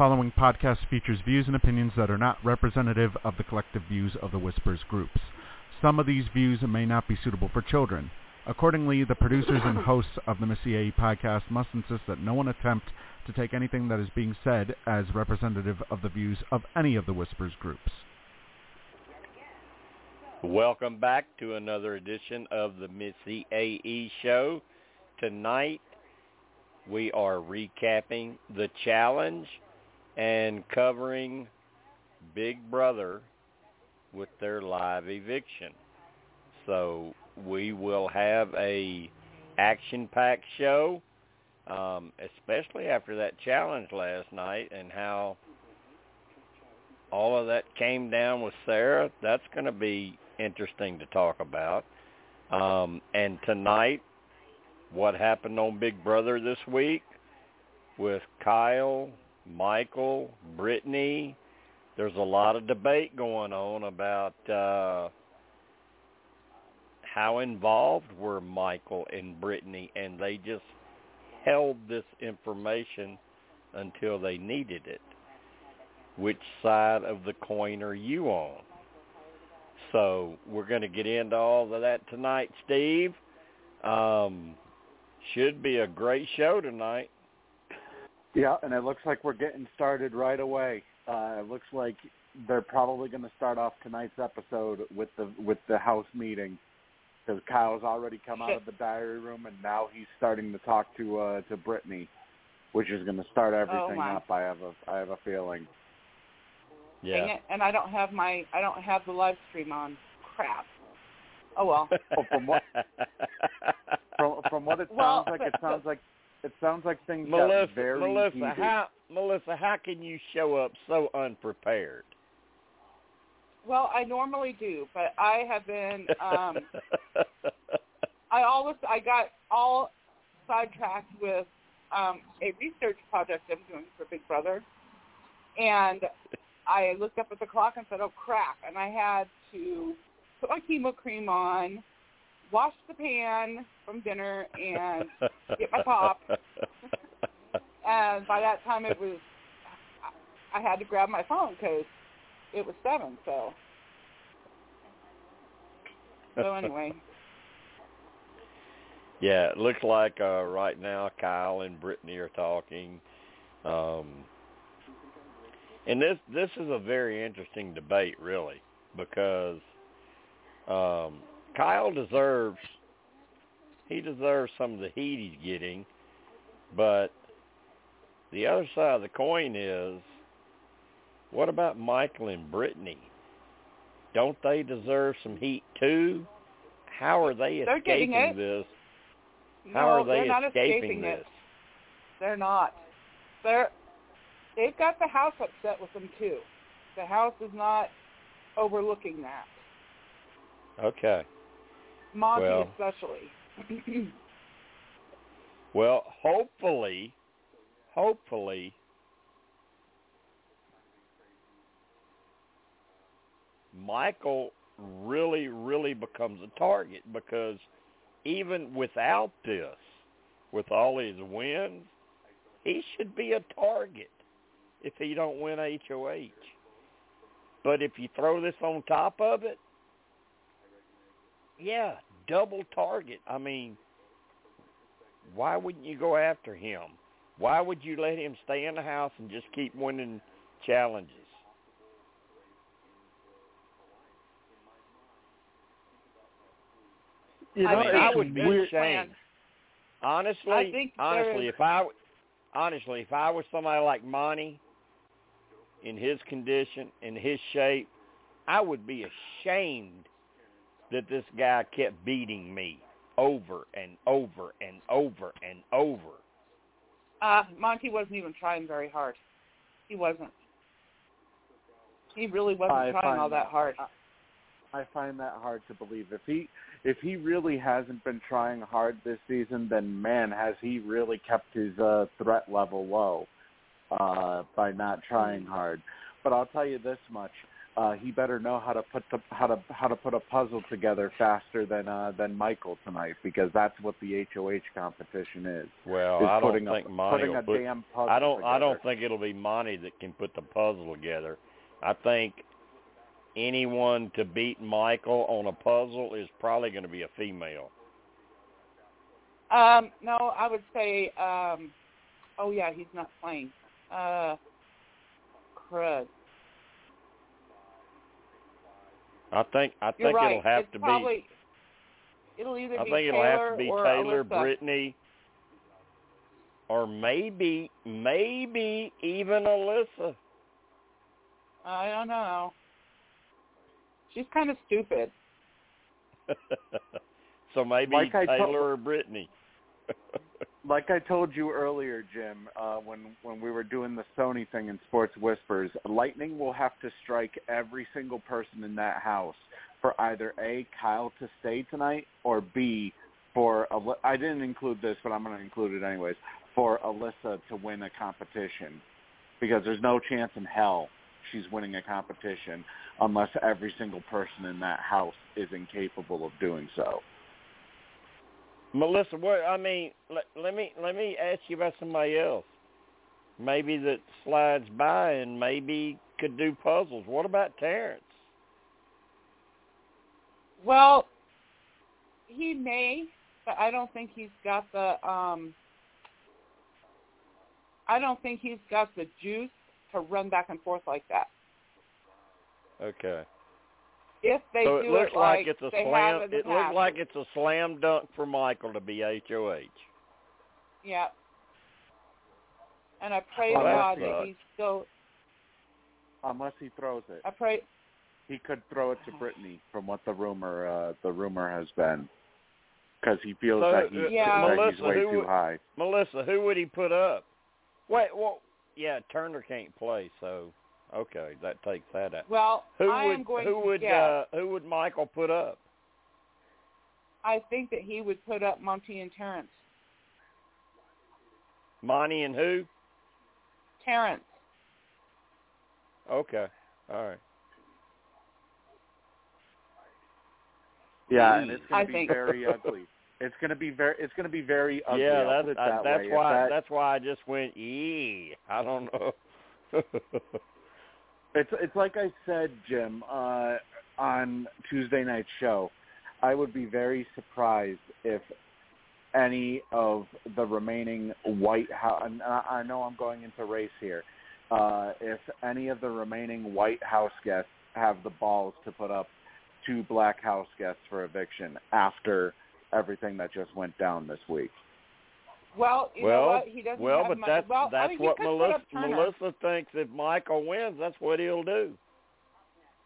Warning, the following podcast features views and opinions that are not representative of the collective views of the Whispers groups. Some of these views may not be suitable for children. Accordingly, the producers and hosts of the Missyae podcast must insist that no one attempt to take anything that is being said as representative of the views of any of the Whispers groups. Welcome back to another edition of the Missyae show. Tonight we are recapping the challenge and covering Big Brother with their live eviction. So we will have a action-packed show, um, especially after that challenge last night and how all of that came down with Sarah. That's going to be interesting to talk about. Um, and tonight what happened on Big Brother this week with Kyle, Michael, Brittany. There's a lot of debate going on about uh, how involved were Michael and Brittany, and they just held this information until they needed it. Which side of the coin are you on? So we're going to get into all of that tonight, Steve. Um, should be a great show tonight. Yeah, and it looks like we're getting started right away. Uh, it looks like they're probably going to start off tonight's episode with the with the house meeting because Kyle's already come out of the diary room and now he's starting to talk to uh, to Brittany, which is going to start everything oh, up. I have a I have a feeling. Yeah. And I don't have my I don't have the live stream on. Crap. Oh well. oh, from what from from what it sounds well, like, it sounds like it sounds like things Melissa, got very Melissa, heated. how Melissa, how can you show up so unprepared? Well, I normally do, but I have been. um I always I got all sidetracked with um a research project I'm doing for Big Brother, and I looked up at the clock and said, "Oh crap!" And I had to put my chemo cream on, wash the pan from dinner, and get my pop. and by that time, it was I had to grab my phone because it was seven. So, so anyway. Yeah, it looks like uh, right now Kyle and Brittany are talking. Um, and this this is a very interesting debate, really, because um, Kyle deserves he deserves some of the heat he's getting, but the other side of the coin is what about Michael and Brittany? Don't they deserve some heat too? How are they They're getting escaping it. this? No, How are they they're not escaping escaping this? They're not. They're they've got the house upset with them too. The house is not overlooking that. Okay. Monte Well. especially. Well, hopefully, hopefully, Michael really, really becomes a target because even without this, with all his wins, he should be a target if he don't win HOH. But if you throw this on top of it, yeah, double target. I mean, why wouldn't you go after him? Why would you let him stay in the house and just keep winning challenges? You I know, think I would be weird. ashamed. Honestly, I think honestly, if I honestly, if I was somebody like Monte in his condition, in his shape, I would be ashamed that this guy kept beating me over and over and over and over. Uh, Monte wasn't even trying very hard. He wasn't. He really wasn't I trying find all that hard. I find that hard to believe. If he if he really hasn't been trying hard this season, then man, has he really kept his uh, threat level low uh, by not trying hard. But I'll tell you this much: uh, he better know how to put the, how to how to put a puzzle together faster than uh, than Michael tonight because that's what the HOH competition is. Well, is I don't putting think a, Monte putting will a put. damn puzzle I don't. Together. I don't think it'll be Monte that can put the puzzle together. I think anyone to beat Michael on a puzzle is probably going to be a female. Um, no, I would say. Um, oh yeah, he's not playing. Uh, crud. I think. I You're think right. it'll have it's to probably, be. It'll either I be think it'll Taylor have to be Taylor, Alyssa. Brittany, or maybe, maybe even Alyssa. I don't know. She's kind of stupid. so maybe Like Taylor told- or Brittany. like I told you earlier, Jim, uh, when when we were doing the Sony thing in Sports Whispers, Lightning will have to strike every single person in that house for either a Kyle to stay tonight or b for I didn't include this, but I'm going to include it anyways for Alyssa to win a competition because there's no chance in hell she's winning a competition unless every single person in that house is incapable of doing so. Melissa, what I mean, let, let me let me ask you about somebody else. Maybe that slides by and maybe could do puzzles. What about Terrance? Well, he may, but I don't think he's got the. um I don't think he's got the juice to run back and forth like that. Okay. If they so it do looks it like like it's a slam. have in It looks past. like it's a slam dunk for Michael to be HOH. Yeah. And I pray Oh, to that God that sucks. he's still. Unless he throws it. I pray. he could throw it to Brittany, from what the rumor uh, the rumor has been, because he feels So, that he's, uh, Yeah. that Melissa, he's way who too would- high. Melissa, who would he put up? Wait, well, yeah, Turner can't play, so okay, that takes that out. Well, Who I would am going who to would guess. uh, who would Michael put up? I think that he would put up Monte and Terrance. Monte and who? Terrance. Okay, all right. Yeah, and it's going to be think- very ugly. It's going to be very it's going to be very ugly. yeah, that's put it I, that's why that- that's why I just went yee. I don't know. It's it's like I said, Jim, uh, on Tuesday night's show. I would be very surprised if any of the remaining White House. I know I'm going into race here. Uh, if any of the remaining White House guests have the balls to put up two Black House guests for eviction after everything that just went down this week. Well, you know well, what? He doesn't well, have but that's well, that's I mean, what Melissa. Melissa thinks. If Michael wins, that's what he'll do.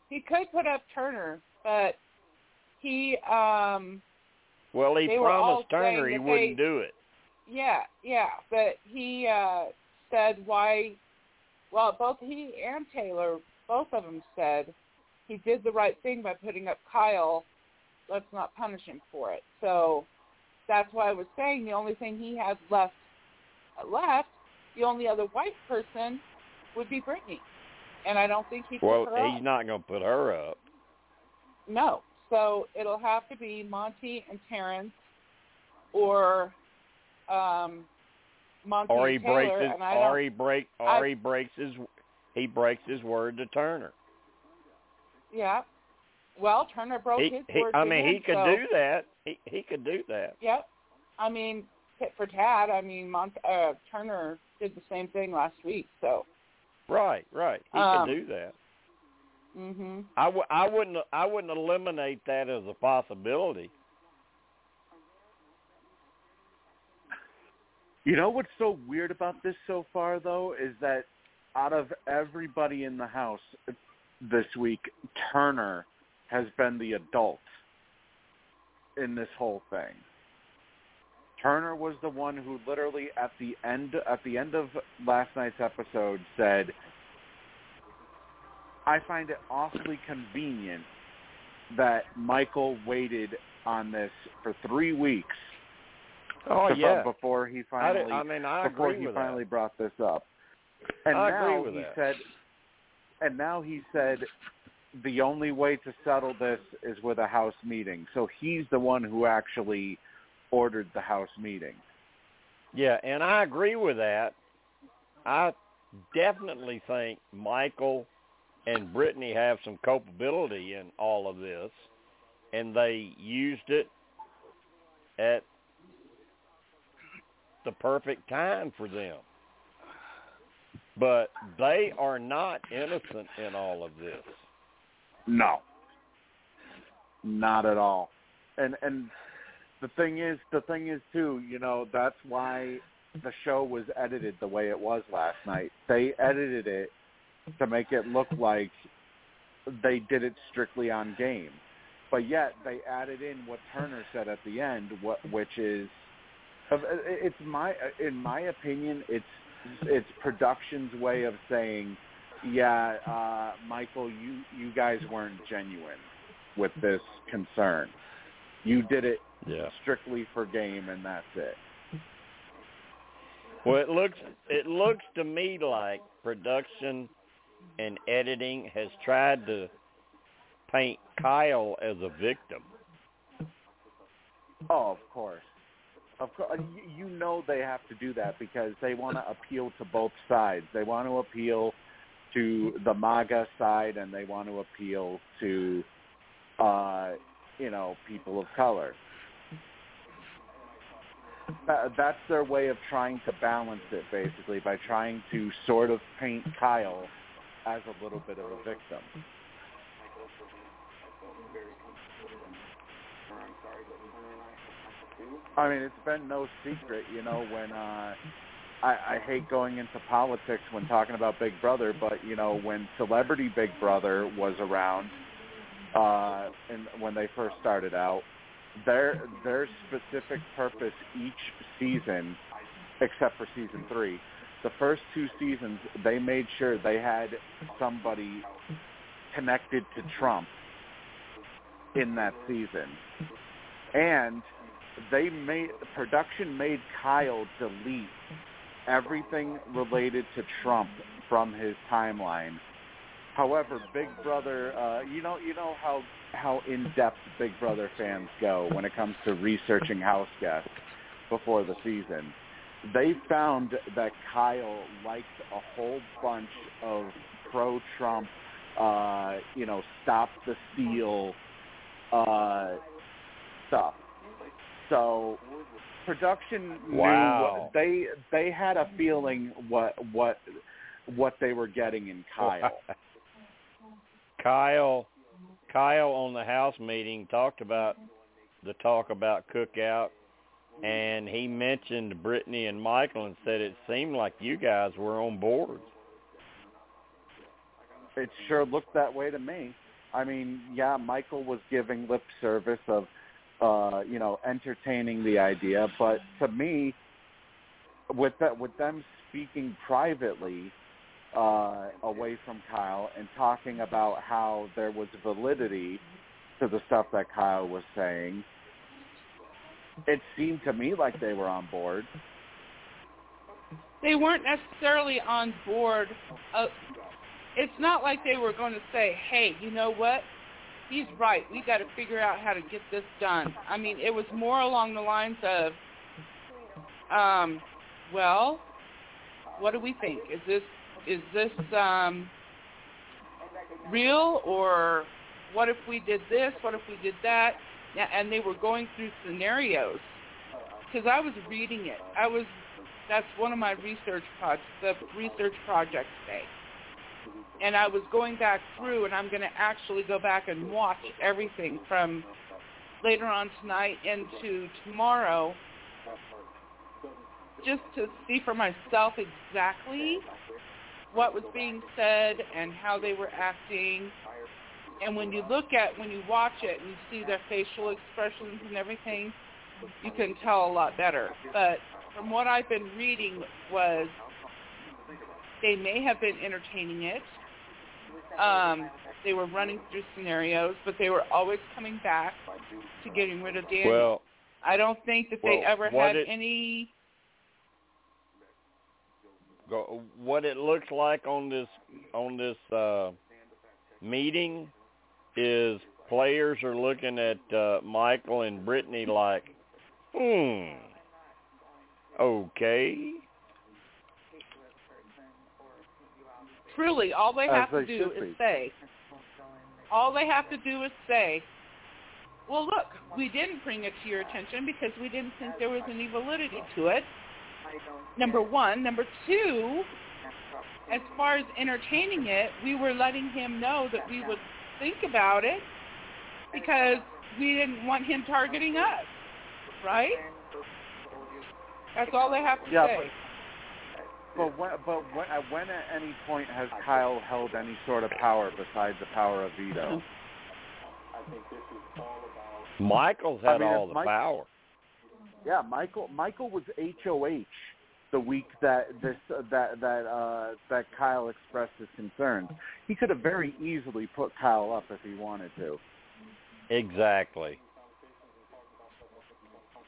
He could put up Turner, but he, um, Well, he They were all promised Turner he wouldn't they- do it. yeah, yeah, but he uh said why. Well, both he and Taylor, both of them said he did the right thing by putting up Kyle. Let's not punish him for it. So that's why I was saying the only thing he has left left, the only other white person would be Brittany, and I don't think he could Well, put her he's up. not going to put her up. No. So it'll have to be Monte and Terrance or um Monte Or he and Taylor breaks his, and I or he break, or I- he breaks his, he breaks his word to Turner. yeah. Well, Turner broke He, his he, word I mean, him, he could so, do that. He he could do that. Yep. I mean, tit for tat. I mean, Mont- uh, Turner did the same thing last week. So, Right, right. He Um, could do that. mhm. I w- I wouldn't I wouldn't eliminate that as a possibility. You know what's so weird about this so far, though, is that out of everybody in the house this week, Turner has been the adult in this whole thing. Turner was the one who literally at the end at the end of last night's episode said, "I find it awfully convenient that Michael waited on this for 3 weeks Oh before, yeah. before he finally di- I mean, I before agree he finally that. brought this up. And I now agree with he that. said and now he said the only way to settle this is with a house meeting. So he's the one who actually ordered the house meeting. Yeah, and I agree with that. I definitely think Michael and Brittany have some culpability in all of this, and they used it at the perfect time for them. But they are not innocent in all of this. No. Not at all. And and the thing is the thing is too, you know, that's why the show was edited the way it was last night. They edited it to make it look like they did it strictly on game. But yet they added in what Turner said at the end, what which is it's my in my opinion it's it's production's way of saying yeah, uh, Michael, you you guys weren't genuine with this concern. You did it yeah. strictly for game, and that's it. Well, it looks it looks to me like production and editing has tried to paint Kyle as a victim. Oh, of course. Of course, you know they have to do that because they want to appeal to both sides. They want to appeal to the MAGA side and they want to appeal to, uh, you know, people of color. That's their way of trying to balance it, basically, by trying to sort of paint Kyle as a little bit of a victim. I mean, it's been no secret, you know, when uh I, I hate going into politics when talking about Big Brother, but you know when Celebrity Big Brother was around, uh, and when they first started out, their their specific purpose each season, except for season three, the first two seasons they made sure they had somebody connected to Trump in that season, and they made production made Kyle delete everything related to Trump from his timeline. However, Big Brother, uh, you know, you know how how in depth Big Brother fans go when it comes to researching house guests before the season. They found that Kyle liked a whole bunch of pro-Trump, uh, you know, stop the steal uh, stuff. So production wow. knew they they had a feeling what what what they were getting in Kyle. Kyle Kyle on the house meeting talked about the talk about cookout and he mentioned Brittany and Michael and said it seemed like you guys were on board. It sure looked that way to me. I mean, yeah, Michael was giving lip service of uh, you know, entertaining the idea. But to me, with that, with them speaking privately uh, away from Kyle and talking about how there was validity to the stuff that Kyle was saying, it seemed to me like they were on board. They weren't necessarily on board. Uh, it's not like they were going to say, "Hey, you know what? He's right. We got to figure out how to get this done. I mean, it was more along the lines of, um, well, what do we think? Is this is this um, real or what if we did this? What if we did that? And they were going through scenarios because I was reading it. I was that's one of my research projects, the research project today and I was going back through, and I'm going to actually go back and watch everything from later on tonight into tomorrow, just to see for myself exactly what was being said and how they were acting. And when you look at, when you watch it and you see their facial expressions and everything, you can tell a lot better. But from what I've been reading was they may have been entertaining it um, they were running through scenarios, but they were always coming back to getting rid of Danny. Well, I don't think that well, they ever had it, any. What it looks like on this on this uh, meeting is players are looking at uh, Michael and Brittany like, hmm, okay. Truly, all they have they to do is be. say, all they have to do is say, well, look, we didn't bring it to your attention because we didn't think there was any validity to it. Number one. Number two, as far as entertaining it, we were letting him know that we would think about it because we didn't want him targeting us, right? That's all they have to Yeah, say. But when, but when, at when at any point has Kyle held any sort of power besides the power of veto? Michael's I had mean, if all about Michael's had all the Mike- power. Yeah, Michael. Michael was HOH the week that this uh, that that uh, that Kyle expressed his concerns. He could have very easily put Kyle up if he wanted to. Exactly.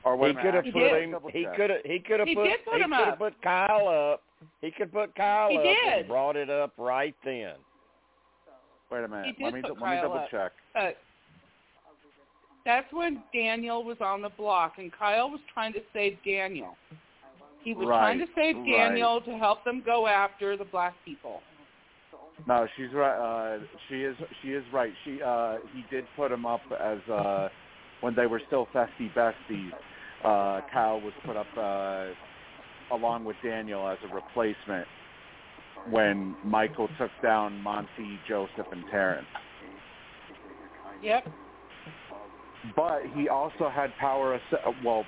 Or He could have put him. He could have. He could have put. did put he him could up. have put Kyle up. He could put Kyle He up did. and brought it up right then. Wait a minute. Let me let me double up. check. But that's when Daniel was on the block, and Kyle was trying to save Daniel. He was trying to Right, save right. Daniel to help them go after the black people. No, she's right. Uh, she is. She is right. She. Uh, he did put him up as uh, when they were still festy besties. Uh, Kyle was put up uh, along with Daniel as a replacement when Michael took down Monte, Joseph, and Terrance. Yep. But he also had power. Well,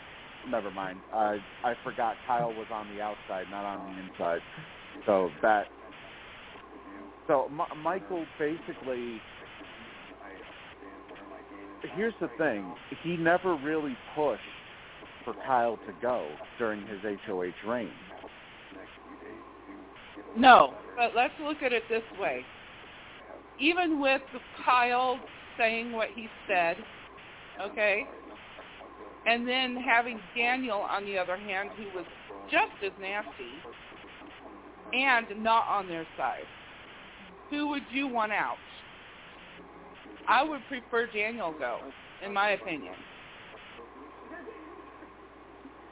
never mind. Uh, I forgot Kyle was on the outside, not on the inside. So that. So M- Michael basically. Here's the thing. He never really pushed for Kyle to go during his HOH reign. No, but let's look at it this way. Even with Kyle saying what he said, okay, and then having Daniel, on the other hand, who was just as nasty and not on their side, who would you want out? I would prefer Daniel go, in my opinion.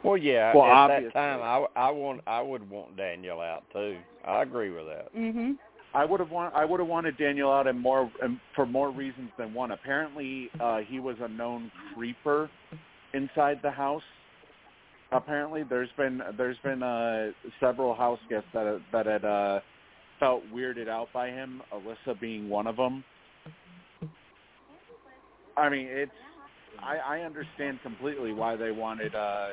Well, yeah. Well, at obviously. that time, I, I want. I would want Daniel out too. I agree with that. Mhm. I would have want, I would have wanted Daniel out and more and for more reasons than one. Apparently, uh, he was a known creeper inside the house. Apparently, there's been there's been uh, several house guests that that had uh, felt weirded out by him. Alyssa being one of them. I mean, it's I, I understand completely why they wanted. Uh,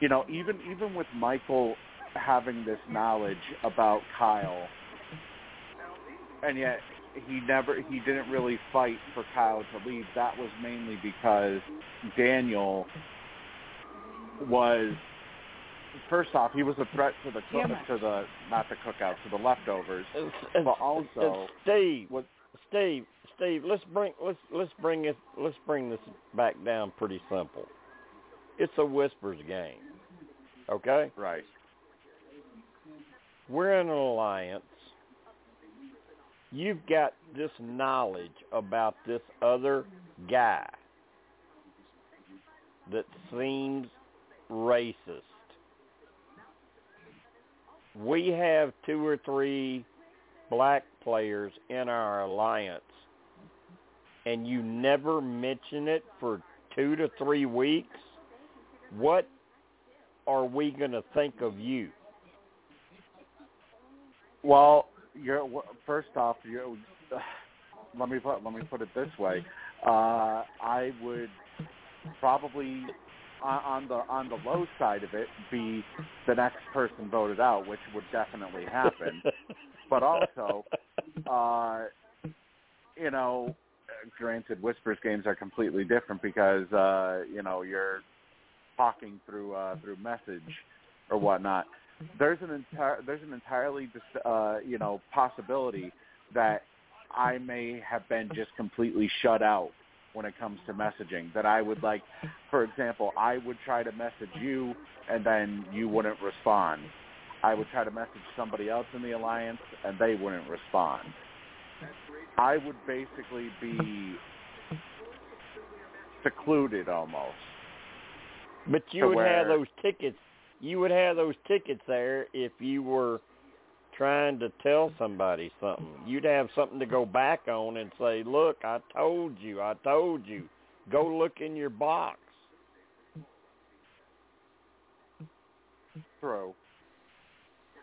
you know, even even with Michael having this knowledge about Kyle and yet he never he didn't really fight for Kyle to leave. That was mainly because Daniel was first off he was a threat to the cook, to the not the cookouts to the leftovers. It's- it's- But also- it's Steve, What Steve, Steve, let's bring let's let's bring it let's bring this back down pretty simple. It's a whispers game. Okay? right? We're in an alliance. You've got this knowledge about this other guy that seems racist. We have two or three black players in our alliance and you never mention it for two to three weeks, what are we going to think of you? Well, you're first off, you let me put let me put it this way. Uh, I would probably on, on the on the low side of it be the next person voted out, which would definitely happen. but also, uh, you know, granted, whispers games are completely different because uh, you know you're talking through uh, through message or whatnot. There's an entire there's an entirely uh, you know possibility that I may have been just completely shut out when it comes to messaging. That I would like, for example, I would try to message you and then you wouldn't respond. I would try to message somebody else in the alliance and they wouldn't respond. I would basically be secluded almost. But you would have those tickets. You would have those tickets there if you were trying to tell somebody something. You'd have something to go back on and say, "Look, I told you. I told you. Go look in your box." True.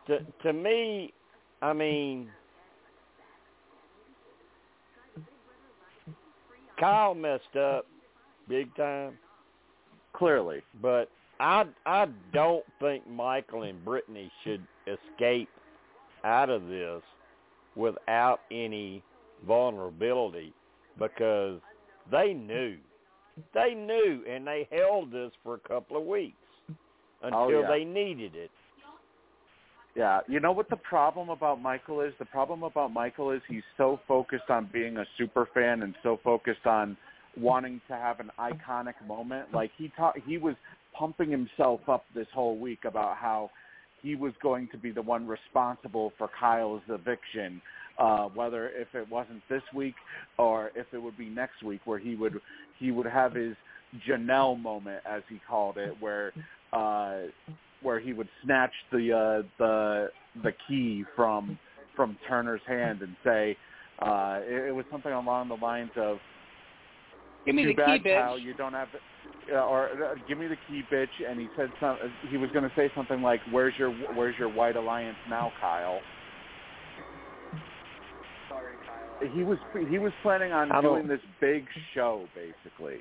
To to me, I mean, Kyle messed up big time. Clearly. But I I don't think Michael and Brittany should escape out of this without any vulnerability because they knew. They knew and they held this for a couple of weeks oh, until Oh, yeah. they needed it. Yeah, you know what the problem about Michael is? The problem about Michael is he's so focused on being a super fan and so focused on wanting to have an iconic moment. Like he ta- he was pumping himself up this whole week about how he was going to be the one responsible for Kyle's eviction, uh, whether if it wasn't this week or if it would be next week, where he would he would have his Janelle moment, as he called it, where uh, where he would snatch the uh, the the key from from Turner's hand and say uh, it, it was something along the lines of Give me too the bad, key, bitch. Kyle, you don't have, uh, or uh, give me the key, bitch. And he said some. He was going to say something like, "Where's your Where's your white alliance now, Kyle?" Sorry, Kyle. He was he was planning on I doing this big show, basically.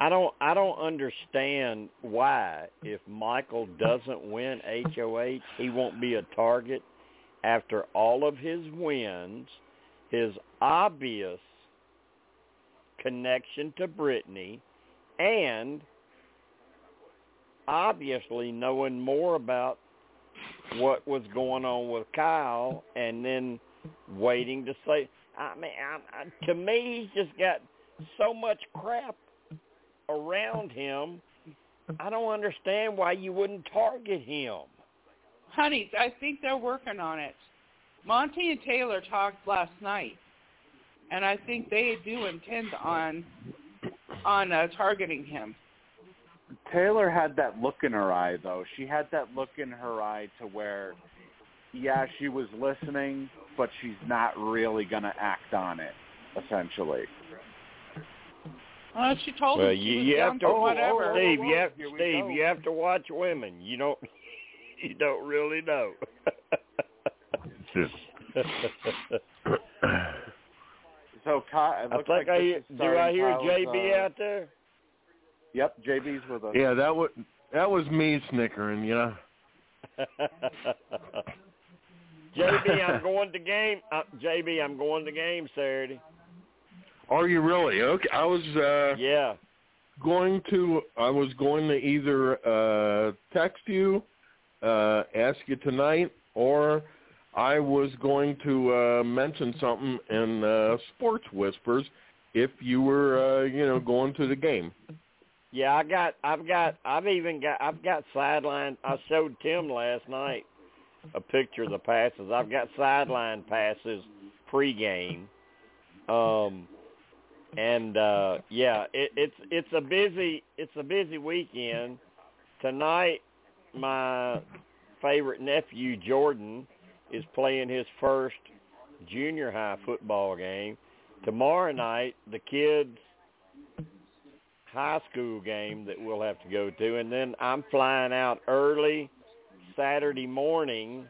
I don't I don't understand why if Michael doesn't win HOH, he won't be a target after all of his wins, his obvious connection to Brittany and obviously knowing more about what was going on with Kyle and then waiting to say I mean I, I, to me he's just got so much crap around him. I don't understand why you wouldn't target him. Honey, I think they're working on it. Monte and Taylor talked last night, and I think they do intend on on uh, targeting him. Taylor had that look in her eye, though. She had that look in her eye to where, yeah, she was listening, but she's not really going to act on it, essentially. Uh, she told Well, him she you, was you have to for whatever. Steve, you have Steve, you have to watch women. You don't you don't really know. So, Ky- it I looks think like I this hear, is do I hear Kyle's, JB uh, out there? Yep, JB's with us. Yeah, that was that was me snickering. You know. JB, I'm going to game. Uh, JB, I'm going to game Saturday. Are you really? Okay. I was uh Yeah. going to I was going to either uh text you, uh ask you tonight or I was going to uh mention something in uh Sports Whispers if you were uh you know going to the game. Yeah, I got, I've got, I've even got, I've got sideline. I showed Tim last night a picture of the passes. I've got sideline passes pregame. Um, and uh, yeah, it, it's it's a busy it's a busy weekend. Tonight, my favorite nephew Jordan is playing his first junior high football game. Tomorrow night, the kids high school game that we'll have to go to, and then I'm flying out early Saturday morning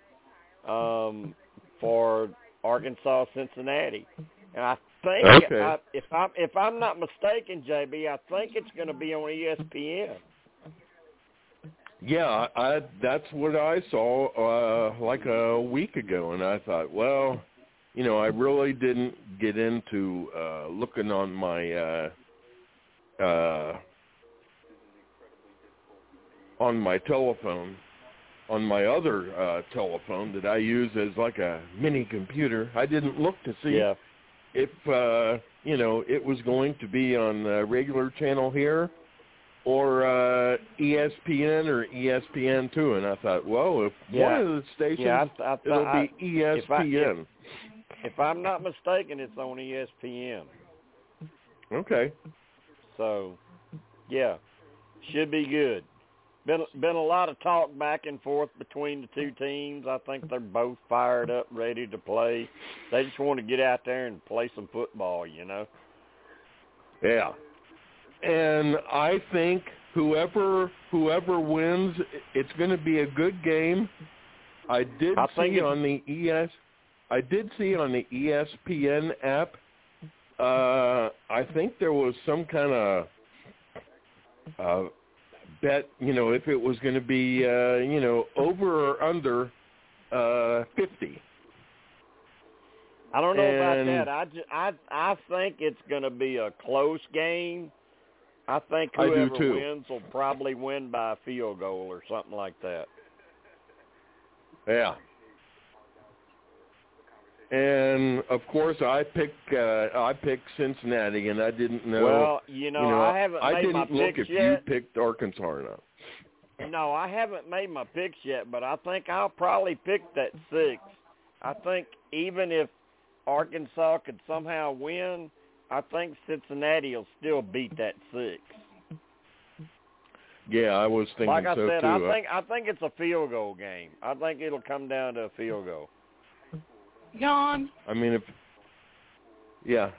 um, for Arkansas Cincinnati, and I think Okay. I, if I'm if I'm not mistaken, JB, I think it's going to be on ESPN. Yeah, I, that's what I saw uh like a week ago and I thought, well, you know, I really didn't get into uh looking on my uh uh on my telephone on my other uh telephone that I use as like a mini computer. I didn't look to see Yeah, if uh you know it was going to be on the regular channel here or uh ESPN or E ESPN2 and I thought, well, if Yeah. one of the stations yeah. I, I, it'll I, be E if ESPN. If I'm not mistaken, it's on ESPN. Okay. So, yeah, should be good. Been been a lot of talk back and forth between the two teams. I think they're both fired up, ready to play. They just want to get out there and play some football, you know. Yeah. And I think whoever whoever wins, it's going to be a good game. I did I see on the ES, I did see on the ESPN app. Uh, I think there was some kind of uh, bet. You know, if it was going to be, uh, you know, over or under uh, fifty. I don't know about that. I, ju- I I think it's going to be a close game. I think I whoever too. wins will probably win by a field goal or something like that. Yeah. And of course, I pick uh, I picked Cincinnati, and I didn't know. well, you know, you know, I haven't I made didn't my look picks if you picked Arkansas or not. No, I haven't made my picks yet, but I think I'll probably pick that six. I think even if Arkansas could somehow win, I think Cincinnati will still beat that six. Yeah, I was thinking like I so said, too. I think I think it's a field goal game. I think it'll come down to a field goal. Yawn. I mean, if yeah,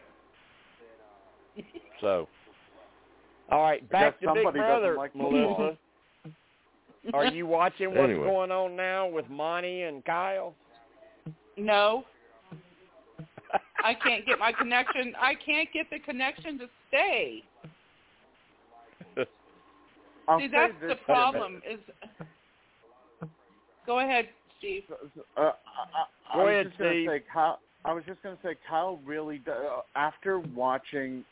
So, all right, I back guess to Big somebody doesn't Brother, like football. Melissa. Are you watching what's Anyway. going on now with Monte and Kyle? No. I can't get my connection. I can't get the connection to stay. I'll See, that's the problem. Is go ahead, Steve. Uh, I, I, Go I was ahead, just gonna Steve. say Kyle. I was just going to say Kyle really do, uh, after watching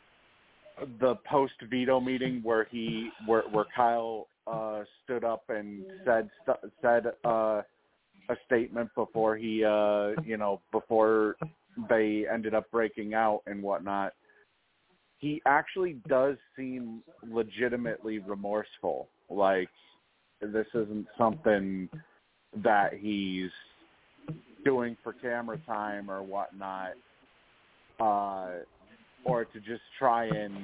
the post veto meeting where he where where Kyle uh stood up and said stu- said uh a statement before he uh you know before they ended up breaking out and whatnot he actually does seem legitimately remorseful like this isn't something that he's doing for camera time or whatnot, uh, or to just try and,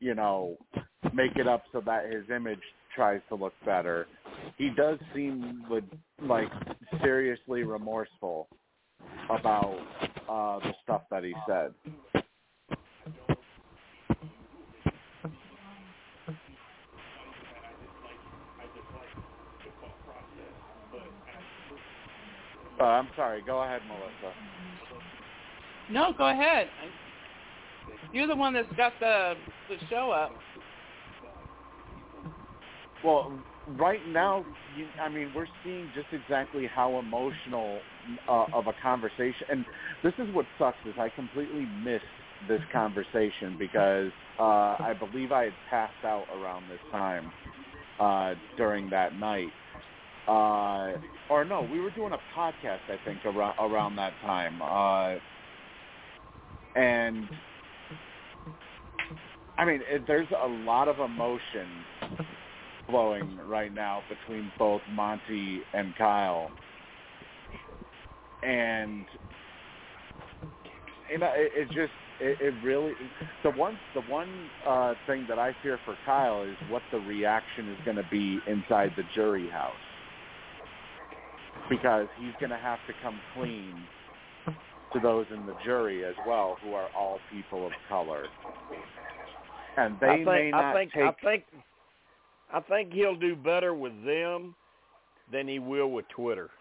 you know, make it up so that his image tries to look better. He does seem like seriously remorseful about uh, the stuff that he said. Uh, I'm sorry. Go ahead, Melissa. No, go ahead. You're the one that's got the the show up. Well, right now, you, I mean, we're seeing just exactly how emotional uh, of a conversation, and this is what sucks is I completely missed this conversation because uh, I believe I had passed out around this time uh, during that night. Uh, or no, we were doing a podcast, I think, around around that time, uh, and I mean, it, there's a lot of emotion flowing right now between both Monte and Kyle. And you know, it, it just it, it really the one the one uh thing that I fear for Kyle is what the reaction is going to be inside the jury house. Because he's going to have to come clean to those in the jury as well who are all people of color. And they I think, may not I think, take I think, I think he'll do better with them than he will with Twitter.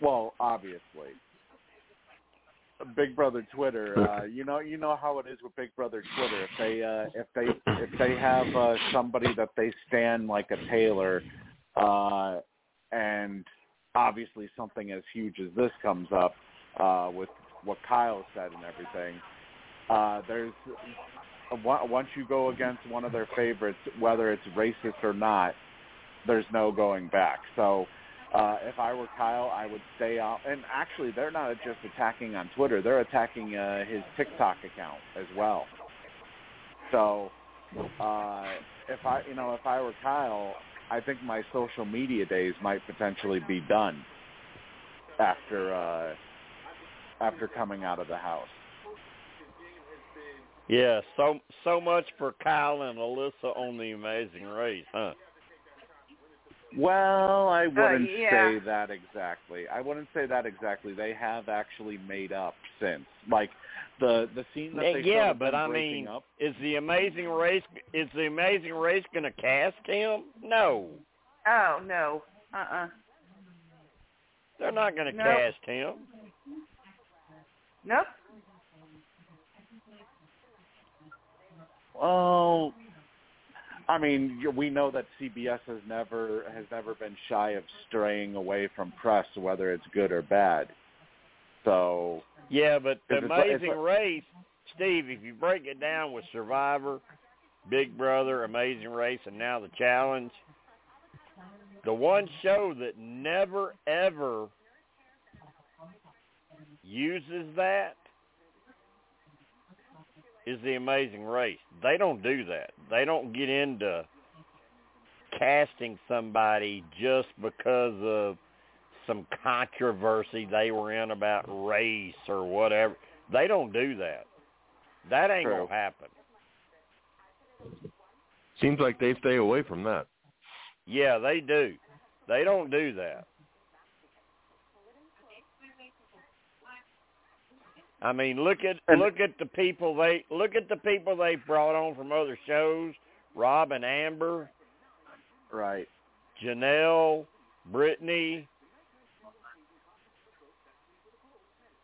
Well, obviously. Big Brother Twitter, uh, you know, you know how it is with Big Brother Twitter. If they, uh, if they, if they have uh, somebody that they stand like a Taylor, uh, and obviously something as huge as this comes up uh, with what Kyle said and everything, uh, there's once you go against one of their favorites, whether it's racist or not, there's no going back. So uh, if I were Kyle, I would stay out. And actually, they're not just attacking on Twitter; they're attacking uh, his TikTok account as well. So, uh, if I, you know, if I were Kyle, I think my social media days might potentially be done after uh, after coming out of the house. Yeah, so so much for Kyle and Alyssa on the Amazing Race, huh? Well, I wouldn't yeah. say that exactly. I wouldn't say that exactly. They have actually made up since. Like the the scene that they yeah, but I mean, up. is the Amazing Race is the Amazing Race going to cast him? No, Oh no. Uh uh they're not going to Nope. cast him. Nope. Well, I mean, we know that CBS has never has never been shy of straying away from press, whether it's good or bad. So Yeah, but the It's a- it's Amazing a- Race, Steve, if you break it down with Survivor, Big Brother, Amazing Race, and now the Challenge, the one show that never ever uses that is the Amazing Race. They don't do that. They don't get into casting somebody just because of some controversy they were in about race or whatever. They don't do that. That ain't True. gonna happen. Seems like they stay away from that. Yeah, they do. They don't do that. I mean, look at And- look at the people they look at the people they brought on from other shows. Rob and Amber, right. Janelle, Brittany,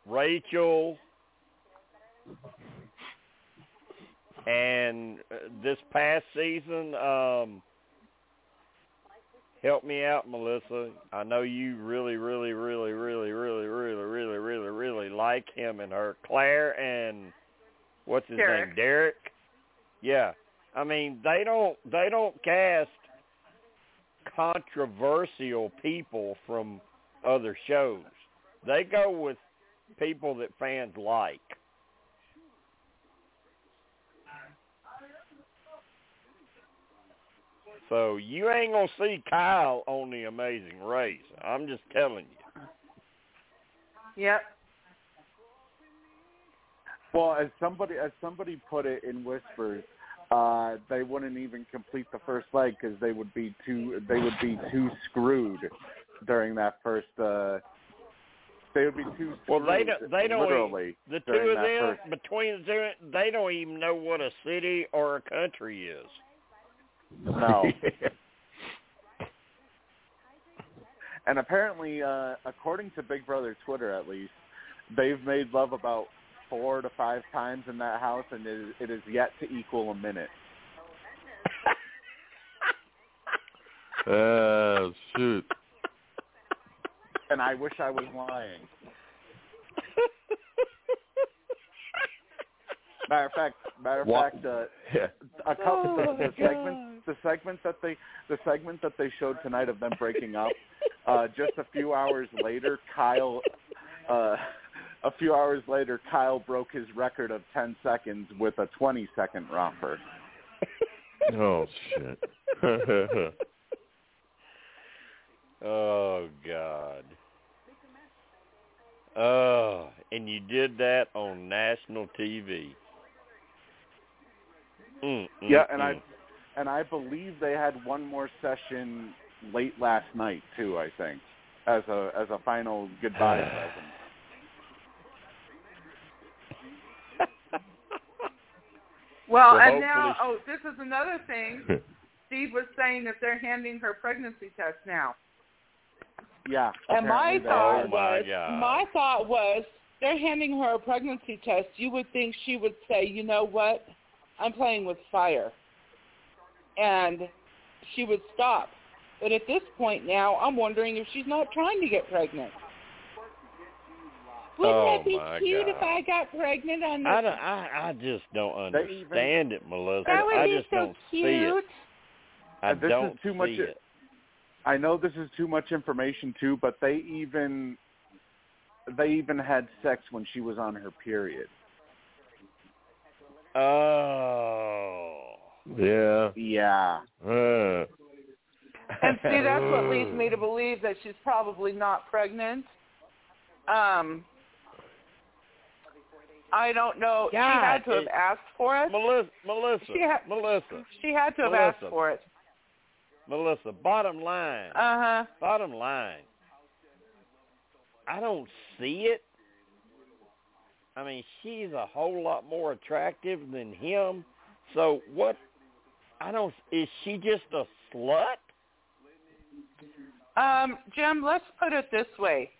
Rachel, and uh, this past season, um, help me out, Melissa. I know you really, really, really, really, really, really, really, really, really like him and her. Claire and what's his Derek. name? Derek. Yeah. I mean, they don't they don't cast controversial people from other shows. They go with people that fans like. So you ain't gonna see Kyle on the Amazing Race. I'm just telling you. Yep. Well, as somebody as somebody put it in whispers, uh, they wouldn't even complete the first leg because they would be too they would be too screwed during that first. Uh, they would be too screwed. Well, they don't. They don't. literally. the two of them first- between the two, they don't even know what a city or a country is. No. And apparently, uh, according to Big Brother Twitter, at least, they've made love about four to five times in that house, and it is, it is yet to equal a minute. Oh shoot. And I wish I was lying. Matter of fact, matter of What? fact, uh, Yeah. a couple Oh, the, my the segment the segment that they the segment that they showed tonight of them breaking up uh just a few hours later Kyle uh a few hours later Kyle broke his record of 10 seconds with a 20 second romper. Oh shit. Oh God. Oh, and you did that on national TV. Mm, mm, Yeah, and I mm. And I believe they had one more session late last night too, I think. As a as a final goodbye present. Well, Well, and now, oh, this is another thing. Steve was saying that they're handing her pregnancy test now. Yeah. And my thought Oh, my was, God. my thought was, they're handing her a pregnancy test. You would think she would say, you know what, I'm playing with fire, and she would stop. But at this point now, I'm wondering if she's not trying to get pregnant. Wouldn't Oh, that be my cute if I got pregnant on I, this? don't, I I just don't They even- understand it, Melissa. That would I be just so don't see it. cute. I this is don't too much- see it. I know this is too much information too, but they even they even had sex when she was on her period. Oh. Yeah. Yeah. Uh, And see, that's what leads me to believe that she's probably not pregnant. Um, I don't know. God, she had to have it- asked for it. Melissa, Melissa, She ha- Melissa, She had to have Melissa. asked for it. Melissa. Bottom line, Uh huh. bottom line. I don't see it. I mean, she's a whole lot more attractive than him. So what? I don't. Is she just a slut? Um, Jim, let's put it this way.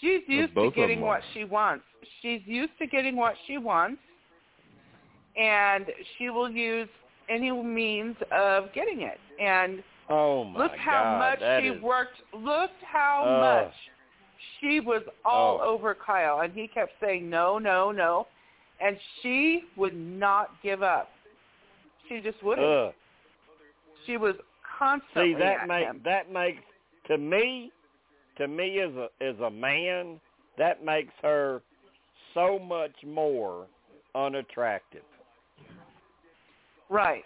She's used to getting what she wants. She's used to getting what she wants, and she will use any means of getting it. And Oh my look how God, much that she is- worked. Look how Ugh. much she was all Oh. over Kyle, and he kept saying no, no, no, and she would not give up. She just wouldn't. Ugh. She was constantly See that at make him. that makes to me, to me as a as a man, that makes her so much more unattractive. Right.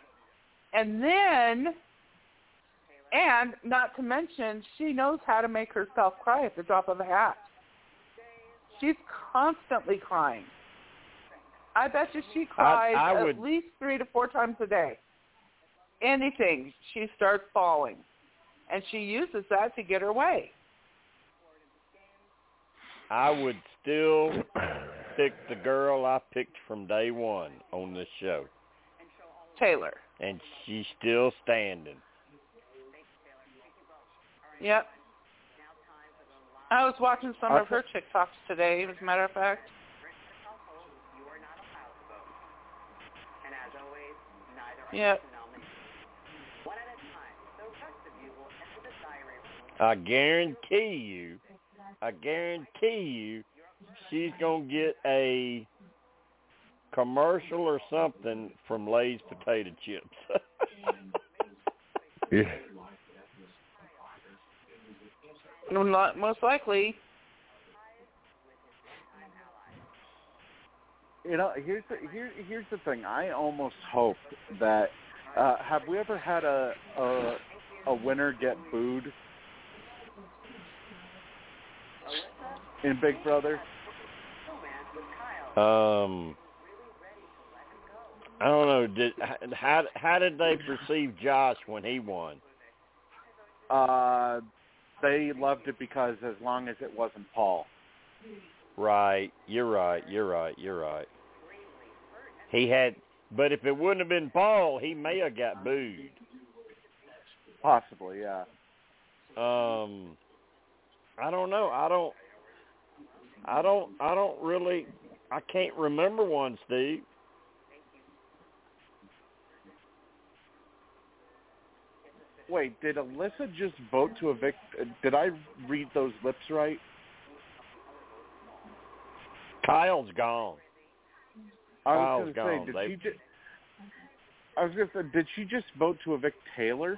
And then, and not to mention, she knows how to make herself cry at the drop of a hat. She's constantly crying. I bet you she cries I at would- least three to four times a day. Anything, she starts falling. And she uses that to get her way. I would still pick the girl I picked from day one on this show, Taylor. and she's still standing. Yep. I was watching some I of her TikToks today, as a matter of fact. Yep. I guarantee you, I guarantee you, she's gonna get a commercial or something from Lay's potato chips. Yeah. Mo- Most likely. You know, here's the here, here's the thing. I almost hope that uh, have we ever had a a, a winner get booed in Big Brother? um, I don't know. Did how how did they perceive Josh when he won? Uh, they loved it because as long as it wasn't Paul. Right, you're right, you're right, you're right. He had, but if it wouldn't have been Paul, he may have got booed. Possibly, yeah. Um, I don't know. I don't. I don't. I don't really. I can't remember one, Steve. Wait, did Alyssa just vote to evict? Did I read those lips right? Kyle's gone. I Kyle's was going to say, They- did she just? I was going to say, did she just vote to evict Taylor?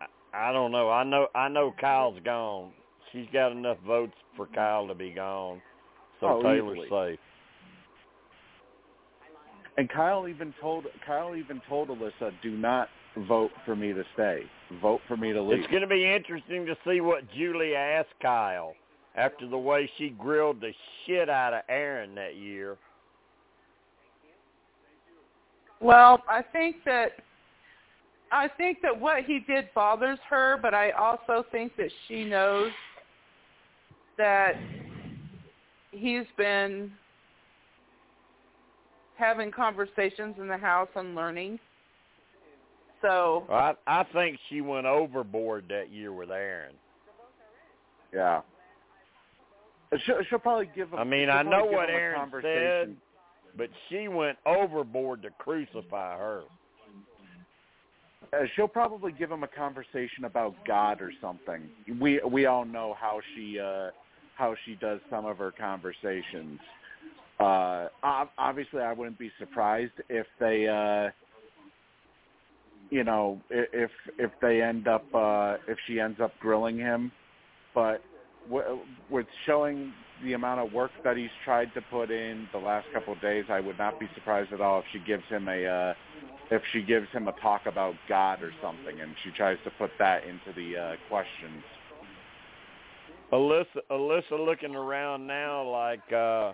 I, I don't know. I know. I know Kyle's gone. She's got enough votes for Kyle to be gone, so Oh, Taylor's easily. safe. And Kyle even told Kyle even told Alyssa, "Do not vote for me to stay. Vote for me to leave." It's going to be interesting to see what Julie asked Kyle after the way she grilled the shit out of Aaron that year. Well, I think that I think that what he did bothers her, but I also think that she knows that he's been having conversations in the house and learning. So, I I think she went overboard that year with Aaron. yeah. She'll, she'll probably give. A, I mean, I know what him Aaron conversation. said, but she went overboard to crucify her. Uh, she'll probably give him a conversation about God or something. We we all know how she uh how she does some of her conversations. Uh ob- obviously I wouldn't be surprised if they uh you know if if they end up uh if she ends up grilling him but w- with showing the amount of work that he's tried to put in the last couple of days I would not be surprised at all if she gives him a uh if she gives him a talk about God or something, and she tries to put that into the uh, questions. Alyssa, Alyssa looking around now like, uh,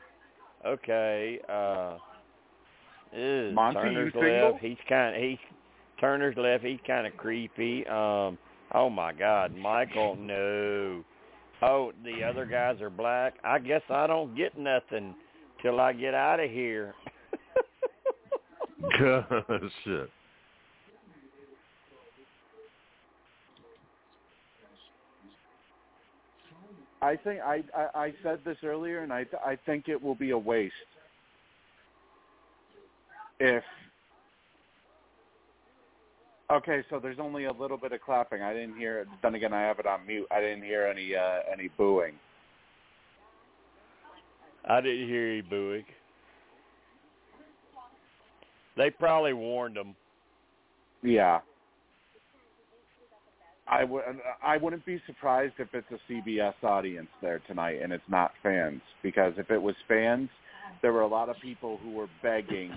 okay, uh, ew, Monte, Turner's you single? left. He's kind of he's Turner's left. He's kind of creepy. Um, oh my God, Michael, no. Oh, the other guys are black. I guess I don't get nothing till I get out of here. God, shit. I think I, I I said this earlier, and I I think it will be a waste if. Okay, so there's only a little bit of clapping. I didn't hear. Then again, I have it on mute. I didn't hear any uh, any booing. I didn't hear any booing. They probably warned them. Yeah. I would. I wouldn't be surprised if it's a CBS audience there tonight and it's not fans. Because if it was fans, there were a lot of people who were begging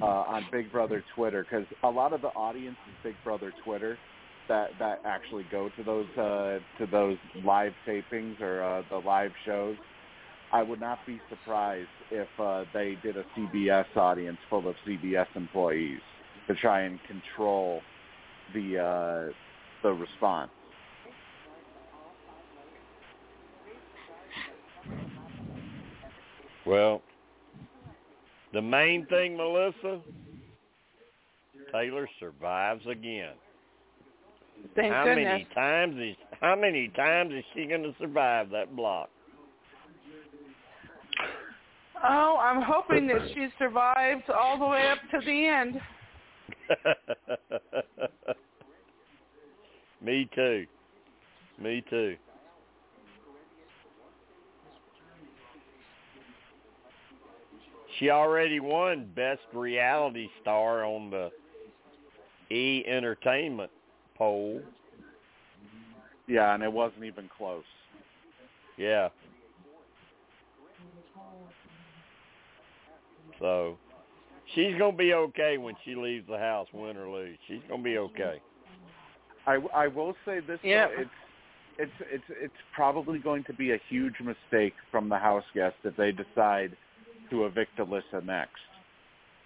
uh, on Big Brother Twitter because a lot of the audience is Big Brother Twitter that that actually go to those uh, to those live tapings or uh, the live shows. I would not be surprised if uh, they did a CBS audience full of CBS employees to try and control the uh, the response. Well, the main thing, Melissa, Taylor survives again. Thank how goodness. many times is how many times is she going to survive that block? Oh, I'm hoping that she survives all the way up to the end. Me too. Me too. She already won Best Reality Star on the E Entertainment poll. Yeah, and it wasn't even close. Yeah. So she's gonna be okay when she leaves the house, win or lose. She's gonna be okay. I, I will say this. though, Yeah. it's it's it's it's probably going to be a huge mistake from the house guests if they decide to evict Alyssa next.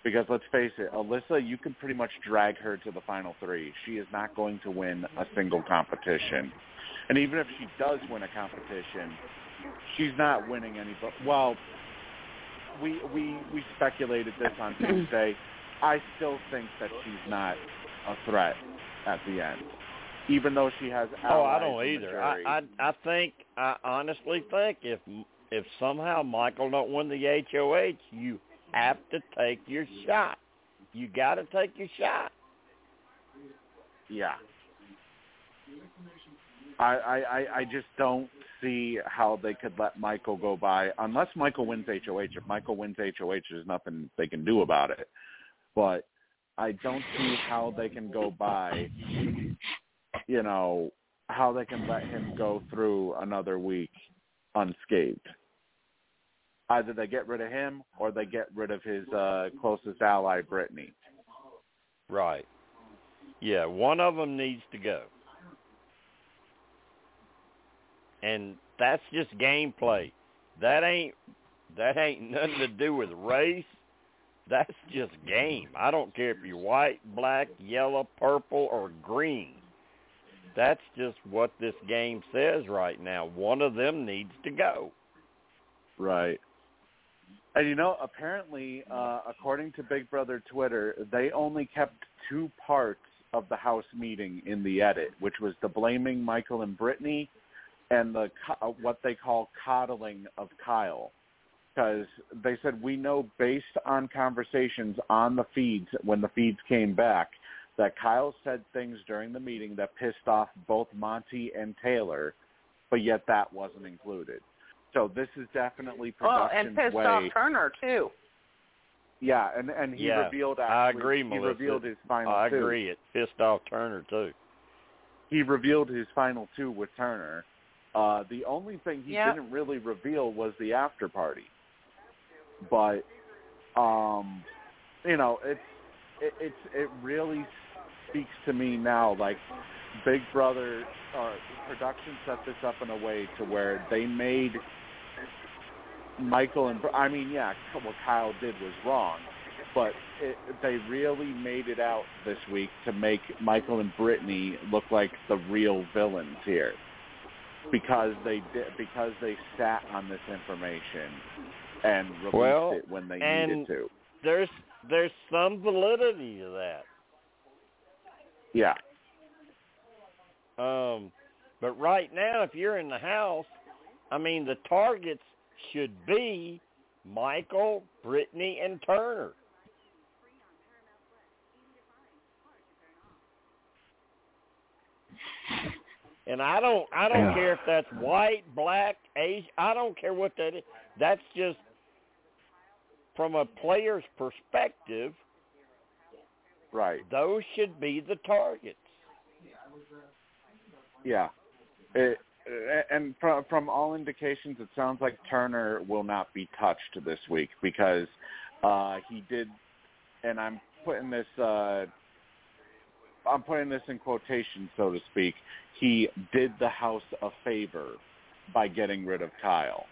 Because let's face it, Alyssa, you can pretty much drag her to the final three. She is not going to win a single competition. And even if she does win a competition, she's not winning any. But well, we we we speculated this on Tuesday. I still think that she's not a threat at the end, even though she has. Oh, I don't either. I. I I think I honestly think if if somehow Michael don't win the HOH, you have to take your shot. You got to take your shot. Yeah. I, I, I- just don't see how they could let Michael go by unless Michael wins HOH. If Michael wins HOH, there's nothing they can do about it. But I don't see how they can go by, you know, how they can let him go through another week unscathed. Either they get rid of him or they get rid of his uh, closest ally, Brittany. Right. Yeah, one of them needs to go. And that's just gameplay. That ain't that ain't nothing to do with race. That's just game. I don't care if you're white, black, yellow, purple, or green. That's just what this game says right now. One of them needs to go. Right. And you know, apparently, uh, according to Big Brother Twitter, they only kept two parts of the House meeting in the edit, which was the blaming Michael and Brittany, and the uh, what they call coddling of Kyle, because they said we know based on conversations on the feeds when the feeds came back that Kyle said things during the meeting that pissed off both Monte and Taylor, but yet that wasn't included. So this is definitely Oh, and pissed way. off Turner too. Yeah, and and he Yeah, revealed. I agree, He Melissa. revealed his final I two. agree. It pissed off Turner too. He revealed his final two with Turner. Uh, the only thing he Yeah. didn't really reveal was the after party. But, um, you know, it's it, it's it really speaks to me now. Like Big Brother, uh, or production set this up in a way to where they made Michael and I mean, yeah, what Kyle did was wrong, but it, they really made it out this week to make Michael and Brittany look like the real villains here because they did because they sat on this information and released well, it when they needed to. There's there's some validity to that. Yeah. Um, but right now, if you're in the house, I mean, the targets should be Michael, Brittany, and Turner. And I don't I don't Yeah. care if that's white, black, Asian. I don't care what that is. That's just from a player's perspective. Right. Those should be the targets. Yeah. It, and from from all indications, it sounds like Turner will not be touched this week because uh, he did, and I'm putting this uh, I'm putting this in quotation, so to speak. He did the house a favor by getting rid of Kyle.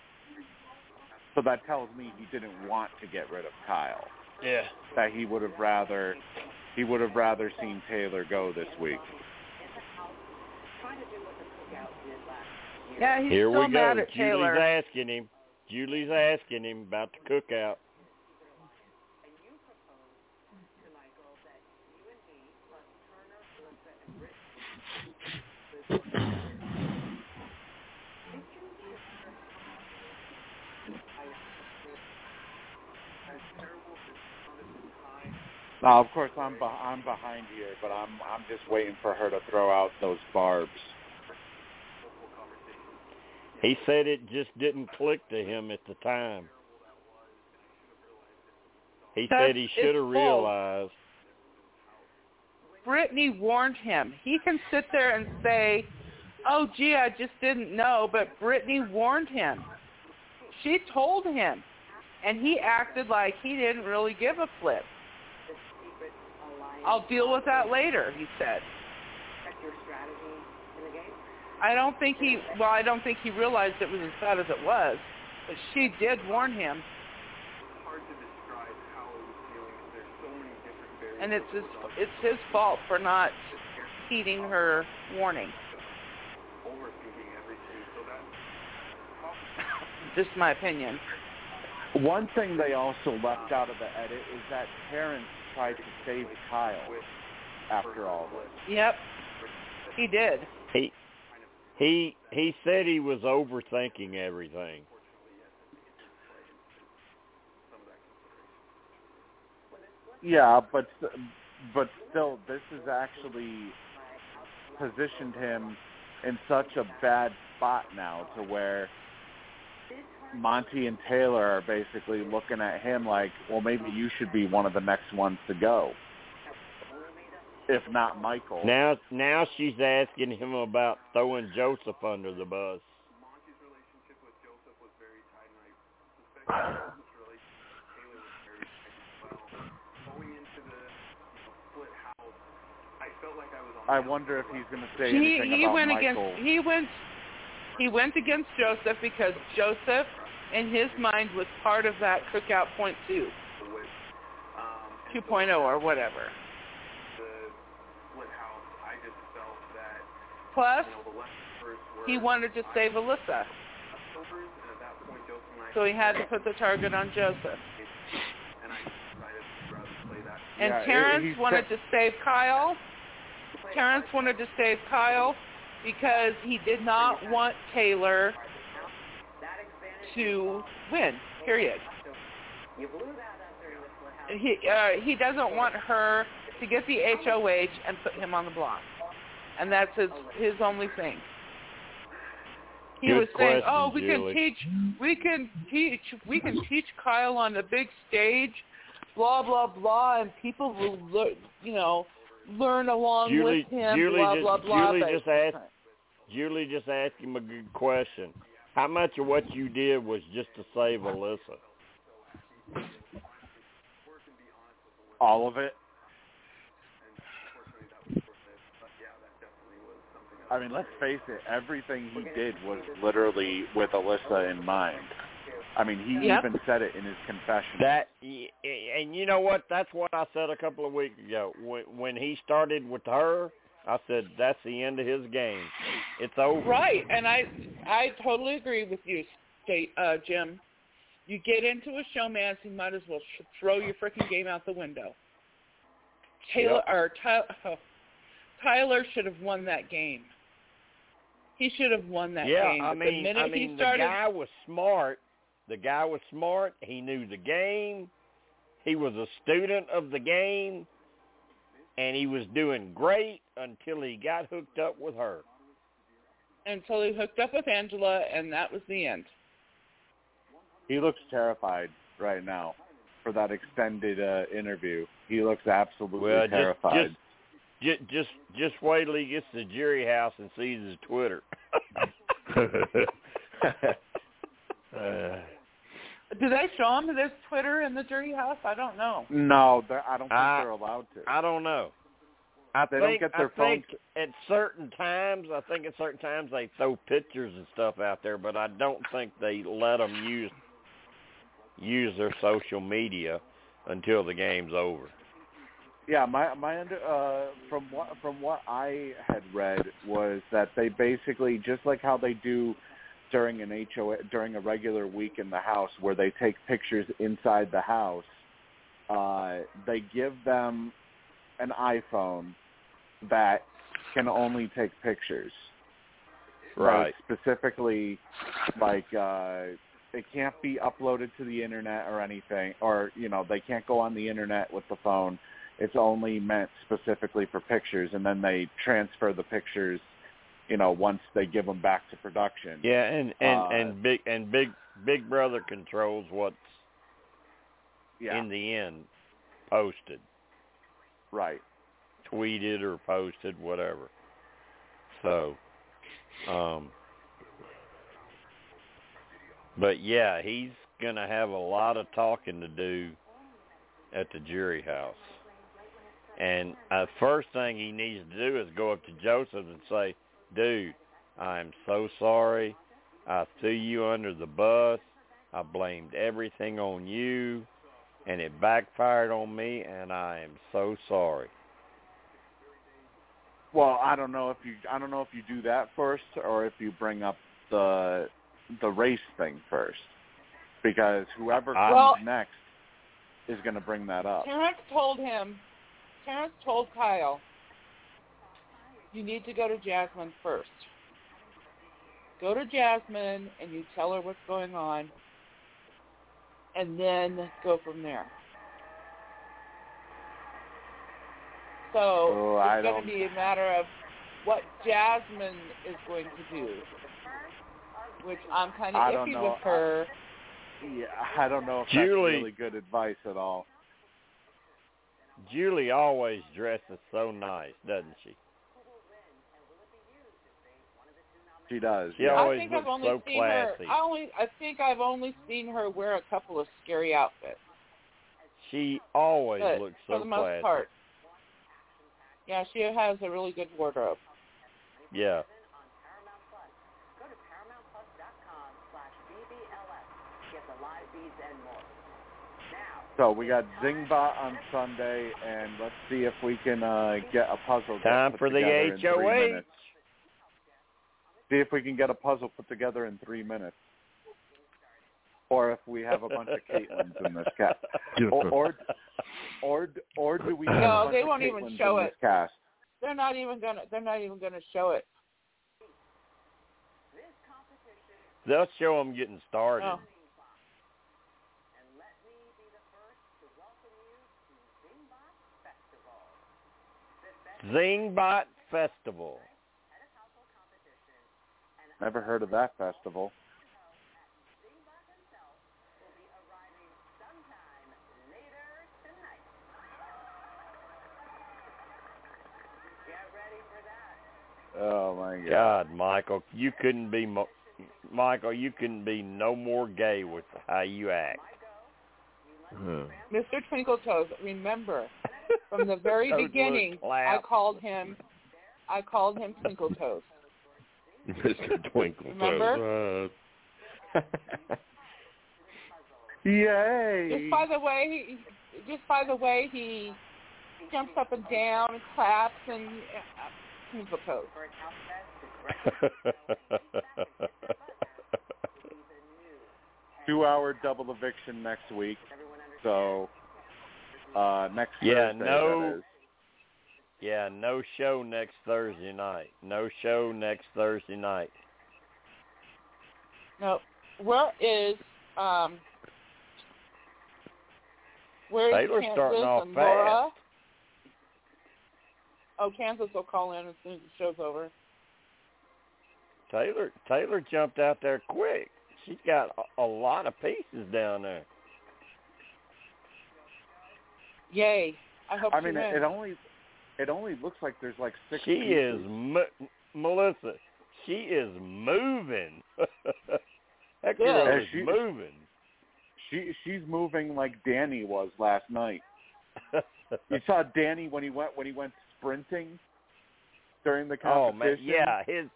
So that tells me he didn't want to get rid of Kyle. Yeah. That he would have rather he would have rather seen Taylor go this week. Yeah, he's Here still we mad go. at Julie's Taylor. asking him. Julie's asking him about the cookout. Now, of course, I'm be- I'm behind here, but I'm I'm just waiting for her to throw out those barbs. He said it just didn't click to him at the time. He That's said he should have realized. Brittany warned him. He can sit there and say, "Oh, gee, I just didn't know," but Brittany warned him. She told him, and he acted like he didn't really give a flip. I'll deal with that later, he said. I don't think he, well, I don't think he realized it was as bad as it was, but she did warn him. It's hard to describe how he was feeling because there's so many different variables. And it's his, it's his fault for not heeding her warning. Just my opinion. One thing they also left out of the edit is that Terrance tried to save Kyle after all this. Yep, he did. He he he said he was overthinking everything. Yeah, but but still, this has actually positioned him in such a bad spot now to where Monte and Taylor are basically looking at him like, well, maybe you should be one of the next ones to go, if not Michael. Now now she's asking him about throwing Joseph under the bus. I wonder if he's going to say he anything he about went Michael. against he went he went against Joseph because Joseph in his mind was part of that cookout point two. 2.0 or whatever. Plus, he wanted to save Alyssa. So he had to put the target on Joseph. And Yeah, Terrance he's wanted to save Kyle. Terrance wanted to save Kyle because he did not want Taylor to win. Period. He uh, he doesn't want her to get the HOH and put him on the block, and that's his his only thing. He Good was saying, question, "Oh, we Julie. can teach, we can teach, we can teach Kyle on the big stage, blah blah blah, and people will, lear- you know, learn along Julie with him, Julie blah just blah blah." Julie just asked Julie just asked him a good question. How much of what you did was just to save Alyssa? all of it. I mean, let's face it. Everything he did was literally with Alyssa in mind. I mean, he Yep. even said it in his confession. That and you know what? That's what I said a couple of weeks ago. When when he started with her, I said that's the end of his game. It's over. Right, and I I totally agree with you, State uh, Jim. You get into a showmance, you might as well sh- throw your freaking game out the window. Taylor or Ty- oh, Tyler should have won that game. He should have won that yeah, game. I mean, the minute I mean, he started, the guy was smart. The guy was smart. He knew the game. He was a student of the game, and he was doing great until he got hooked up with her. until he hooked up with Angela, and that was the end. He looks terrified right now for that extended uh, interview. He looks absolutely Well, terrified. just- Just, just, just wait till he gets to the jury house and sees his Twitter. uh, Do they show them this Twitter in the jury house? I don't know. no, they're- I don't think I- they're allowed to. I don't know. I They don't get their I think phones- at certain times, I think at certain times they throw pictures and stuff out there, but I don't think they let them use use their social media until the game's over. Yeah, my my under uh from what from what I had read was that they basically just like how they do during an HOH during a regular week in the house where they take pictures inside the house, uh they give them an iPhone that can only take pictures. So specifically like uh it can't be uploaded to the internet or anything or you know they can't go on the internet with the phone it's only meant specifically for pictures and then they transfer the pictures you know once they give them back to production Yeah, and and Uh, and big and big Big Brother controls what's yeah in the end posted, right tweeted or posted, whatever. So, um, but yeah, he's gonna have a lot of talking to do at the jury house. And uh, first thing he needs to do is go up to Joseph and say, "Dude, I'm so sorry. I threw you under the bus. I blamed everything on you, and it backfired on me, and I am so sorry." well i don't know if you i don't know if you do that first or if you bring up the the race thing first because whoever comes Well- next is going to bring that up Terrance told him, Terrance told Kyle, you need to go to Jasmine first. Go to Jasmine and you tell her what's going on, and then go from there. So Oh, I it's going don't- to be a matter of what Jasmine is going to do, which I'm kind I of don't iffy know. with her. yeah i don't know if Julie- that's really good advice at all Julie always dresses so nice, doesn't she? She does She yeah. always I think looks I've only so seen classy. her. I only. I think I've only seen her wear a couple of scary outfits. She always but looks for so the most classy. part, yeah, she has a really good wardrobe. Yeah. Go to ParamountPlus.com slash BBLS. Get the live feeds and more. Now, So we got Zingbot on Sunday, and let's see if we can uh, get a puzzle. get Time for the together in three HOH. Minutes. See if we can get a puzzle put together in three minutes, or if we have a bunch of Caitlins in this cast, or or or, or do we have No, a bunch they won't even show it. cast? They're not even gonna. They're not even gonna show it. They'll show them getting started. Oh. and let me be the first to welcome you to Zingbot Festival. This best Zingbot Festival. tennis household competition and Never heard of that festival. Zingbot himself will be arriving sometime later tonight. Get ready for that. Oh my god! God, Michael, you couldn't be mo- Michael, you couldn't be no more gay with how you act. Hmm. Mr. Twinkle Toes, remember from the very beginning, I called him. I called him Twinkle Toes. Mr. Twinkle Remember? Toes. Uh, Yay! Just by the way, he, just by the way he jumps up and down and claps and uh, twinkle toes. For an outfit, Two hour double eviction next week. So uh next Yeah, Thursday, no- that is. Yeah, no show next Thursday night. No show next Thursday night. No, where is um? Where is Taylor's Kansas starting off and fast. Laura? Oh, Kansas will call in as soon as the show's over. Taylor Taylor jumped out there quick. She's got a, a lot of pieces down there. Yay! I hope I she mean wins. it only it only looks like there's like six She pieces. is mo- Melissa. She is moving. that girl Yeah, is she- moving. She she's moving like Danny was last night. You saw Danny when he went when he went sprinting during the oh competition. man, yeah, his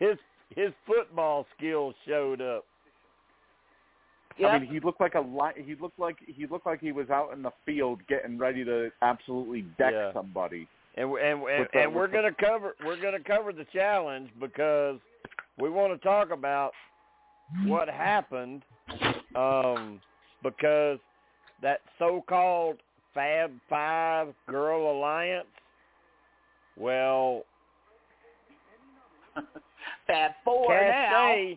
his his football skills showed up. Yep. I mean, he looked like a li- he looked like he looked like he was out in the field getting ready to absolutely deck Yeah. somebody. And and and, and we're gonna cover we're gonna cover the challenge because we want to talk about what happened um, because that so-called Fab Five Girl Alliance. Well, Fab Four now.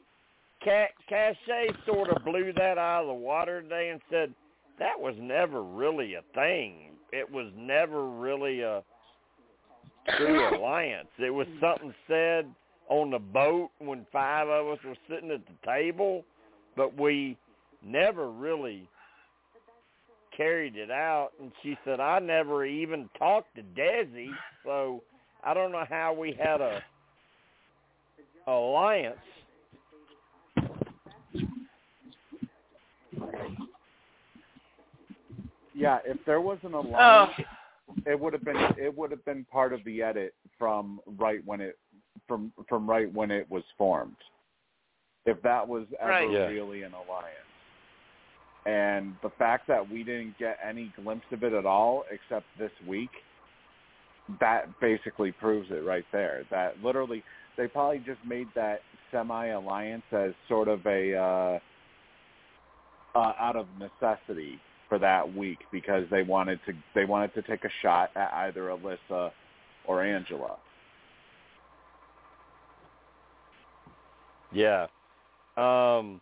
Ca- Cache sort of blew that out of the water today and said that was never really a thing. It was never really a true alliance. It was something said on the boat when five of us were sitting at the table, but we never really carried it out. And she said, I never even talked to Desi, so I don't know how we had a alliance. Yeah, if there was an Oh, alliance, it would have been it would have been part of the edit from right when it from from right when it was formed. If that was ever Right. Yeah. really an alliance. And the fact that we didn't get any glimpse of it at all except this week, that basically proves it right there. That literally they probably just made that semi alliance as sort of a uh uh, out of necessity for that week because they wanted to they wanted to take a shot at either Alyssa or Angela. Yeah. Um,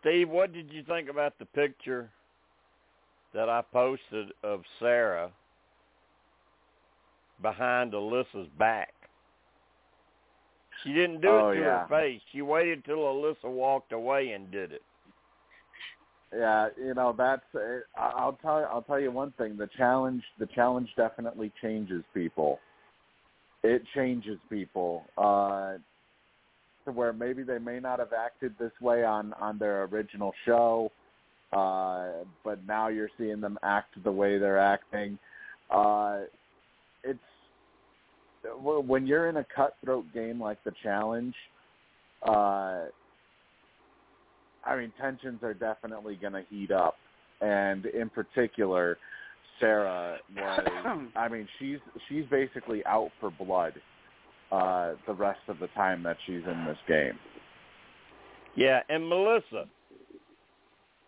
Steve, what did you think about the picture that I posted of Sarah behind Alyssa's back? She didn't do Oh, it to yeah. her face. She waited till Alyssa walked away and did it. Yeah, you know that's. Uh, I'll tell. I'll tell you one thing. The challenge. The challenge definitely changes people. It changes people uh, to where maybe they may not have acted this way on on their original show, uh, but now you're seeing them act the way they're acting. Uh, it's when you're in a cutthroat game like the challenge. Uh, I mean, tensions are definitely going to heat up, and in particular, Sarah was. I mean, she's she's basically out for blood uh, the rest of the time that she's in this game. Yeah, and Melissa.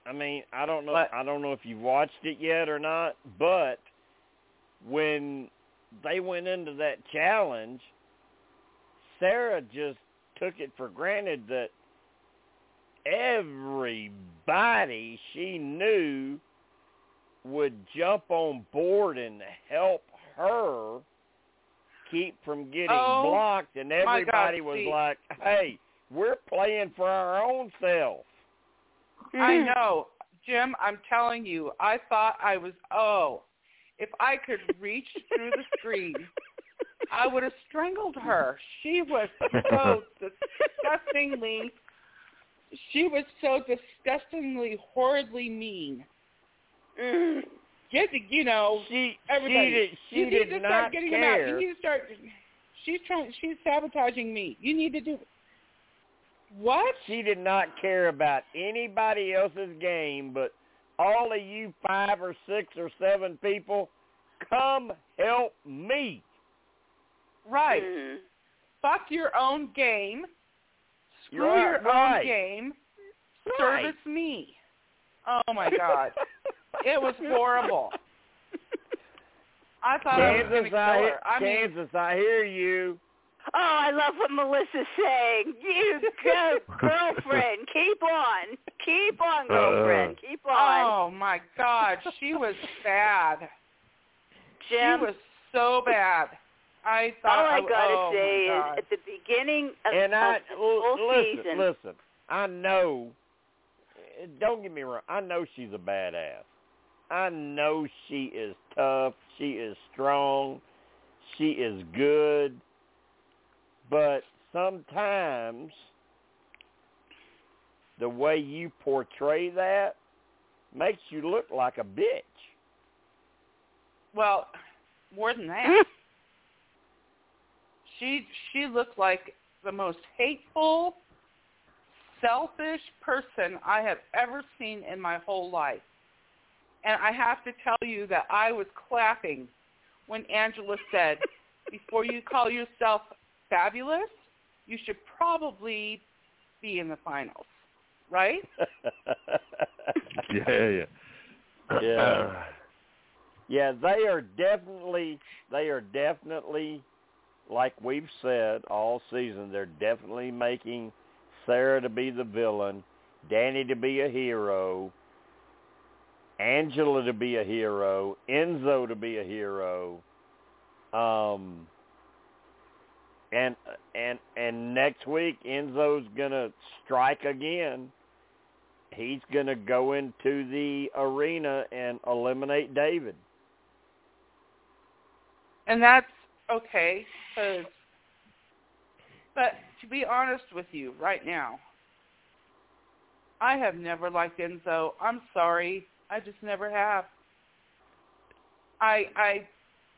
I mean, I don't know. What? I don't know if you've watched it yet or not, but when they went into that challenge, Sarah just took it for granted that everybody she knew would jump on board and help her keep from getting Oh, blocked and my God, everybody was Steve. like, "Hey, we're playing for our own self." I know, Jim. I'm telling you, I thought I was. Oh, if I could reach through the screen, I would have strangled her. She was so disgustingly. She was so disgustingly, horridly mean. Get the, you know, She everybody. she did, she you need did to not start getting them out. You need to start. she's trying. She's sabotaging me. You need to do. What? She did not care about anybody else's game, but all of you five or six or seven people, come help me. Right. Mhm. Fuck your own game. Screw Right, your right. own game. Right. Service me. Oh my god. it was horrible. I thought I was going to Kansas, kill I, her. I mean, Kansas, I hear you. Oh, I love what Melissa's saying. You go, girlfriend. Keep on. Keep on, uh. girlfriend. Keep on. oh my god, she was bad. Jim, She was so bad. I oh, thought. all I gotta oh say is God. at the beginning of, And I of the full l- listen, season, listen. I know. Don't get me wrong. I know she's a badass. I know she is tough. She is strong. She is good. But sometimes the way you portray that makes you look like a bitch. well, more than that. she she looked like the most hateful, selfish person I have ever seen in my whole life. And I have to tell you that I was clapping when Angela said, before you call yourself fabulous, you should probably be in the finals. Right? Yeah, yeah. Yeah. Uh, yeah, they are definitely they are definitely like we've said all season, they're definitely making Sarah to be the villain, Danny to be a hero, Angela to be a hero, Enzo to be a hero. Um and and and next week Enzo's gonna strike again. He's gonna go into the arena and eliminate David. And that's okay, 'cause but to be honest with you right now, I have never liked Enzo. I'm sorry. I just never have. I I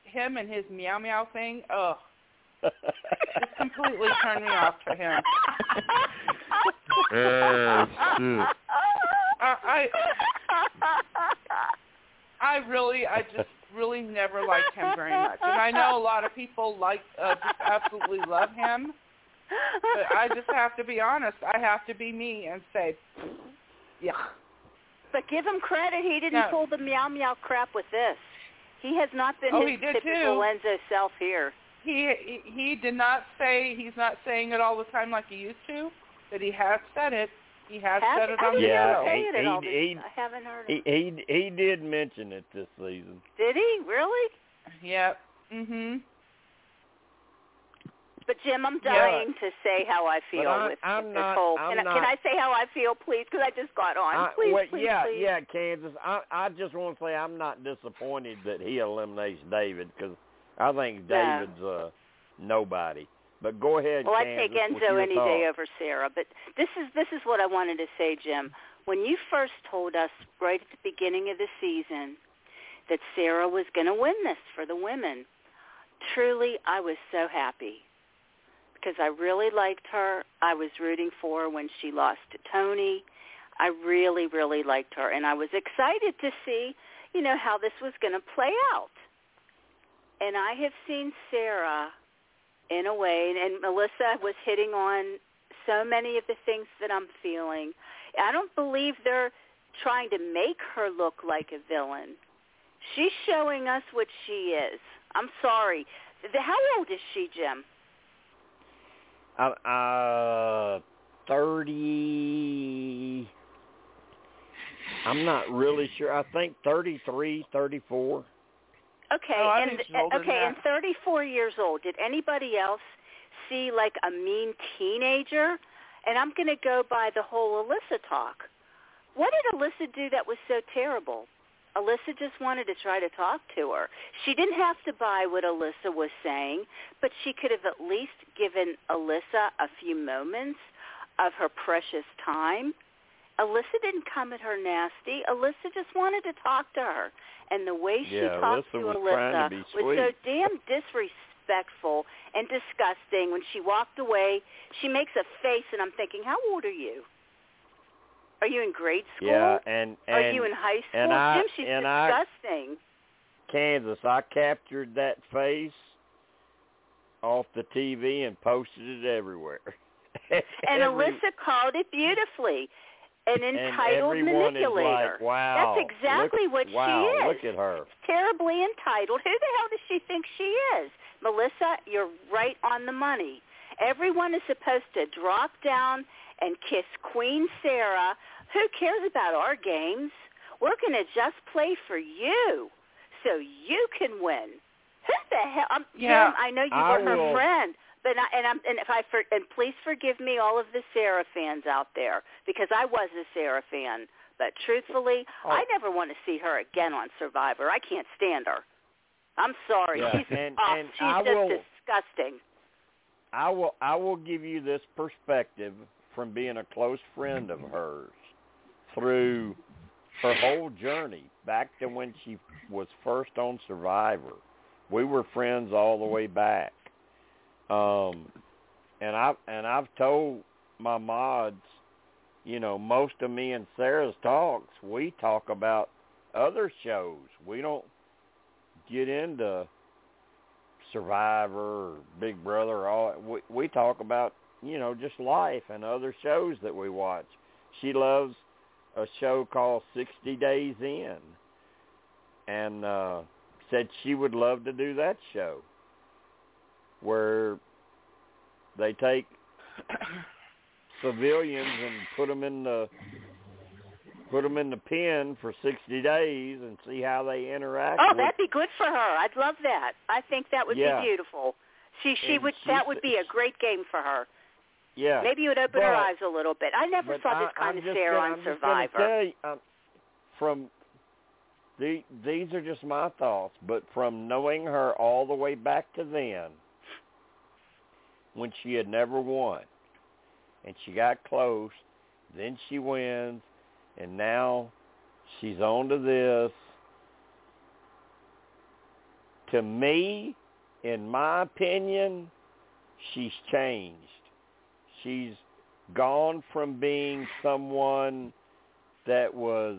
him and his meow meow thing, ugh, just completely turned me off to him. Oh, Shit. I I I really I just really never liked him very much. And I know a lot of people like uh, just absolutely love him. But I just have to be honest. I have to be me and say, yeah. But give him credit. He didn't No. pull the meow meow crap with this. He has not been Oh, his typical too. Enzo self here. He he- he did not say he's not saying it all the time like he used to, but he has said it. He has Have- said it on the Yeah, hear show. say he- all this- he- I haven't heard he, he he did mention it this season. Did he really? Yep. Mhm. But Jim, I'm Yeah. dying to say how I feel I- with, I'm with not- this whole. I'm can, I, not- can I say how I feel, please? Because I just got on. I, please, well, please, yeah, please. yeah, Kansas. I I just want to say I'm not disappointed that he eliminates David because I think Yeah. David's uh nobody. But go ahead, Well, I'd take Enzo any day over Sarah. But this is this is what I wanted to say, Jim. When you first told us right at the beginning of the season that Sarah was going to win this for the women, truly I was so happy because I really liked her. I was rooting for her when she lost to Tony. I really, really liked her, and I was excited to see, you know, how this was going to play out. And I have seen Sarah in a way, and and Melissa was hitting on so many of the things that I'm feeling. I don't believe they're trying to make her look like a villain. She's showing us what she is. I'm sorry. How old is she, Jim? Uh, uh, thirty. I'm not really sure. I think thirty-three, thirty-four. Okay, Oh, and think she's older than okay, and 34 years old. Did anybody else see like a mean teenager? And I'm going to go by the whole Alyssa talk. What did Alyssa do that was so terrible? Alyssa just wanted to try to talk to her. She didn't have to buy what Alyssa was saying, but she could have at least given Alyssa a few moments of her precious time. Alyssa didn't come at her nasty. Alyssa just wanted to talk to her. And the way she Yeah, talked Alyssa to Alyssa to was so damn disrespectful and disgusting. When she walked away, she makes a face, and I'm thinking, how old are you? Are you in grade school? Yeah, and and are you in high school? and I- Jim, she's and I- disgusting. Kansas, I captured that face off the TV and posted it everywhere. and Alyssa called it beautifully. An entitled manipulator. Like, wow, That's exactly look, what wow, she is. Look at her. terribly entitled. Who the hell does she think she is? Melissa, you're right on the money. Everyone is supposed to drop down and kiss Queen Sarah. Who cares about our games? We're going to just play for you so you can win. Who the hell? Um, Yeah. Jim, I know you I were her will- friend, but I, and I'm and if I for, and please forgive me, all of the Sarah fans out there, because I was a Sarah fan. But truthfully, Oh. I never want to see her again on Survivor. I can't stand her. I'm sorry. Yeah, She's and- off. and She's I just will- disgusting. I will I will give you this perspective from being a close friend of hers through her whole journey back to when she was first on Survivor. We were friends all the way back. Um and I and I've told my mods, you know, most of me and Sarah's talks, we talk about other shows. We don't get into Survivor or Big Brother or all we we talk about, you know, just life and other shows that we watch. She loves a show called 60 Days In and uh said she would love to do that show where they take civilians and put them in the put them in the pen for 60 days and see how they interact Oh, with that'd be good for her. I'd love that. I think that would Yeah. be beautiful. She she And would she that would be a great game for her. yeah Maybe it would open her eyes a little bit. I never saw this I, kind I'm of Sarah on I'm Survivor. tell you, um, from the, these are just my thoughts, but from knowing her all the way back to then, when she had never won, and she got close, then she wins, and now she's on to this. To me, in my opinion, she's changed. She's gone from being someone that was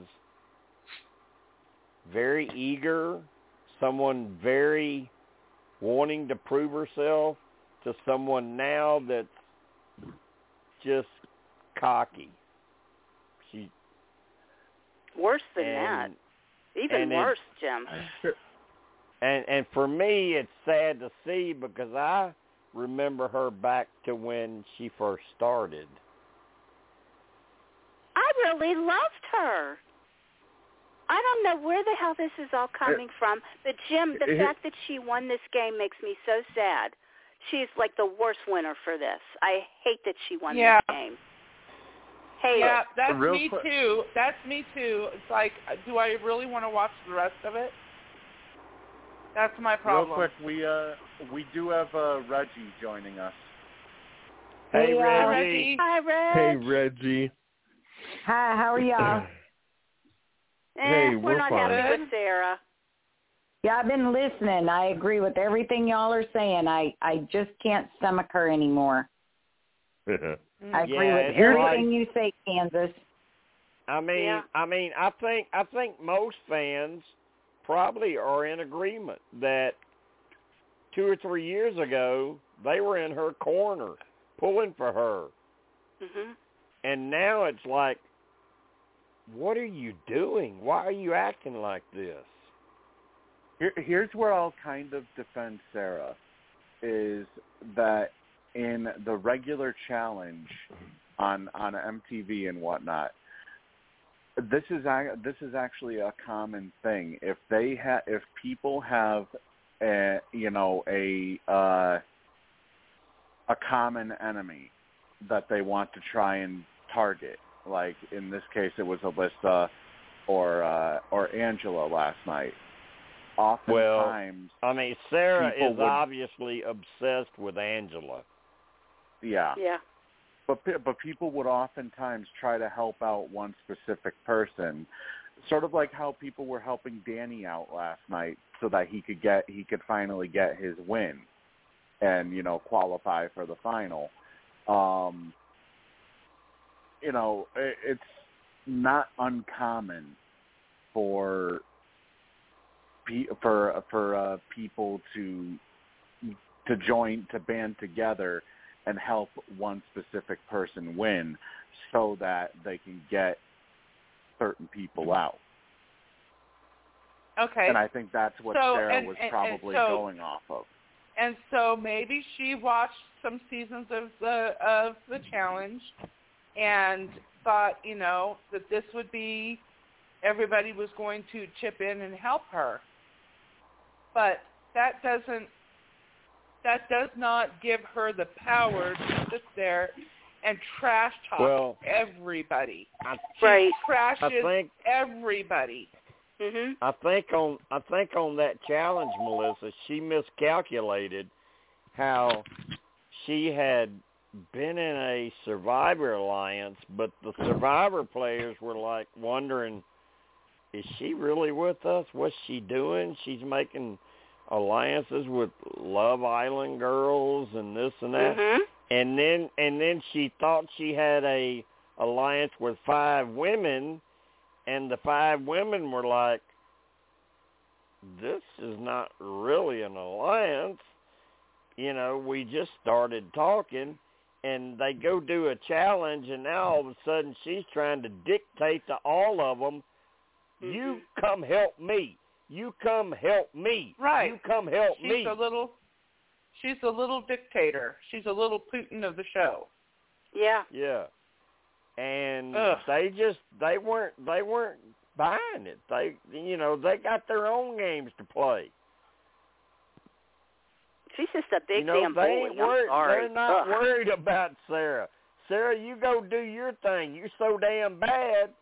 very eager, someone very wanting to prove herself, to someone now that's just cocky. She Worse than and, that. Even and it- worse, Jim. and and for me it's sad to see because I remember her back to when she first started. I really loved her. I don't know where the hell this is all coming from, but Jim, the fact that she won this game makes me so sad. She's like the worst winner for this. I hate that she won Yeah. this game. Hate Yeah, it. that's Real me quick- too. That's me too. It's like, do I really want to watch the rest of it? That's my problem. Real quick, we uh we do have uh, Reggie joining us. Hey, Hey, Hi, Reggie. Reggie. Hi, Reg. Hey, Reggie. Hi, how are y'all? Eh, Hey, we're we're not fine. happy with Sarah. Yeah, I've been listening. I agree with everything y'all are saying. I I just can't stomach her anymore. I agree Yeah, with everything like- you say, Kansas. I mean, Yeah. I mean, I think I think most fans probably are in agreement that two or three years ago they were in her corner, pulling for her, Mhm. and now it's like, what are you doing? Why are you acting like this? Here, here's where I'll kind of defend Sarah, is that in the regular challenge on on MTV and whatnot, this is this is actually a common thing. If they ha- if people have a you know a uh, a common enemy that they want to try and target, like in this case it was Alyssa or uh, or Angela last night. Oftentimes, I mean, Sarah is would- obviously obsessed with Angela. yeah. Yeah. but pe- but people would oftentimes try to help out one specific person, sort of like how people were helping Danny out last night so that he could get he could finally get his win. and you know qualify for the final. Um, you know, it, it's not uncommon for pe- for for uh, people to to join to band together and help one specific person win so that they can get certain people out. Okay. And I think that's what So, Sarah and- was and- and probably so- going off of. and so maybe she watched some seasons of the of the challenge and thought, you know, that this would be everybody was going to chip in and help her. But that doesn't that does not give her the power to sit there and trash talk Well, everybody. I, She Right. trashes I think everybody. Mhm. I think on I think on that challenge, Melissa, she miscalculated how she had been in a Survivor alliance, but the Survivor players were like wondering, is she really with us? What's she doing? She's making alliances with Love Island girls and this and that. Mhm. And then and then she thought she had a alliance with five women and the five women were like this is not really an alliance you know we just started talking and they go do a challenge and now all of a sudden she's trying to dictate to all of them you Mhm. come help me you come help me Right. you come help She's me a little she's a little dictator. She's a little Putin of the show. Yeah. Yeah. And Ugh. they just they weren't they weren't buying it. They you know, they got their own games to play. She's just a big you know, damn they bully. ain't I'm worried sorry. they're not Ugh. worried about Sarah. Sarah, you go do your thing. You're so damn bad.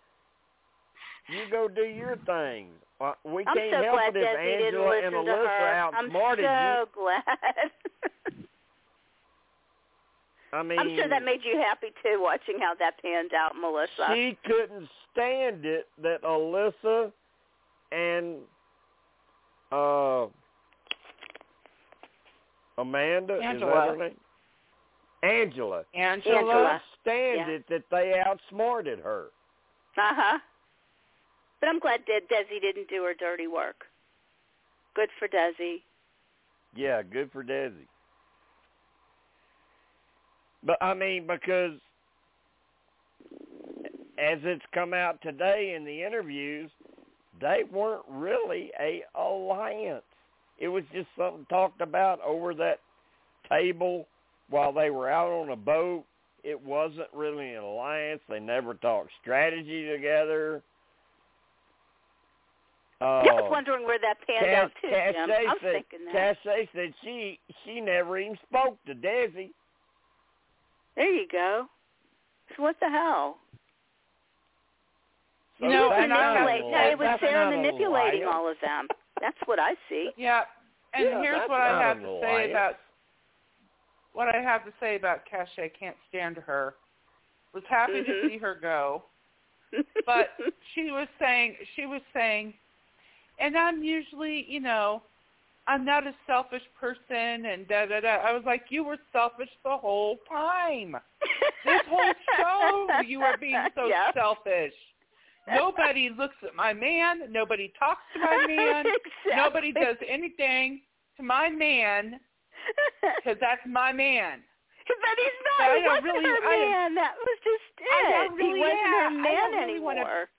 You go do your thing. Uh, we I'm can't so help glad it if Desi didn't Angela listen and to Alyssa her. outsmarted I'm you. so glad. I mean, I'm sure that made you happy too, watching how that panned out, Melissa. she couldn't stand it that Alyssa and uh Amanda is that Angela. her name? Angela. Angela. Angela. Stand Yeah. it that they outsmarted her. Uh huh. But I'm glad that Desi didn't do her dirty work. Good for Desi. Yeah, good for Desi. But I mean, because as it's come out today in the interviews, they weren't really a alliance. It was just something talked about over that table while they were out on a boat. It wasn't really an alliance. They never talked strategy together. Uh, I was wondering where that panned Cass- out too, Cass Jim. Shay I was said, thinking that. Cass said she she never even spoke to Desi. There you go. So what the hell? So You know, that's and I have- not Manipulate. No, it was alliance. Sarah That's not an manipulating alliance. all of them. That's what I see. Yeah, and Yeah, here's what I have an to say about what I have to say about Cashay. Can't stand her. Was happy to Mhm. see her go, but she was saying she was saying, and I'm usually, you know, I'm not a selfish person, and da da da. I was like, you were selfish the whole time. This whole show, you were being so Yeah. selfish. Nobody looks at my man. Nobody talks to my man. Exactly. Nobody does anything to my man because that's my man. But he's I not. He don't wasn't really- her I- man. that was just it. I don't really- he wasn't yeah, her I man don't really wanna- anymore.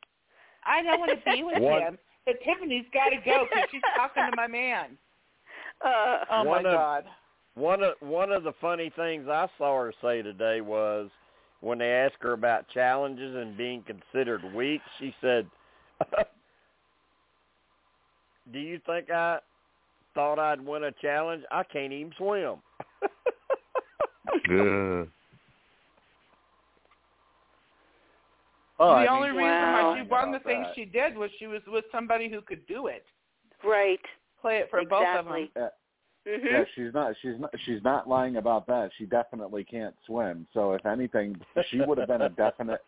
I don't want to be with What? him, but Tiffany's got to go because she's talking to my man. Uh, Oh One my of- God. One of one of the funny things I saw her say today was when they asked her about challenges and being considered weak, she said, "Do you think I thought I'd win a challenge? I can't even swim." Yeah. Oh, I the mean, only reason Wow. why she won the about things that. she did was she was with somebody who could do it. right. Play it for both of them. Exactly. Yeah, Mhm. yeah, she's not. She's not. She's not lying about that. She definitely can't swim. So if anything, she would have been a definite.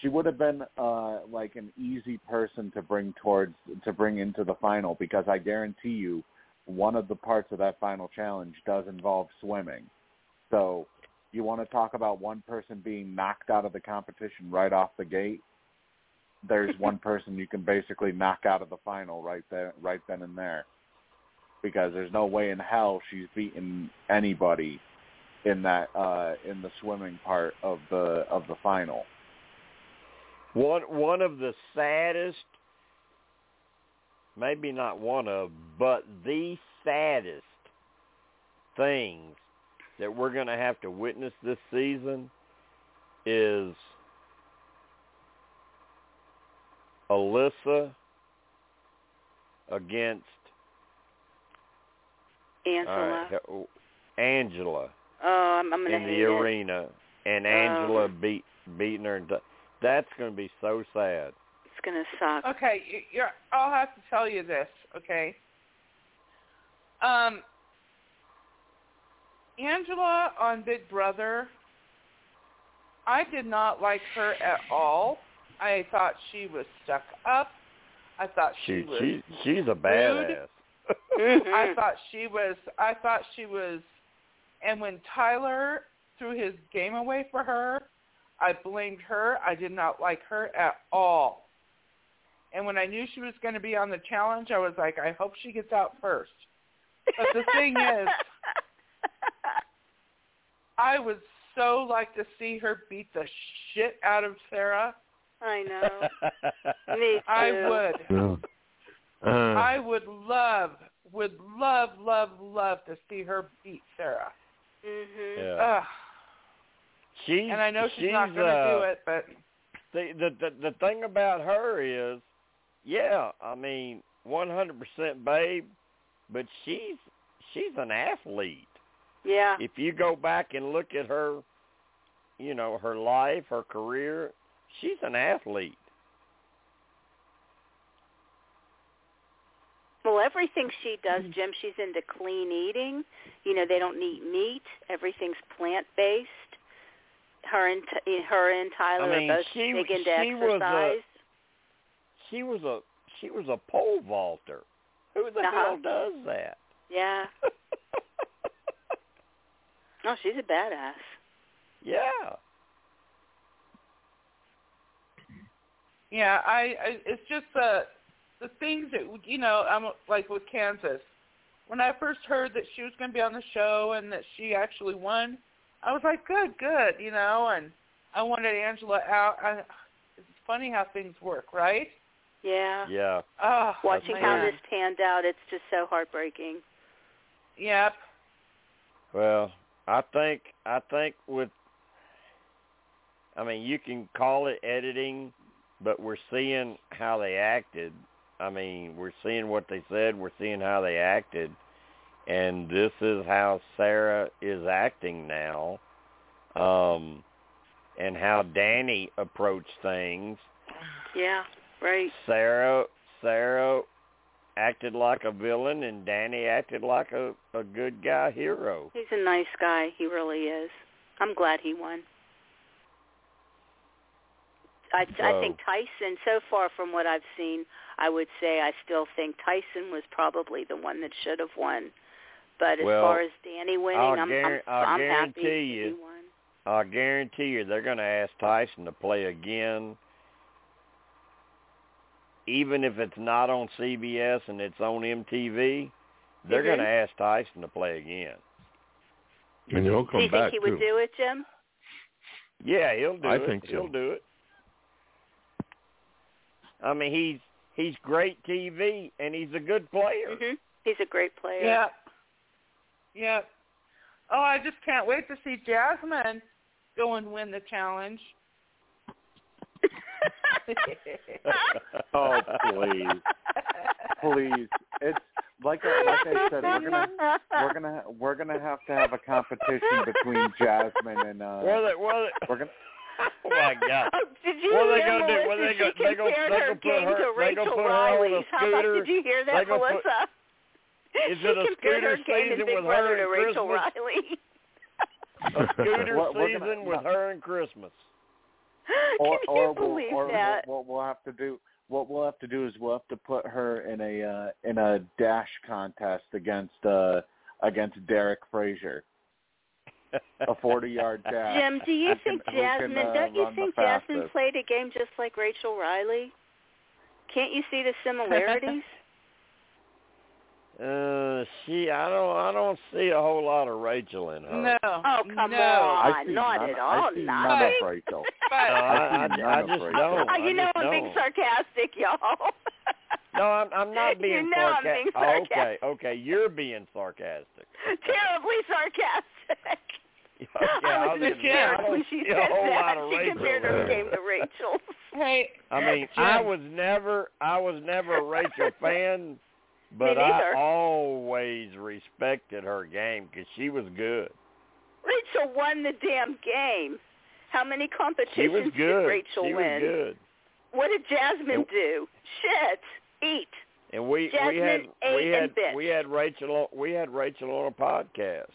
She would have been uh like an easy person to bring towards to bring into the final because I guarantee you, one of the parts of that final challenge does involve swimming. So you want to talk about one person being knocked out of the competition right off the gate? There's one person you can basically knock out of the final right there, right then and there, because there's no way in hell she's beaten anybody in that uh in the swimming part of the of the final. One one of the saddest, maybe not one of, but the saddest things that we're going to have to witness this season is Alyssa against Angela. all right, Angela oh, I'm, I'm gonna in hate the it. arena, and Angela Um, beat beating her. and That's going to be so sad. It's gonna suck. Okay, you- you're, I'll have to tell you this, okay? Um, Angela on Big Brother, I did not like her at all. I thought she was stuck up. I thought she, She was. she she's a badass. I mm-hmm. thought she was. I thought she was. And when Tyler threw his game away for her, I blamed her. I did not like her at all. And when I knew she was going to be on the challenge, I was like, I hope she gets out first. But the thing is, I would so like to see her beat the shit out of Sarah. I know. Me too. I would. Uh, I would love, would love, love, love to see her beat Sarah. Mm-hmm. yeah. Ugh. She's And I know she's, she's not going to uh, do it, but The, the the the thing about her is, yeah, I mean, one hundred percent babe, but she's she's an athlete. Yeah. If you go back and look at her, you know, her life, her career, she's an athlete. Well, everything she does, Jim, she's into clean eating. You know, they don't eat meat. Everything's plant based. Her and T- her and Tyler I mean, are both she big into she was exercise. a she was a she was a pole vaulter. Who the Uh-huh. hell does that? Yeah. Oh, she's a badass. yeah. yeah, I, I it's just the the things that you know, I'm like with Kansas. When I first heard that she was going to be on the show and that she actually won, I was like, good, good, you know, and I wanted Angela out. I, it's funny how things work, right? Yeah. Yeah. Oh, Watching how this panned out, it's just so heartbreaking. Yep. Well, I think I think with I mean, you can call it editing, but we're seeing how they acted. I mean, we're seeing what they said, we're seeing how they acted, and this is how Sarah is acting now. Um and how Danny approached things. Yeah. Right. Sarah Sarah acted like a villain and Danny acted like a, a good guy hero. He's a nice guy. He really is. I'm glad he won. I I think Tyson. So far from what I've seen, I would say I still think Tyson was probably the one that should have won. But as Well, far as Danny winning, I'll I'm guar- I'm, I'll I'm happy guarantee he you. won. I guarantee you they're going to ask Tyson to play again, even if it's not on CBS and it's on MTV. They're Mhm. going to ask Tyson to play again. and he'll come back. Do come you back think he would too. do it, Jim? Yeah, he'll do I it. think so. He'll do it. I mean, he's he's great TV and he's a good player. Mhm. He's a great player. Yep. Yep. Oh, I just can't wait to see Jasmine go and win the challenge. Oh, please. Please, it's like I- like I said, we're gonna we're gonna we're gonna have to have a competition between Jasmine and uh Well, they, well, they, we're gonna oh my God. Oh, did you What are they hear gonna do? Melissa? What are they she gonna- they gonna- compared they her gonna put game her- to they gonna Rachel put her on a Reilly's. How about? scooter? Did you hear that, gonna put- Melissa? Is she it a scooter game in season Big with Brother her to and Rachel Christmas? Reilly. A scooter We're- we're season gonna- with her and Christmas. Or Can or you we'll, believe or that? We'll, we'll have to do what we'll have to do is we'll have to put her in a uh, in a dash contest against uh, against Derek Frazier. A forty yard dash. Jim, do you Who think can- who can, Jasmine? uh, don't you think Jasmine fastest. played a game just like Rachel Reilly? Can't you see the similarities? Uh, she, I don't, I don't see a whole lot of Rachel in her. No. Oh, come no. on. I see not none, at all, I see not none of. Rachel. No, I, I I, I just of don't. Oh, you know I'm being don't. sarcastic, y'all. No, I'm, I'm not being you know I'm sarcastic. being Oh, okay, okay, you're being sarcastic. Terribly sarcastic. Okay, I was was just hysterical when she said that. She Rachel compared her game to Rachel's. hey, I mean, I was never, I was never a Rachel fan, but I always respected her game because she was good. Rachel won the damn game. How many competitions was good. did Rachel she win? was good. What did Jasmine And- do? Shit. Eat. And we we Jasmine had we ate had and bitched. we had Rachel on, we had Rachel on a podcast.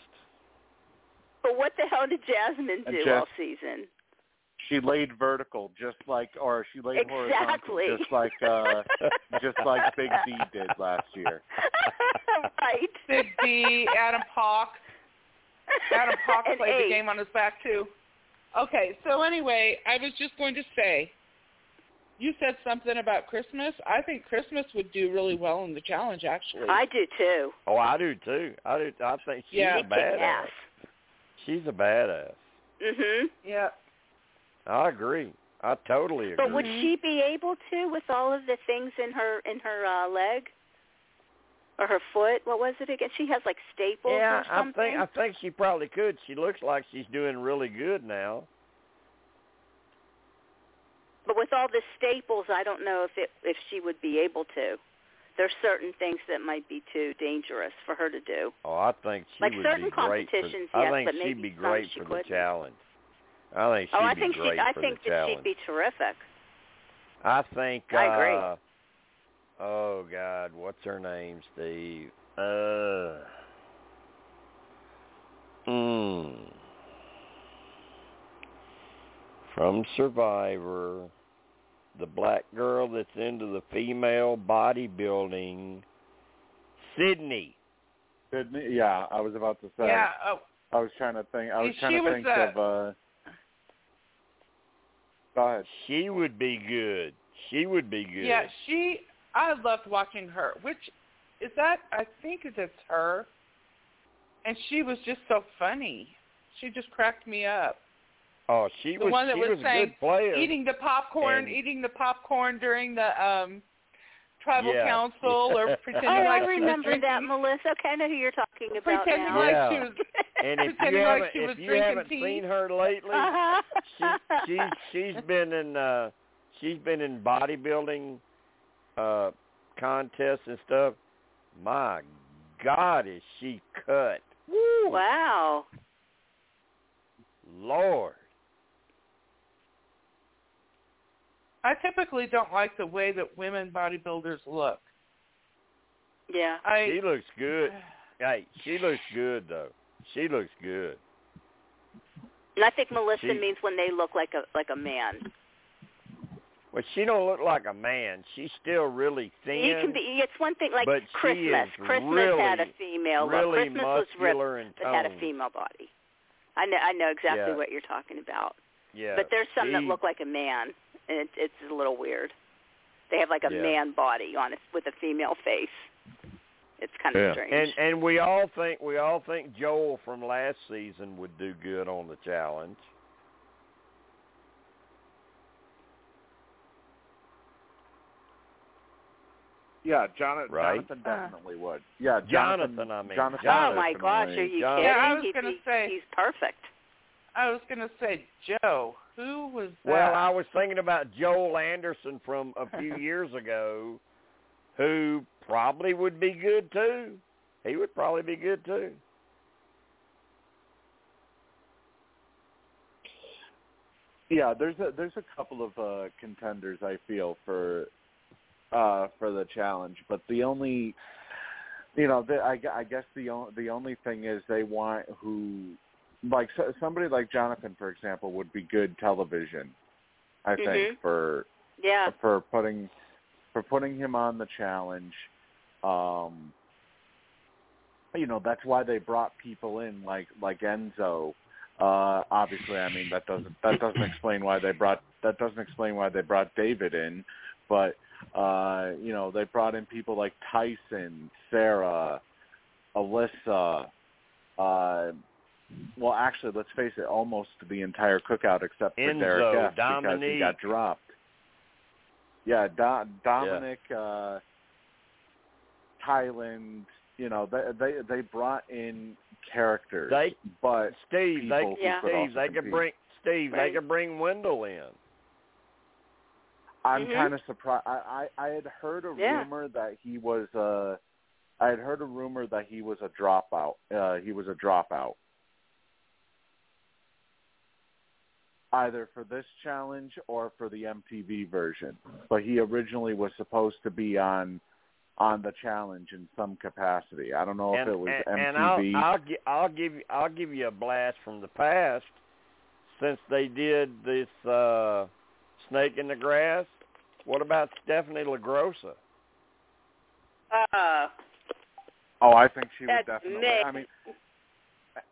But what the hell did Jasmine do Jas- all season? She laid vertical, just like, or she laid Exactly. horizontal, just like, uh, just like Big D did last year. right. Big D, Adam Poch. Adam Poch And played the game on his back too. Okay, so anyway, I was just going to say, you said something about Christmas. I think Christmas would do really well in the challenge, actually. I do too. Oh, I do too. I do. I think she's Yeah. a She badass. ass. She's a badass. Mhm. yeah. I agree. I totally agree. But would she be able to with all of the things in her in her uh leg or her foot? What was it again? She has like staples yeah, or I think I think she probably could. She looks like she's doing really good now. But with all the staples, I don't know if it if she would be able to. There's certain things that might be too dangerous for her to do. Oh, I think she Like would certain be great for. competitions, I yes, think but she'd maybe be great she for the challenge. I think she'd oh, I be think great she I for think the that challenge. she'd be terrific. I think. I agree. Uh, oh God, what's her name, Steve? Uh. Mm. From Survivor, the black girl that's into the female bodybuilding, Sydney. Sydney? Yeah, I was about to say. Yeah. Oh, I was trying to think. I was trying to was, think uh, of. uh Go ahead. She would be good. She would be good. yeah. She. I loved watching her. Which is that? I think it's her. And she was just so funny. She just cracked me up. Oh, she The was. The one that she was was a saying, good player. Eating the popcorn, And- eating the popcorn during the um tribal Yeah. council, or Oh, pretending I like she was remember drinking, that, Melissa. Okay, I know who you're talking about pretending now. like Yeah. she was. And if you haven't, she if you haven't tea. seen her lately, she she's she's been in uh she's been in bodybuilding uh contests and stuff. My God, is she cut? Woo! Wow. Lord. I typically don't like the way that women bodybuilders look. Yeah. I She looks good. Hey, she looks good though. She looks good. And I think Melissa She- means when they look like a like a man. Well, she don't look like a man. She's still really thin. You can be. It's one thing like she Christmas. is Christmas had a really, female look. really Christmas was ripped, but had a female body. I know. I know exactly Yeah. what you're talking about. Yeah. but there's some that look like a man, and it's it's a little weird. They have like a Yeah. man body on it with a female face. It's kind of Yeah. strange. And and we all think we all think Joel from last season would do good on the challenge. Yeah, Jonathan, Right. Jonathan uh. definitely would. Yeah, Jonathan. Jonathan, I mean, Jonathan oh my definitely- gosh, are you John- kidding? Yeah, I was He'd gonna be- say- he's perfect. I was gonna say Joe. Who was that? Well, I was thinking about Joel Anderson from a few years ago, who probably would be good too. He would probably be good too. Yeah, there's a there's a couple of uh contenders I feel for uh for the challenge, but the only you know, the, I, I guess the only the only thing is they want who like so, somebody like Jonathan for example would be good television. I think Mhm. for Yeah. for putting for putting him on the challenge. Um, you know, that's why they brought people in like like Enzo. Uh, obviously, I mean that doesn't that doesn't explain why they brought that doesn't explain why they brought David in, but uh, you know they brought in people like Tyson, Sarah, Alyssa. Uh, well, actually, let's face it, almost the entire cookout except for Enzo, Derek F because he got dropped. Yeah, Do- Dominic, uh, Kyland. You know, they they they brought in characters, They but Steve, they Yeah. could Steve, also they could bring Steve, Right. they could bring Wendell in. I'm Mhm. kind of surprised. I, I I had heard a Yeah. rumor that he was uh I had heard a rumor that he was a dropout. Uh he was a dropout. Either for this challenge or for the MTV version. But he originally was supposed to be on on the challenge in some capacity. I don't know and, if it was and, MTV. and I'll, I'll, gi- I'll give you, I'll give you a blast from the past. Since they did this uh, snake in the grass, what about Stephanie LaGrossa? Uh, oh, I think she would definitely. Meg. I mean,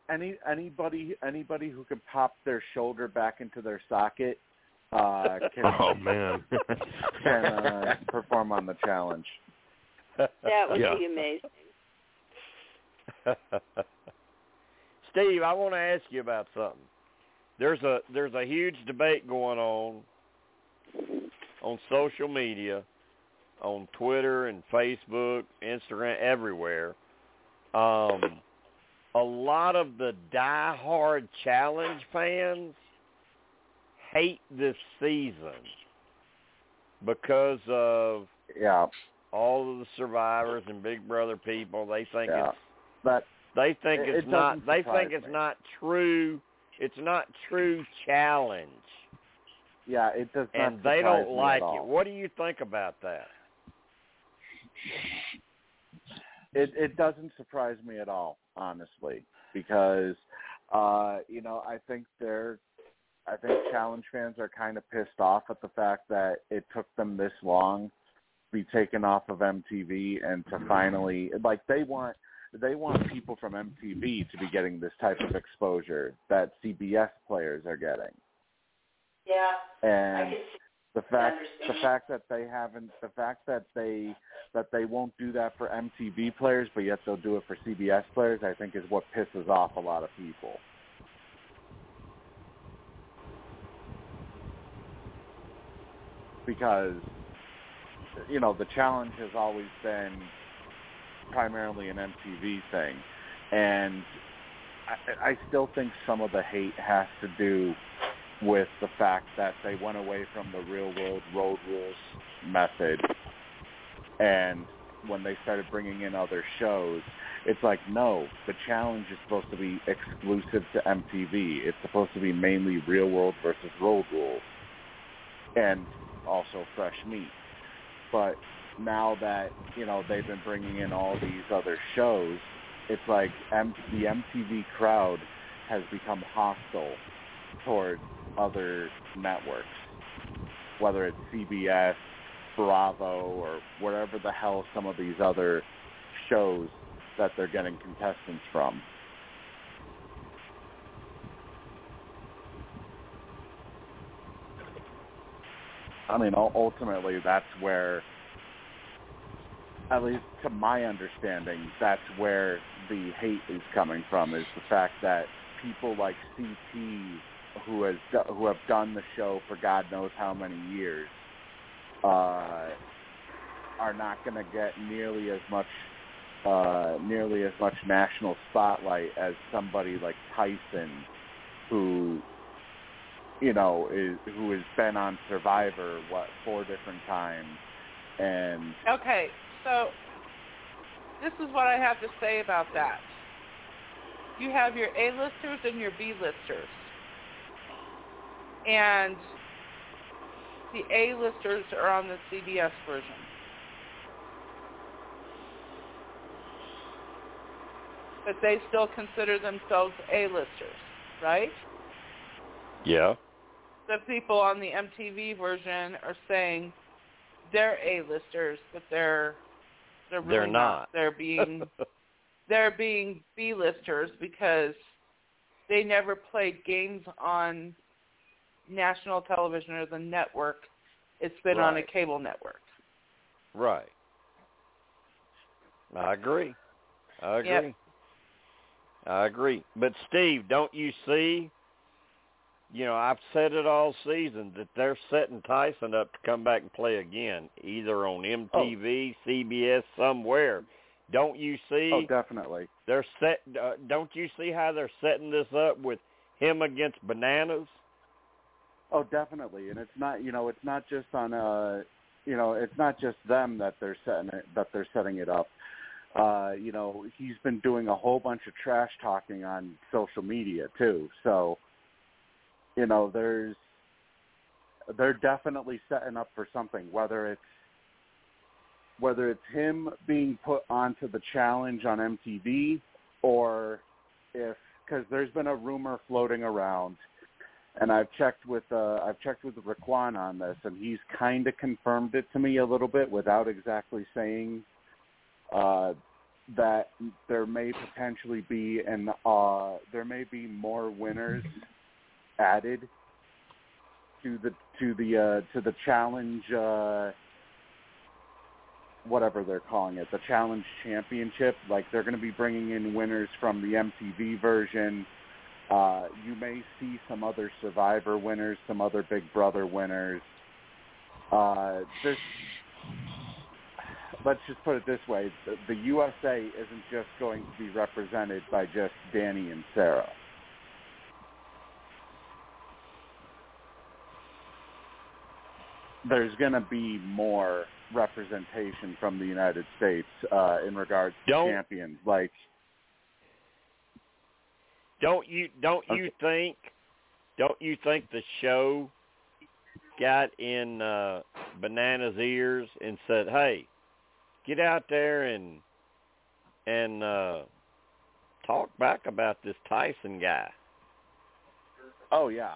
any anybody anybody who can pop their shoulder back into their socket uh, can Oh man. can uh, perform on the challenge. that would Yeah. be amazing. Steve, I want to ask you about something. There's a there's a huge debate going on on social media, on Twitter and Facebook, Instagram, everywhere. Um, a lot of the die-hard challenge fans hate this season because of Yeah, all of the survivors and Big Brother people. They think yeah. it's But they think It- it's it not. They think it's me. not true. It's not true challenge, yeah, it does not. and they don't like it. What do you think about that? It it doesn't surprise me at all, honestly, because uh, you know I think they're I think challenge fans are kind of pissed off at the fact that it took them this long to be taken off of MTV and to finally like they want they want people from MTV to be getting this type of exposure that CBS players are getting. Yeah, And the fact the fact that they haven't the fact that they that they won't do that for MTV players but yet they'll do it for CBS players I think is what pisses off a lot of people. Because you know, the challenge has always been primarily an MTV thing and I, I still think some of the hate has to do with the fact that they went away from the real world road rules method. And when they started bringing in other shows it's like no the challenge is supposed to be exclusive to MTV it's supposed to be mainly real world versus road rules and also fresh meat. But now that you know they've been bringing in all these other shows it's like M- the MTV crowd has become hostile toward other networks, whether it's CBS, Bravo, or wherever the hell some of these other shows that they're getting contestants from. I mean, ultimately, that's where, at least to my understanding, that's where the hate is coming from. Is the fact that people like CT, who has who have done the show for God knows how many years, uh, are not going to get nearly as much uh, nearly as much national spotlight as somebody like Tyson, who you know is who has been on Survivor what four different times, and Okay, so this is what I have to say about that. You have your A-listers and your B-listers. And the A-listers are on the CBS version. But they still consider themselves A-listers, right? Yeah. The people on the MTV version are saying they're A-listers, but they're they're really They're not. They're being they're being B-listers because they never played games on national television or the network. It's been on a cable network. Right. I agree. I agree. Yep. I agree. But Steve, don't you see? You know, I've said it all season that they're setting Tyson up to come back and play again, either on MTV, CBS, somewhere. Don't you see? Oh, definitely. They're set. Uh, don't you see how they're setting this up with him against Bananas? Oh, definitely. And it's not, you know, it's not just on, uh, you know, it's not just them that they're setting it, that they're setting it up. Uh, you know, he's been doing a whole bunch of trash talking on social media too. So, you know, there's, they're definitely setting up for something. Whether it's, whether it's him being put onto the challenge on MTV, or if, because there's been a rumor floating around and I've checked with uh, I've checked with Raquan on this, and he's kind of confirmed it to me a little bit without exactly saying uh, that there may potentially be an uh, there may be more winners added to the to the uh, to the challenge uh, whatever they're calling it the challenge championship. Like they're going to be bringing in winners from the MTV version uh, you may see some other Survivor winners, some other Big Brother winners. Uh, this, let's just put it this way: the, the USA isn't just going to be represented by just Danny and Sarah. There's going to be more representation from the United States uh, in regards to Don't- champions. Like, Don't you don't you think don't you think the show got in uh Banana's ears and said, "Hey, get out there and and uh talk back about this Tyson guy." Oh yeah.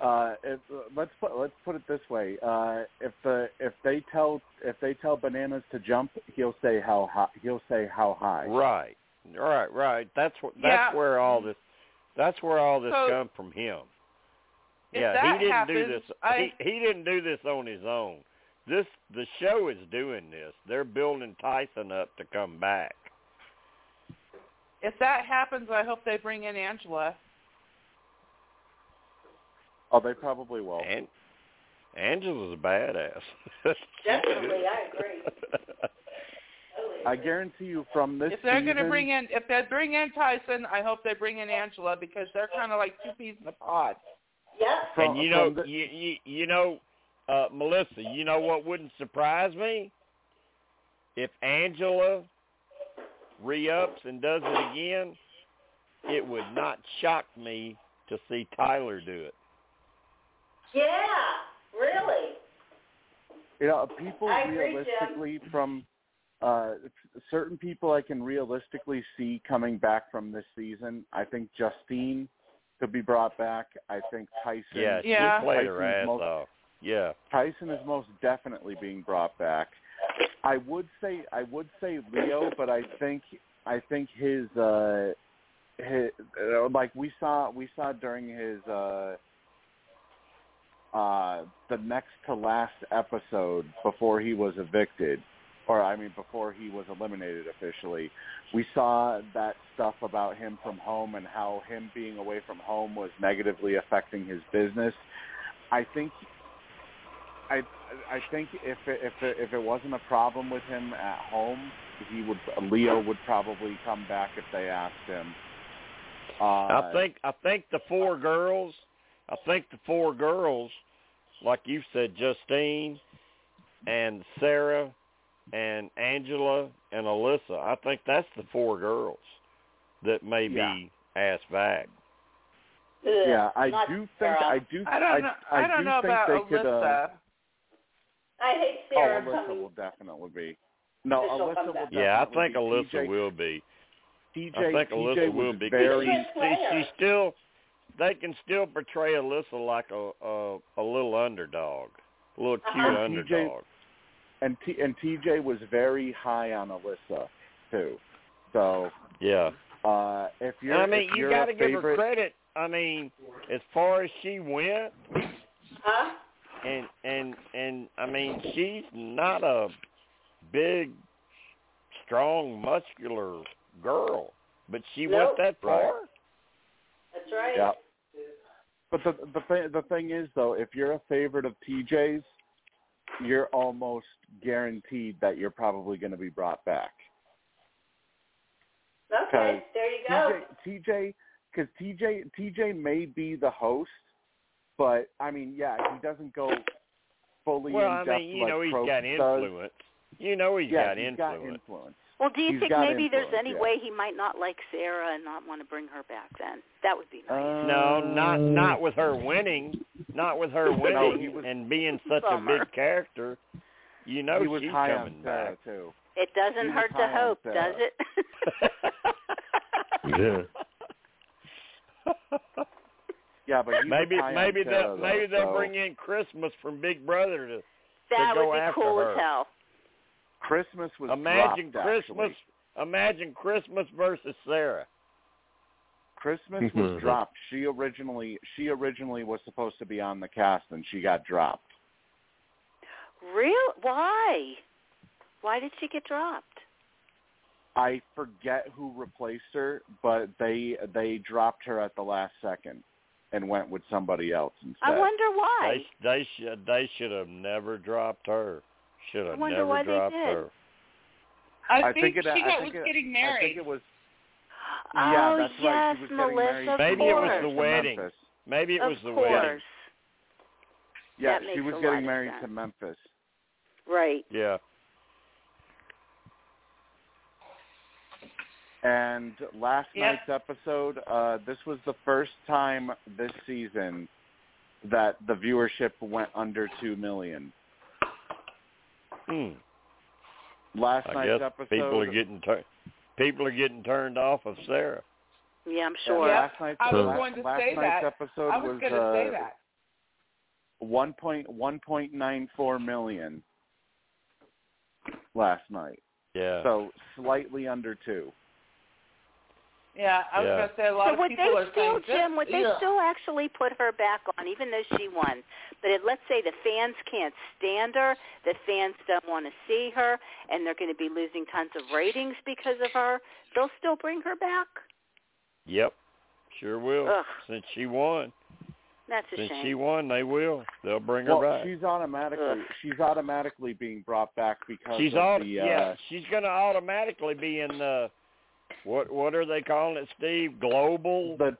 Uh, if, uh, let's put let's put it this way: uh, if the if they tell if they tell bananas to jump, he'll say how high. He'll say how high. Right. Right, right. That's what Yeah. that's where all this that's where all this So, come from him. Yeah, he didn't happens, do this. I, He he didn't do this on his own. This the show is doing this. They're building Tyson up to come back. if that happens, I hope they bring in Angela. Oh, they probably will. And Angela's a badass. Definitely, I agree. I guarantee you, from this If they're going to bring in, if they bring in Tyson, I hope they bring in Angela because they're kind of like two peas in a pod. Yep. from, and you know, the, you, you you know, uh, Melissa, you know what wouldn't surprise me? If Angela re-ups and does it again, it would not shock me to see Tyler do it. Yeah, really. you know, people I agree, realistically from uh, certain people I can realistically see coming back from this season. I think Justine could be brought back. I think Tyson. Yeah, Yeah. she played her Tyson's ass most- off. Yeah. Tyson is most definitely being brought back. I would say I would say Leo, but I think I think his uh his uh, like we saw we saw during his uh uh the next to last episode before he was evicted or I mean before he was eliminated officially. We saw that stuff about him from home and how him being away from home was negatively affecting his business. I think I I think if it, if it, if it wasn't a problem with him at home, he would Leo would probably come back if they asked him. Uh, I think I think the four girls, I think the four girls, like you said, Justine and Sarah and Angela and Alyssa. I think that's the four girls that may Yeah. be asked back. Ugh, yeah, I not do think Sarah. I do I don't know. I, I, don't do know think about they Alyssa. could. Uh, I hate oh, Sarah Alyssa coming. will definitely be. No, Alyssa will definitely Yeah, I think be. Alyssa TJ, will be. TJ, I think TJ Alyssa will be. 'cause very. She's She, she's still. They can still portray Alyssa like a a, a little underdog, a little cute Uh-huh. underdog. And T, and TJ was very high on Alyssa too. So Yeah. uh, if you're, I mean, you you're got to give her credit. I mean, as far as she went, Huh? and and and I mean, she's not a big, strong, muscular girl, but she Nope. went that Right. far. That's right. Yeah. But the the thing the thing is though, if you're a favorite of TJ's, you're almost guaranteed that you're probably going to be brought back. Okay, there you go. TJ TJ because TJ TJ may be the host, but I mean, yeah, he doesn't go fully Well, in I depth mean, you like know, he's Probst got does. influence. You know, he's yeah, got he's influence. got influence. Well, do you He's think maybe there's any yeah. way he might not like Sarah and not want to bring her back then? That would be nice. No, Uh, not not with her winning, not with her No, winning he was- and being such a big character. You know, he was she's high coming on Sarah back. too. it doesn't hurt to hope, does it? Yeah. Yeah, but maybe maybe on Sarah, they'll maybe though, they'll so bring in Christmas from Big Brother to that go would be cool her. as hell. Christmas was imagine dropped, Christmas. Actually. Imagine Christmas versus Sarah. Christmas was dropped. She originally she originally was supposed to be on the cast and she got dropped. Real? Why? Why did she get dropped? I forget who replaced her, but they they dropped her at the last second and went with somebody else instead. I wonder why. They they should they should have never dropped her. Should I have wonder never why they dropped did. her. I, I think, it, she I think was it, getting I married. think it was oh that's yes, right. She was Melissa. married. Of Maybe it was the wedding. Maybe it of was the course. wedding. Yeah, That she was getting married to Memphis. Right. Yeah. And last Yep. night's episode, uh, this was the first time this season that the viewership went under two million. Hmm. Last I night's guess episode, people are getting tur- people are getting turned off of Sarah. Yeah, I'm sure. Yeah. last night's, I was last, going to last say night's that. episode I was, going to uh, say that. one point one point nine four million last night. Yeah. So slightly under two. Yeah, I was Yeah. going to say a lot So of would people they are still, saying, Jim? Would they yeah. still actually put her back on, even though she won? But it, let's say the fans can't stand her, the fans don't want to see her, and they're going to be losing tons of ratings because of her. They'll still bring her back. Yep. Sure will. Ugh. Since she won. That's a Since shame. she won, they will. They'll bring her Well, back. she's automatically Ugh. she's automatically being brought back because She's of all the yeah. uh, She's going to automatically be in the what what are they calling it, Steve? Global. the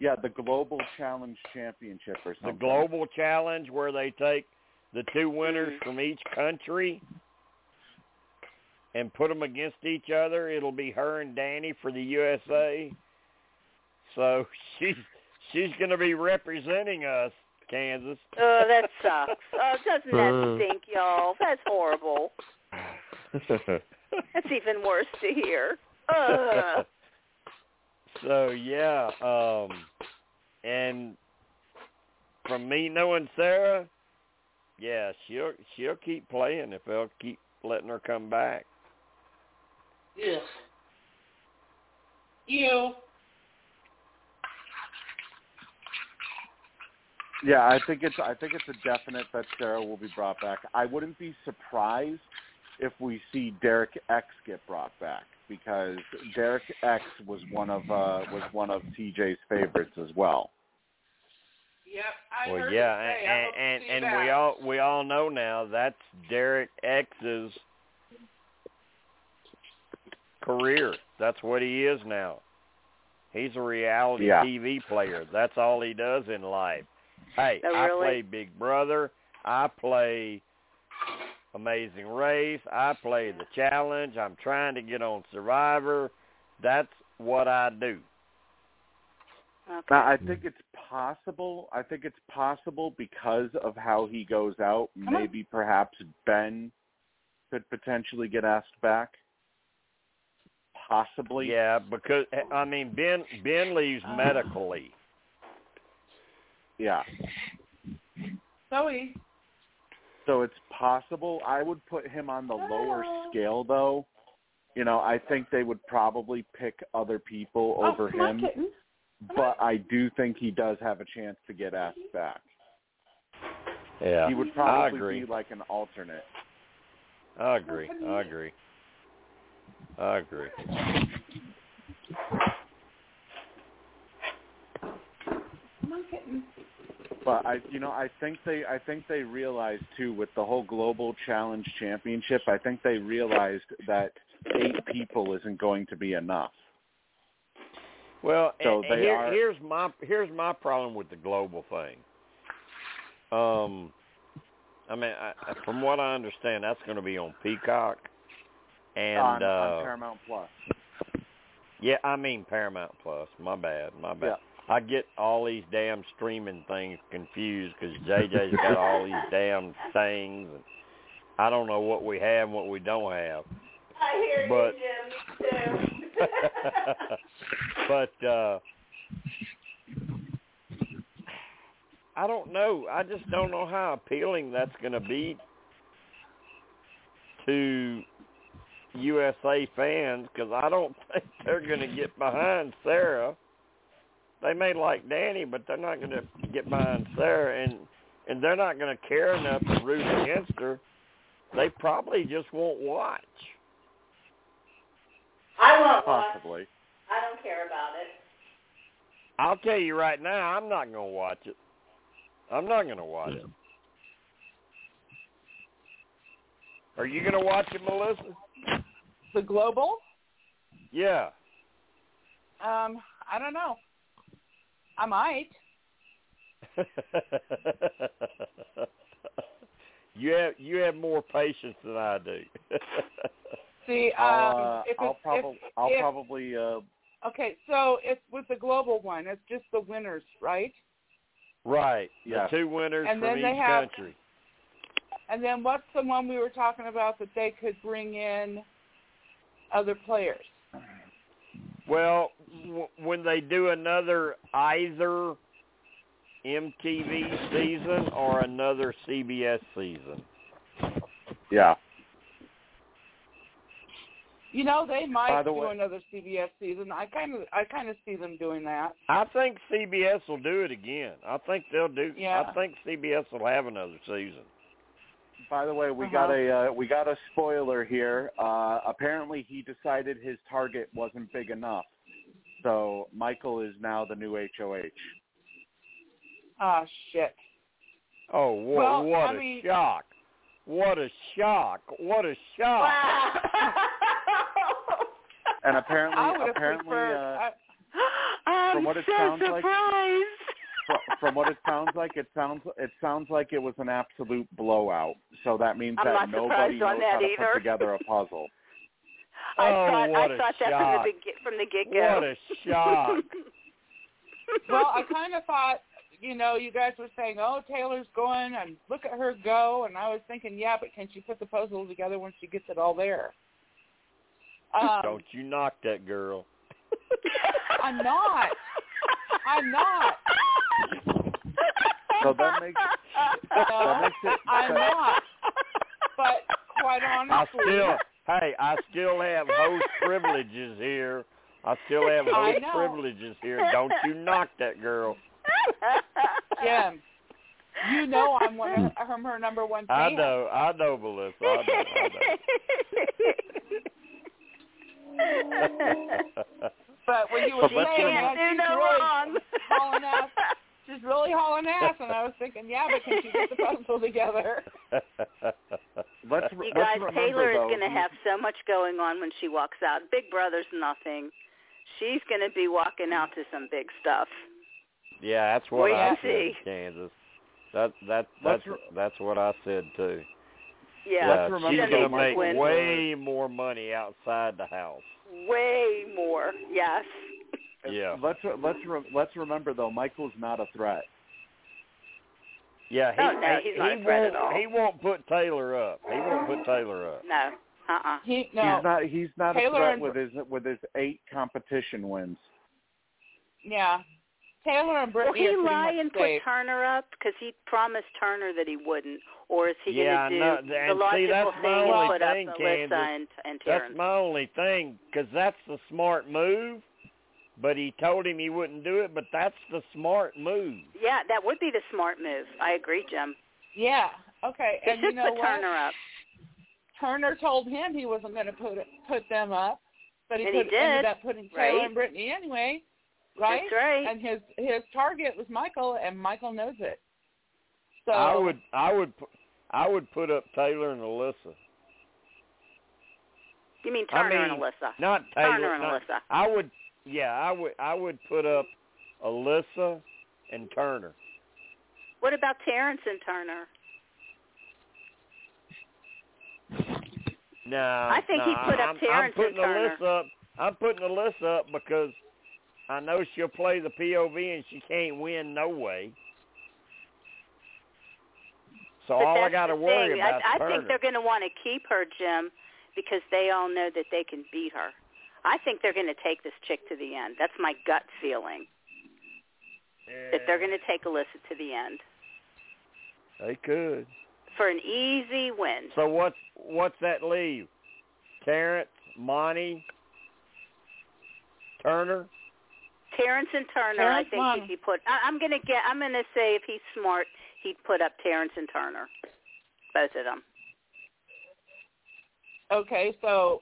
yeah the global challenge championship or something. the global challenge where they take the two winners Mhm. from each country and put them against each other. It'll be her and Danny for the USA. So she's she's going to be representing us, Kansas. Oh, that sucks. Oh, doesn't that Uh. stink, y'all? That's horrible. That's even worse to hear. Ugh. so yeah, um and from me knowing Sarah, yeah, she'll she'll keep playing if they'll keep letting her come back. Yeah. You. Yeah, I think it's I think it's a definite that Sarah will be brought back. I wouldn't be surprised if we see Derek X get brought back because Derek X was one of uh was one of TJ's favorites as well. Yep, I well, heard yeah, you say. I and and, and we all we all know now that's Derek X's career. That's what he is now. He's a reality Yeah. TV player. That's all he does in life. Hey, Oh, I play Big Brother. I play Amazing Race. I play the Challenge. I'm trying to get on Survivor. That's what I do. Okay. Now, I think it's possible. I think it's possible because of how he goes out. on. Maybe perhaps Ben could potentially get asked back. Possibly. Yeah, because I mean Ben Ben leaves uh. medically. Yeah. Zoe. So it's possible. I would put him on the lower scale, though. You know, I think they would probably pick other people Oh, over come on, him, kitten. but I do think he does have a chance to get asked back. Yeah, He would I probably agree. be like an alternate. I agree. I agree. I agree. Come on, kitten. But I, you know, I think they, I think they realized too with the whole global challenge championship. I think they realized that eight people isn't going to be enough. Well, So and, and here, are- here's my here's my problem with the global thing. Um, I mean, I, I- from what I understand, that's going to be on Peacock, and on, uh, on Paramount Plus. yeah, I mean Paramount Plus. My bad, my bad. I get all these damn streaming things confused because JJ's got all these damn things, and I don't know what we have and what we don't have. I hear But- you, Jim. Too. but uh I don't know. I just don't know how appealing that's going to be to USA fans because I don't think they're going to get behind Sarah. They may like Danny, but they're not going to get behind Sarah, and and they're not going to care enough to root against her. They probably just won't watch. I won't watch. Possibly. I don't care about it. I'll tell you right now, I'm not going to watch it. I'm not going to watch it. Are you going to watch it, Melissa? The global? Yeah. Um, I don't know. I might. you have you have more patience than I do. See, um, I'll, uh, if I'll it's, probably, if, I'll if, probably, uh, okay, so it's with the global one. It's just the winners, right? right. Yeah. The two winners And from then they each have- country. And then what's the one we were talking about that they could bring in other players? Well, w- when they do another either MTV season or another CBS season. yeah. You know, they might the do way- another CBS season. I kind of, I kind of see them doing that. I think CBS will do it again. I think they'll do. Yeah. I think CBS will have another season. By the way, we Uh-huh. got a uh, we got a spoiler here. Uh, apparently, he decided his target wasn't big enough, so Michael is now the new HOH. Ah, shit. Oh, what, Well, what I a mean- shock! What a shock! What a shock! Wow. And apparently, I would have apparently, preferred. uh, I, I'm from what it sounds like- surprised. fr- from what it sounds like, it sounds it sounds like it was an absolute blowout. So that means I'm that nobody surprised on knows that how to either. put together a puzzle. I Oh, thought what I a thought that shock. from the beg- from the get go. What a shock! well, I kind of thought, you know, you guys were saying, "Oh, Taylor's going," and look at her go, and I was thinking, yeah, but can she put the puzzle together when she gets it all there? Um, Don't you knock that girl. I'm not. I'm not. So that makes that uh, makes it. I'm that- not. But quite honestly, I still, hey, I still have host privileges here. I still have host privileges here. Don't you knock that girl. Jim, you know I'm one of I'm her number one fan. I know, I know, Melissa. I know, I know. But when you were But let's saying remember- that, Can't she's no really wrong. hauling ass. She's really hauling ass, and I was thinking, yeah, but can she get the puzzle together? Let's You let's guys, Taylor is going to have so much going on when she walks out. Big Brother's nothing. She's going to be walking out to some big stuff. yeah, that's what Wait I and said, see. Kansas. That that Let's that's re- that's what I said too. Yeah, Let's yeah, remember she's she's gonna gonna make win. way more money outside the house. Way more. Yes. Yeah. Let's let's re- let's remember though, Michael's not a threat. Yeah, he Oh, no, he's not he a threat won't at all. he won't put Taylor up. He won't put Taylor up. No. Uh-uh. He no. He's not he's not Taylor a threat and- with his with his eight competition wins. Yeah. Taylor and Will he lie much and safe. put Turner up because he promised Turner that he wouldn't, or is he Yeah, going to do no, the and see, logical that's thing and only put thing, up Kansas. Alyssa and, and That's my only thing, because that's the smart move. But he told him he wouldn't do it. But that's the smart move. Yeah, that would be the smart move. I agree, Jim. Yeah. Okay. He and should you know put what? Turner up. Turner told him he wasn't going to put it, put them up, but he, And he did, ended up putting Taylor right? and Brittany anyway, right? That's right. And his his target was Michael, and Michael knows it. So I would, I would, I would put up Taylor and Alyssa. you mean I Turner and Alyssa? Not Taylor. Turner and not- Alyssa. I would, yeah, I would, I would put up Alyssa and Turner. What about Terrance and Turner? No, I think no, he'd put up I'm, Terrance I'm and Turner. Alyssa up. I'm putting Alyssa up because I know she'll play the POV and she can't win no way. So but all I got to worry thing. about I, I think they're going to want to keep her, Jim, because they all know that they can beat her. I think they're going to take this chick to the end. That's my gut feeling. That they're going to take Alyssa to the end They could. for an easy win. So what's what's that leave? Terrance, Monte, Turner. Terrance and Turner, Terrance I think won. if he put, I, I'm going to get, I'm going to say if he's smart, he'd put up Terrance and Turner, both of them. okay, so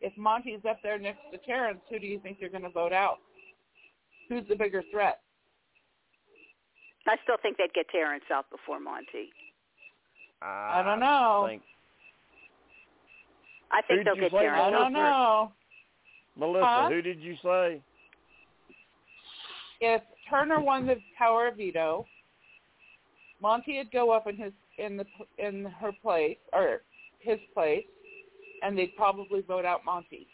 if Monte's up there next to Terrance, who do you think you're going to vote out? Who's the bigger threat? I still think they'd get Terrance out before Monte. I don't know. Think, I think Who'd they'll you get say Terrance. I Melissa? don't know. Melissa, Huh? who did you say? If Turner won the power of veto, Monte would go up in his in the in her place or his place, and they'd probably vote out Monte.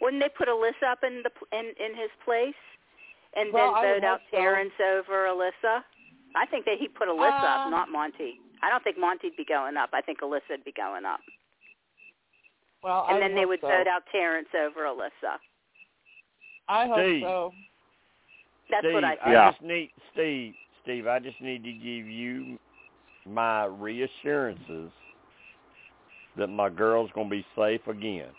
Wouldn't they put Alyssa up in the in in his place, and Well, then vote out hope so. Terrance over Alyssa? I think that he'd put Alyssa Uh, up, not Monte. I don't think Monte'd be going up. I think Alyssa'd be going up, Well, I and then they would so. vote out Terrance over Alyssa. I hope Steve. so. That's Steve, what I I. Yeah. just need Steve. Steve, I just need to give you my reassurances that my girl's gonna be safe again.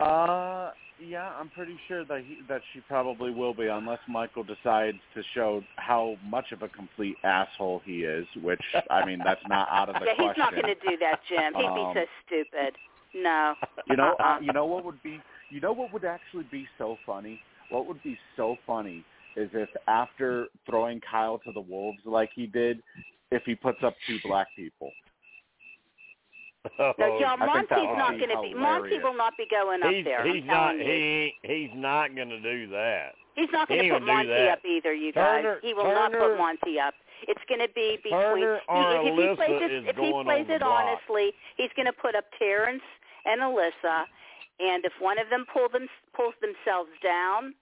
Uh, yeah, I'm pretty sure that he, that she probably will be, unless Michael decides to show how much of a complete asshole he is. Which I mean, that's not out of the yeah, question. he's not going to do that, Jim. He'd Um, be so stupid. No. You know, Uh-uh. uh, you know what would be, you know what would actually be so funny? What would be so funny is if after throwing Kyle to the wolves like he did, if he puts up two black people. No, yeah, I think that Monte's not going to be. Monte will not be going up he's there. he's I'm not he he's not gonna do that. He's not going to put Monte that. up either, you guys. Turner- he will not put Monte up. It's going to be between. Turner or he, if he Alyssa plays it, is if he plays on it block. honestly, he's going to put up Terrance and Alyssa, and if one of them pull them pulls themselves down,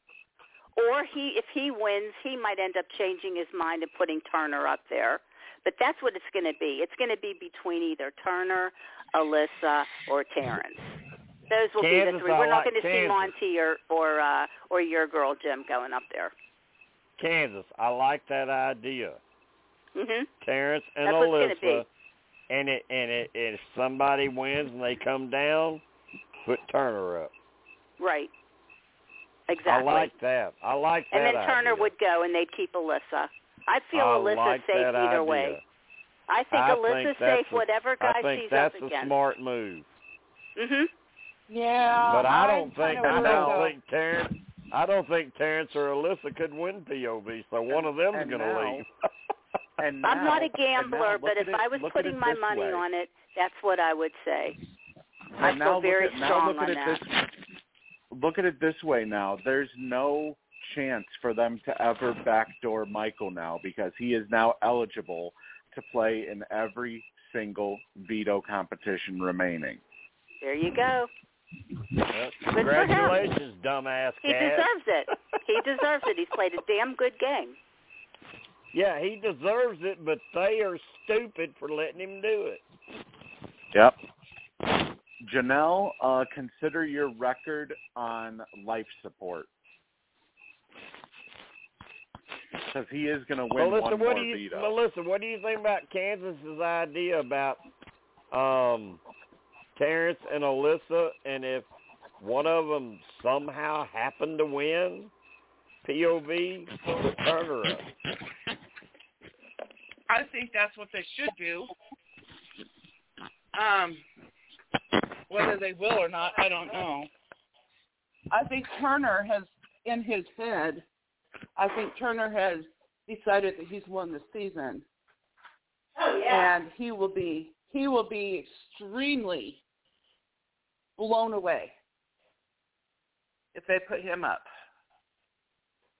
or he if he wins, he might end up changing his mind and putting Turner up there. But that's what it's going to be. It's going to be between either Turner, Alyssa, or Terrance. Those will be the three. We're not like going to see Monte or or uh, or your girl Jim going up there. Kansas, I like that idea. Mhm. Terrance and That's what it's gonna Alyssa, and it and it if somebody wins and they come down, put Turner up. Right. Exactly. I like that. I like that. and then Turner idea. would go, and they'd keep Alyssa. I feel I Alyssa's like safe either idea. way. I think I Alyssa's think safe, a- whatever guy I think she's that's up a against. smart move. Mhm. Yeah, But I don't think kinda I don't think Terrance I don't think Terrance or Alyssa could win POV, so one of them's gonna leave. And now, I'm not a now- now gambler, but if it- I was putting my money way. on it, that's what I would say. I And feel now look very at, now strong look on at it that. this look at it this way now. There's no chance for them to ever backdoor Michael now because he is now eligible to play in every single veto competition remaining. There you go. Well, for him. congratulations, dumbass He cat. deserves it. He deserves it. He's played a damn good game. Yeah, he deserves it, but they are stupid for letting him do it. Yep. Janelle, uh, consider your record on life support. Because he is going to win Melissa, one what more do you, veto. Melissa, what do you think about Kansas's idea about um, Terrance and Alyssa, and if one of them somehow happened to win, POV, put Turner up. I think that's what they should do. Um, whether they will or not, I don't know. I think Turner has, in his head, I think Turner has decided that he's won the season, Oh yeah. and he will be he will be extremely blown away if they put him up.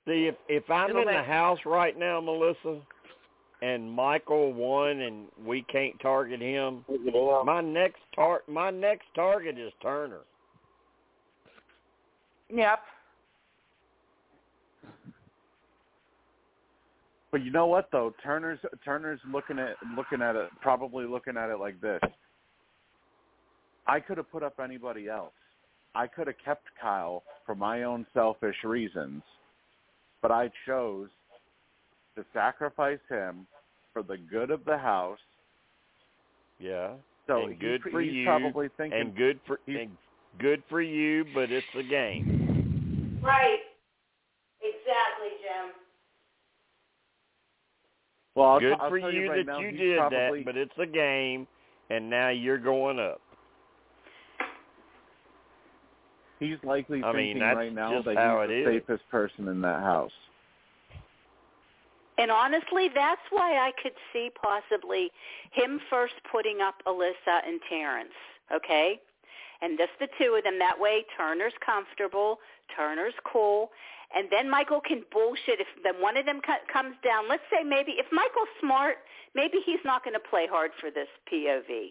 See, if if I'm It'll in the house right now, Melissa, and Michael won, and we can't target him, my next tar my next target is Turner. Yep. But you know what though? Turner's Turner's looking at looking at it probably looking at it like this. I could have put up anybody else. I could have kept Kyle for my own selfish reasons, but I chose to sacrifice him for the good of the house. Yeah, So and he's- good for he's you, probably thinking and good for and good for you, but it's a game. Right. Exactly, Jim. well, I'll, good I'll for tell you, you right that now, you did probably, that, but it's a game, and now you're going up. he's likely I mean, thinking that's right now that he's it the is. safest person in that house. And honestly, that's why I could see possibly him first putting up Alyssa and Terrance, okay? And just the two of them. That way Turner's comfortable, Turner's cool, and then Michael can bullshit if then one of them co- comes down. Let's say maybe if Michael's smart, maybe he's not going to play hard for this POV.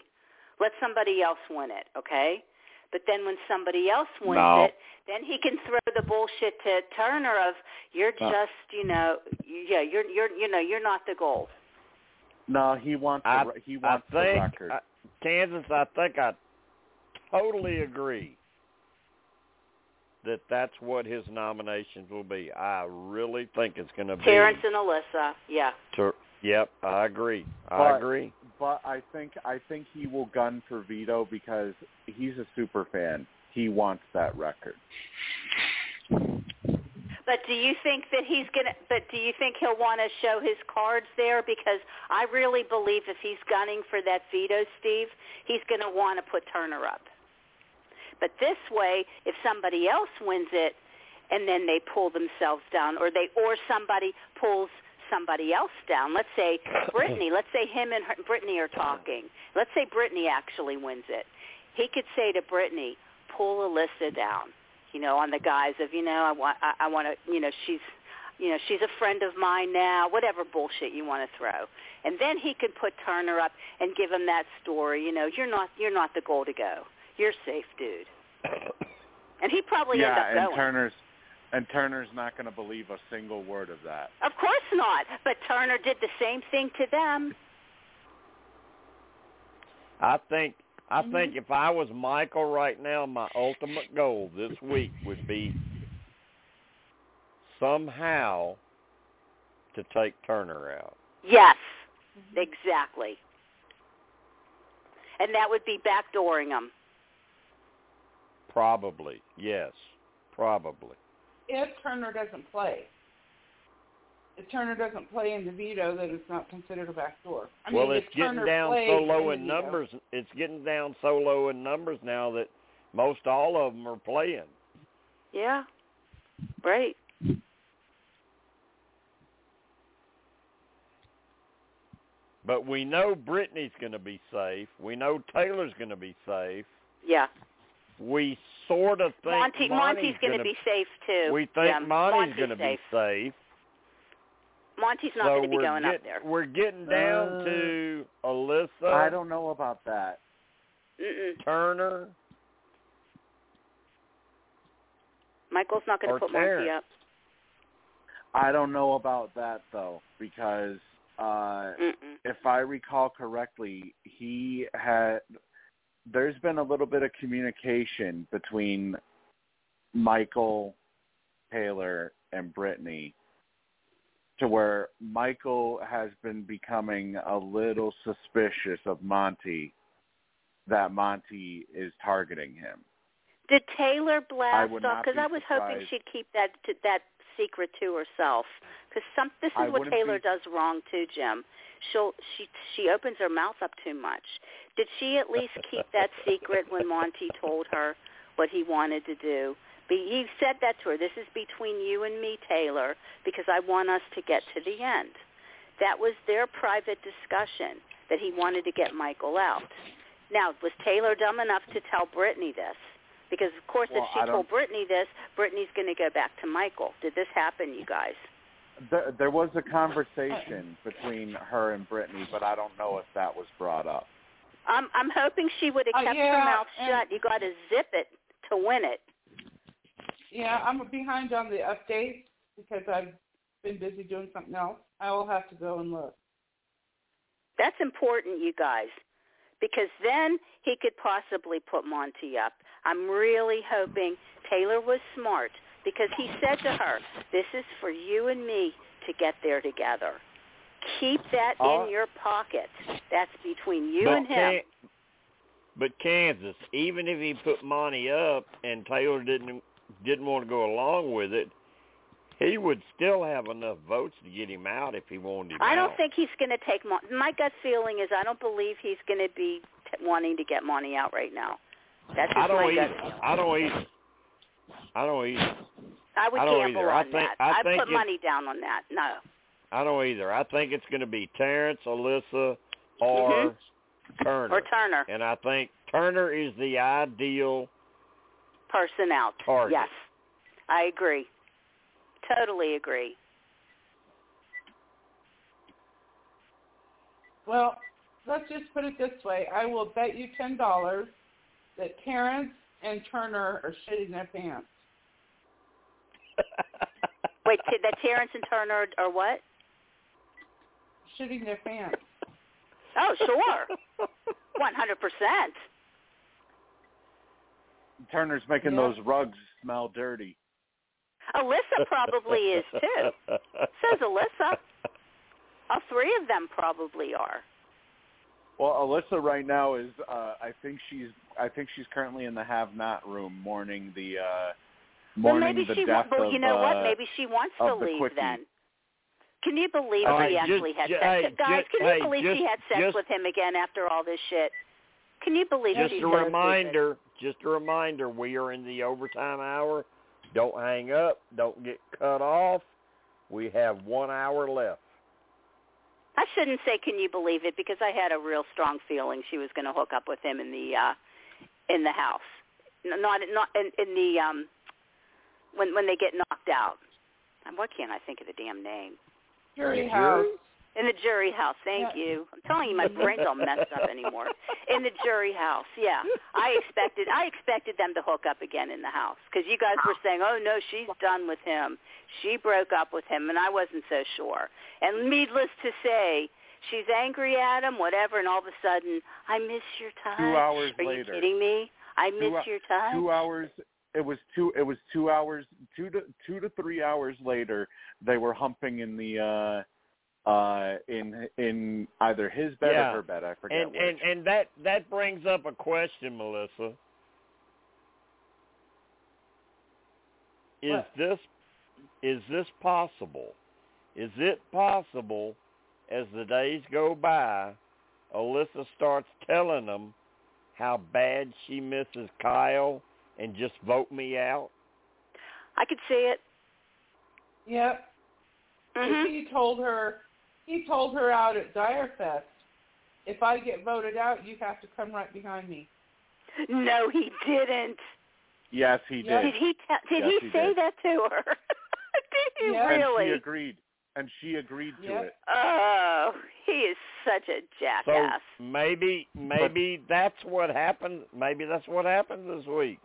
Let somebody else win it, okay? But then when somebody else wins No. it, then he can throw the bullshit to Turner of you're No. just, you know, yeah, you're you're you know, you're not the goal. No, he wants I- the, re- he I wants the record. I, Kansas. I think I totally agree that that's what his nominations will be. I really think it's going to be. Terrance and Alyssa, yeah. Tur- yep, I agree. I But- agree. But I think I think he will gun for veto because he's a super fan. He wants that record. But do you think that he's gonna? But do you think he'll want to show his cards there? Because I really believe if he's gunning for that veto, Steve, he's to want to put Turner up. But this way, if somebody else wins it, and then they pull themselves down, or they or somebody pulls somebody else down. Let's say Brittany. let's say him and her, Brittany are talking. Let's say Brittany actually wins it. He could say to Brittany, "Pull Alyssa down." You know, on the guise of you know, I want, I, I want to, you know, she's, you know, she's a friend of mine now. Whatever bullshit you want to throw, and then he could put Turner up and give him that story. You know, you're not, you're not the goal to go. You're safe, dude. And he probably yeah, end up and. Turner's and Turner's not going to believe a single word of that. Of course not. But Turner did the same thing to them. I think. I Mhm. think if I was Michael right now, my ultimate goal this week would be somehow to take Turner out. Yes, exactly. And that would be backdooring them. Probably, yes, probably. If Turner doesn't play, if Turner doesn't play in the veto, then it's not considered a backdoor. I well, mean, it's if getting Turner down so low the in veto- numbers. It's getting down so low in numbers now that most all of them are playing. Yeah. Right. But we know Brittany's going to be safe. We know Taylor's going to be safe. Yeah. We sort of think Monte Monte's going going to be safe too. We think yeah, Monte's going to be safe. safe. Monte's not so going to be going get- up there. We're getting down Uh, to Alyssa I don't know about that. Mm-mm. Turner. Michael's not going to put Monte up. I don't know about that though because uh Mm-mm. if I recall correctly, he had there's been a little bit of communication between Michael, Taylor, and Brittany to where Michael has been becoming a little suspicious of Monte that Monte is targeting him. Did Taylor blast off? Because be I was hoping she'd keep that that secret to herself. Because some this is I what Taylor be- does wrong too, Jim. She'll she she opens her mouth up too much. Did she at least keep that secret when Monte told her what he wanted to do? But he said that to her. This is between you and me, Taylor, because I want us to get to the end. That was their private discussion that he wanted to get Michael out. Now, was Taylor dumb enough to tell Brittany this? Because of course, Well, if she told Brittany this, Brittany's going to go back to Michael. Did this happen, you guys? There, there was a conversation between her and Brittany, but I don't know if that was brought up. I'm I'm hoping she would have Uh, kept yeah, her mouth shut. You got to zip it to win it. Yeah, I'm behind on the update because I've been busy doing something else. I will have to go and look. That's important, you guys, because then he could possibly put Monte up. I'm really hoping Taylor was smart because he said to her, "This is for you and me to get there together. Keep that Uh, in your pocket. That's between you and him." Kan- but Kansas, even if he put Monte up and Taylor didn't didn't want to go along with it, he would still have enough votes to get him out if he wanted him I don't out. think he's going to take Mon- my gut feeling is I don't believe he's going to be t- wanting to get Monte out right now. That's I don't my gut either. I don't either. I don't either. I would I don't gamble either. I on think- that. I I'd think put money down on that. No. I don't either. I think it's going to be Terrance, Alyssa, or Mhm. Turner. Or Turner, and I think Turner is the ideal person out. target. Yes. I agree. Totally agree. Well, let's just put it this way. I will bet you ten dollars that Terrance and Turner are shitting their pants. Wait, t- that Terrance and Turner are what? Shitting their pants. Oh, sure. 100%. Turner's making Yeah. those rugs smell dirty. Alyssa probably is too. Says Alyssa. All three of them probably are. Well, Alyssa right now is. Uh, I think she's. I think she's currently in the have-not room, mourning the. Uh, Well, maybe the she death wa- well, of. you know what? uh, Maybe she wants to the leave quickie. then. Can you believe All she right, just- actually had ju- sex? hey, Guys, just- can you hey, believe just- she had sex just- with him again after all this shit? Can you believe just she's a so stupid? reminder, just a reminder, we are in the overtime hour. Don't hang up. Don't get cut off. We have one hour left. I shouldn't say can you believe it because I had a real strong feeling she was going to hook up with him in the uh in the house. N- Not not in, in the um when when they get knocked out. And what can't I think of the damn name? Jury The house. Jury? In the jury house. Thank Yeah. you. I'm telling you, my brain's all messed up anymore. In the jury house. Yeah, I expected I expected them to hook up again in the house because you guys were saying, "Oh no, she's done with him. She broke up with him," and I wasn't so sure. And needless to say, she's angry at him, whatever, and all of a sudden, I miss your touch. Two hours Are later. you kidding me? I miss Two your touch. two hours it was two it was two hours two to two to three hours later they were humping in the uh uh in in either his bed Yeah. or her bed i forget And which and and that that brings up a question, Melissa. Is What? this is this possible? Is it possible as the days go by, Alyssa starts telling them how bad she misses Kyle and just vote me out? I could see it. Yep. hmm He told her he told her out at Dire Fest, if I get voted out, you have to come right behind me. No, he didn't. yes he did Did he? Te- did Yes, he he say did. that to her? did he Yeah. and really? she agreed and she agreed to Yep. it Oh, he is such a jackass. So maybe maybe that's what happened. Maybe that's what happened this week.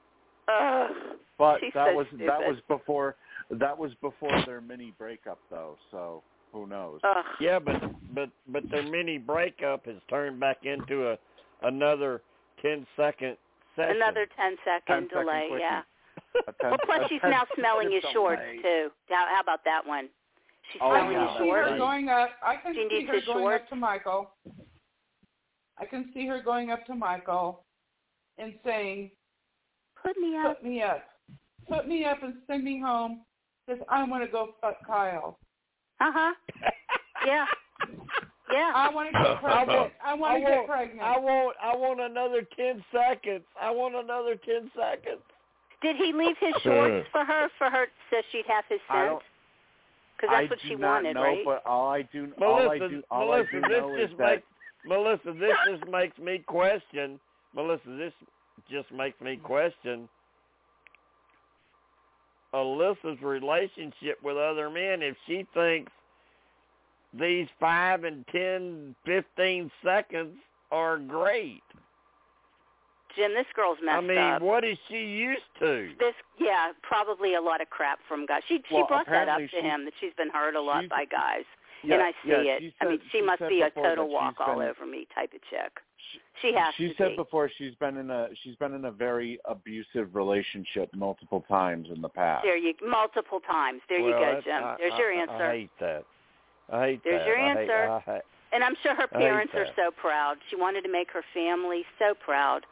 Ugh. but that so was that was before that was before their mini breakup though so who knows Ugh. Yeah, but but but their mini breakup has turned back into a another ten second session. Another ten second 10 second delay, quickie. yeah. A ten- Well, plus she's now smelling his shorts delay. too. How, how about that one? She's Oh, I smelling can yeah. his see her shorts. Right. going up. I can She see her going shorts. up to Michael. I can see her going up to Michael and saying, Put me up. "Put me up, put me up, and send me home because I want to go fuck Kyle. Uh huh. Yeah. Yeah. I want to get pregnant. I want to I get want- pregnant." I want I want another ten seconds. I want another ten seconds. Did he leave his shorts for her for her so she'd have his I scent? don't. Because that's I what do she not wanted, know, right? but all I do, all I Melissa, do, all Melissa, I do this know is just that makes Melissa, this just makes me question. Melissa, this just makes me question Alyssa's relationship with other men. If she thinks these five and ten, fifteen seconds are great, Jim, this girl's messed up. I mean, up. what is she used to? This, yeah, probably a lot of crap from guys. She she Well, brought that up to she- him that she's been hurt a lot by guys, yeah, and I see yeah, it. She I mean, said- she, must be a total walk all been- over me type of chick. She has She to said be. before she's been in a she's been in a very abusive relationship multiple times in the past. There you multiple times. There you go, Jim. I- There's I- your answer. I hate that. I hate that. There's that. your I hate- answer. I hate- And I'm sure her parents are so proud. She wanted to make her family so proud.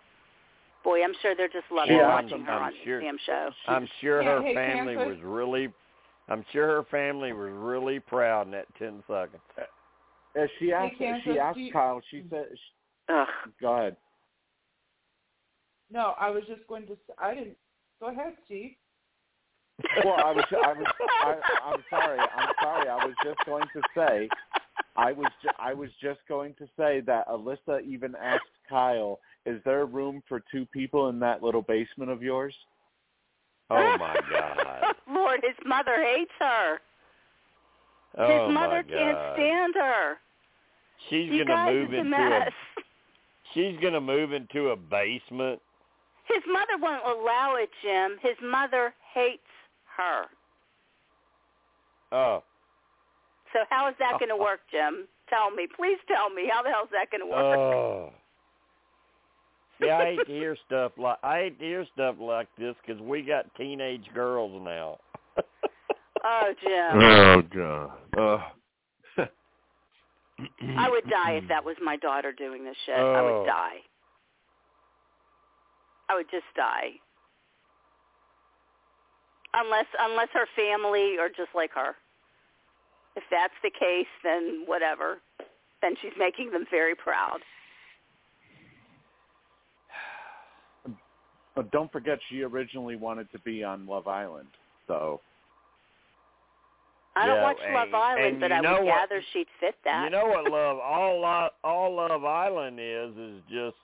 Boy, I'm sure they're just loving Yeah, watching I'm- her I'm on sure. the damn show. I'm sure Yeah, her hey, family Kansas. was really I'm sure her family was really proud in that ten seconds. Uh, she asked Kansas, she asked do you- Kyle. She said, she, Ugh. "Go ahead." no, I was just going to. I didn't. Go ahead, Steve. Well, I was I was I, I'm sorry. I'm sorry. I was just going to say I was ju- I was just going to say that Alyssa even asked Kyle, "Is there room for two people in that little basement of yours?" Oh my god. Lord, his mother hates her. Oh his mother can't stand her. She's you gonna move into mess. a she's gonna move into a basement. His mother won't allow it, Jim. His mother hates her. Oh. So how is that oh. going to work, Jim? Tell me, please tell me. How the hell is that going to work? Oh. See, I hate to hear stuff like I hate to hear stuff like this because we got teenage girls now. oh, Jim. Oh God. Uh, I would die if that was my daughter doing this shit. I Oh. would die. I would just die. Unless unless her family are just like her. If that's the case, then whatever. Then she's making them very proud. But don't forget, she originally wanted to be on Love Island. So I don't Yeah, watch Love Island, but I would what- gather she'd fit that. You know what love all Lo- all Love Island is is just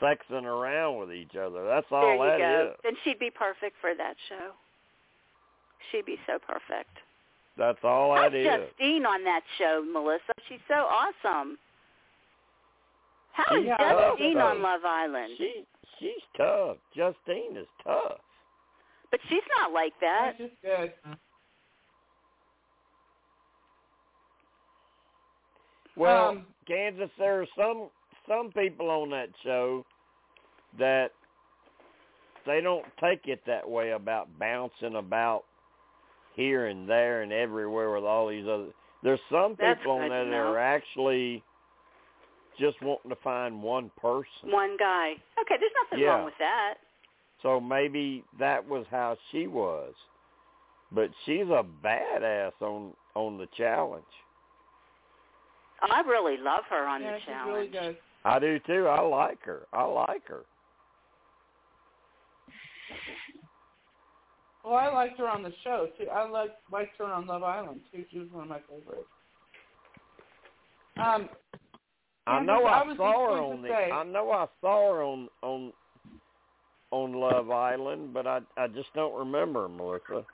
sexing around with each other. That's all there you that go. is. Then she'd be perfect for that show. She'd be so perfect. That's all How's that is. Justine on that show, Melissa? She's so awesome. How is She's Justine on Love Island? She she's tough. Justine is tough. But she's not like that. That's just good. Well, Um, Kansas, there are some some people on that show that they don't take it that way about bouncing about here and there and everywhere with all these other. There's some people on good there that know. are actually just wanting to find one person. One guy. Okay, there's nothing Yeah. wrong with that. So maybe that was how she was. But she's a badass on on the challenge. I really love her on yeah, the she's challenge. really good. I do too. I like her. I like her. Well, I liked her on the show too. I liked liked her on Love Island too. She was one of my favorites. Um, I know I saw her on the. I know I saw her on on on Love Island, but I I just don't remember Melissa.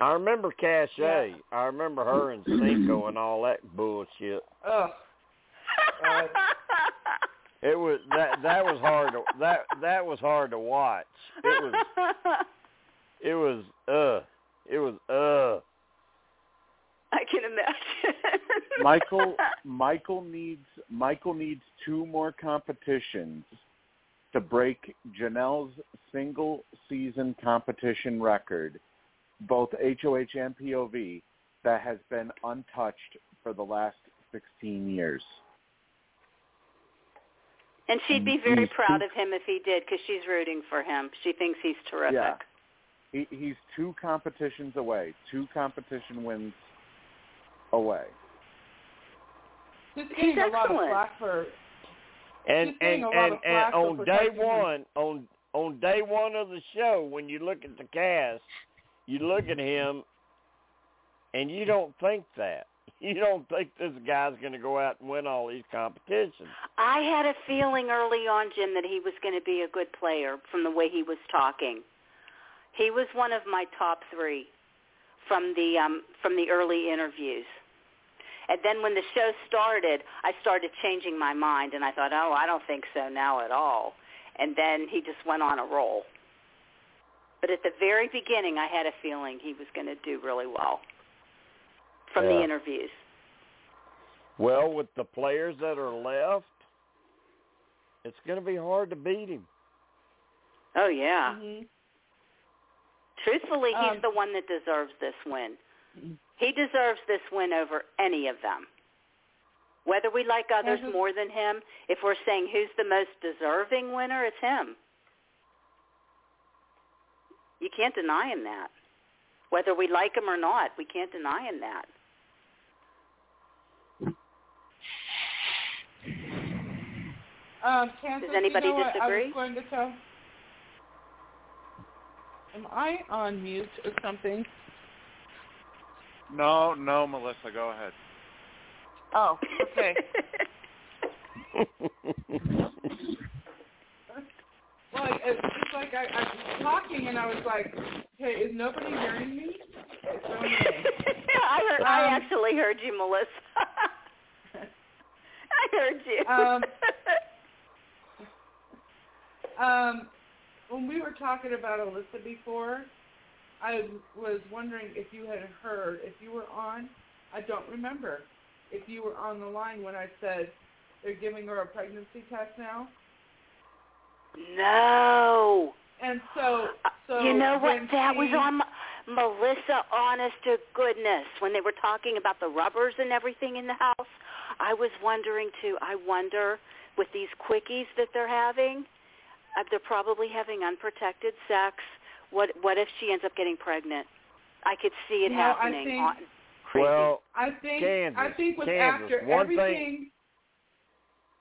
I remember Cashay. Yeah. I remember her and Cinco and all that bullshit. ugh, Uh, It was that that was hard to that that was hard to watch. It was it was uh it was uh I can imagine. Michael Michael needs Michael needs two more competitions to break Janelle's single season competition record, both HOH and POV, that has been untouched for the last 16 years. And she'd be very He's proud too- of him if he did because she's rooting for him. She thinks he's terrific. Yeah. He, he's two competitions away, two competition wins away. Just He's getting a lot of excellent. flack for And and and, and on day one, on on day one of the show, when you look at the cast, you look at him, and you don't think that. You don't think this guy's going to go out and win all these competitions. I had a feeling early on, Jim, that he was going to be a good player from the way he was talking. He was one of my top three from the um, from the early interviews. And then when the show started, I started changing my mind, and I thought, oh, I don't think so now at all. And then he just went on a roll. But at the very beginning, I had a feeling he was going to do really well from the interviews. Well, with the players that are left, it's going to be hard to beat him. Oh yeah. Mhm. Truthfully, he's Um, the one that deserves this win. He deserves this win over any of them. Whether we like others it- more than him, if we're saying who's the most deserving winner, it's him. You can't deny him that. Whether we like him or not, we can't deny him that. Um, Kansas, Does anybody you know what I disagree? was going to tell. Am I on mute or something? No, no, Melissa, go ahead. Oh, okay. like it's just like I, I was talking and I was like, "Hey, is nobody hearing me?" It's so. I heard. I Um, actually heard you, Melissa. I heard you. Um, Um, when we were talking about Alyssa before, I was wondering if you had heard, if you were on. I don't remember if you were on the line when I said they're giving her a pregnancy test now. no. And so, so you know what? That was on Melissa. Honest to goodness, when they were talking about the rubbers and everything in the house, I was wondering too. I wonder with these quickies that they're having, uh, they're probably having unprotected sex. What what if she ends up getting pregnant? I could see it You know, I happening. think- on, crazy. Well, I think Kansas, I think with Kansas. after One everything.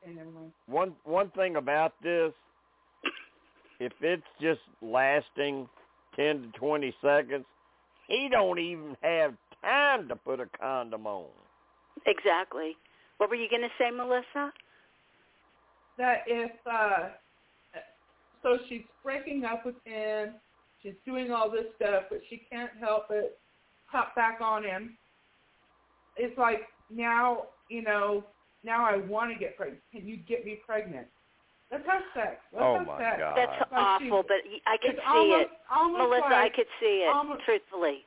Okay, never mind. one one thing about this, if it's just lasting ten to twenty seconds, he don't even have time to put a condom on. exactly. What were you going to say, Melissa? that if uh so she's breaking up with him, she's doing all this stuff, but she can't help it hop back on him. It's like now, you know, now I want to get pregnant. Can you get me pregnant? Let's have sex. Let's Oh, have my sex. God. That's Like awful, she- but I could see almost, it. almost Melissa, I like, could see it. almost- truthfully.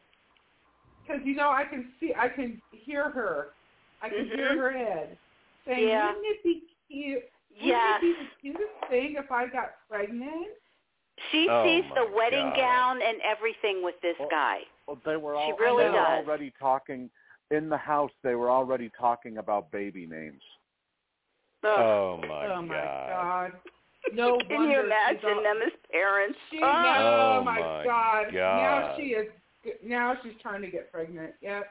because you know I can see, I can hear her, I can hear Mhm. her head saying, Yeah. "Wouldn't it be cute? Yes. Wouldn't it be the cutest thing if I got pregnant?" She Oh, sees the wedding God. gown and everything with this Well, guy. Well, they were all, She all really they were already talking in the house. They were already talking about baby names. Ugh. Oh, oh my oh my god. God! No Can wonder you imagine all- them as parents? She, Oh. oh, Oh, my, my God. Now she is. Now she's trying to get pregnant. Yep.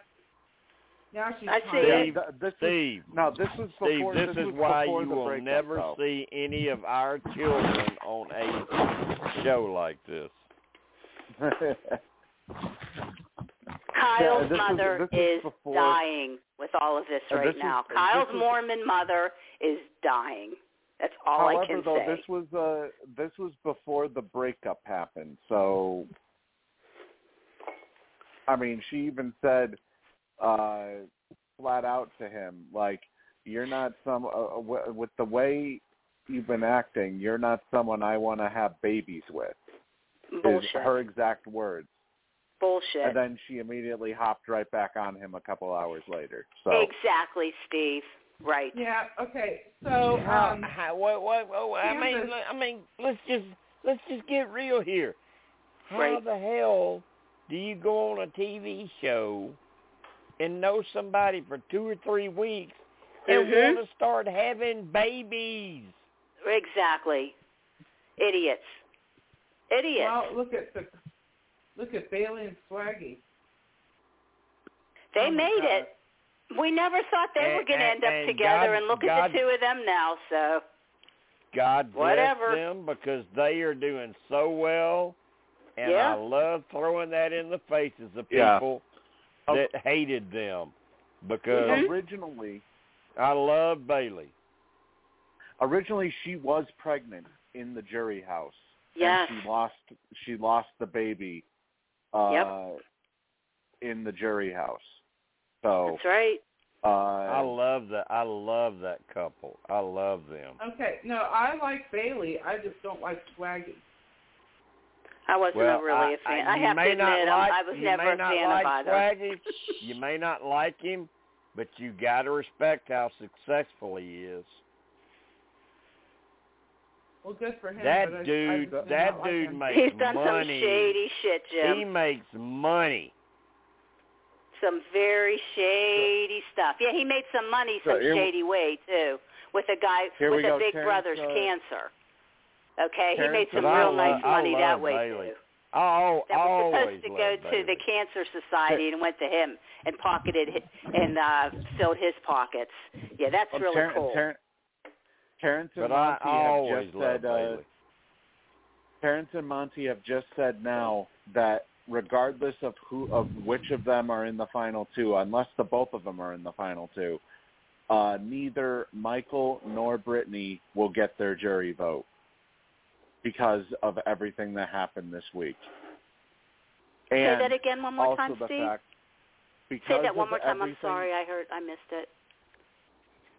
Now she's. I see to- it. Steve, th- this Steve, is, no, this was Steve, this, this is was why you will breakup, never though. see any of our children on a show like this. Kyle's this is- mother this is is before- dying with all of this Uh, right this now. uh, Kyle's is- Mormon mother is dying. That's all However, I can though, say. this was uh, this was before the breakup happened. So, I mean, she even said uh, flat out to him, like, "You're not some uh, w- with the way you've been acting. You're not someone I want to have babies with." Is Bullshit. her exact words. Bullshit. And then she immediately hopped right back on him a couple hours later. So, Exactly, Steve. Right. Yeah. Okay. So How, um, how, what, what, what, I mean, Kansas- I mean, let's just let's just get real here. How Right. the hell do you go on a TV show and know somebody for two or three weeks and Mhm. want to start having babies? Exactly. Idiots. Idiots. well, look at the look at Bayleigh and Swaggy. they oh made God. it. We never thought they were going to end up together, God- and look at the two of them now. So God bless Whatever. them because they are doing so well, and Yeah. I love throwing that in the faces of people Oh. That hated them because Mhm. Originally, I love Bayleigh. originally she was pregnant in the jury house. yes, And she lost she lost the baby uh in the jury house. So that's right. I uh love that. I love that couple. I love them. Okay. No, I like Bayleigh. I just don't like Swaggy. I wasn't well, a really a I, fan. I, I, have to admit, I'm- like, I was you never may a not fan like of either. Swaggy. you may not like him, but you got to respect how successful he is. Well, good for him. That but I, I dude, that not like dude him. makes He's done some shady shit, Jim. He makes money. some very shady stuff. Yeah, he made some money So some here- shady way too, with a guy with a go, Big Terrance, Brother's uh, cancer. Okay, he made some But I real love- nice I money that way Bayleigh. too. Oh, That was supposed to go to Bayleigh. the Cancer Society and went to him and pocketed hi- and uh filled his pockets. Yeah, that's well, really Ter- cool. Ter- Terrance and But I Monte have just loved said uh, Terrance and Monte have just said now that regardless of who of which of them are in the final two, unless the both of them are in the final two, uh, neither Michael nor Brittany will get their jury vote because of everything that happened this week. Say that again one more also time, the Steve. fact because Say that one more time. I'm sorry, I heard I missed it.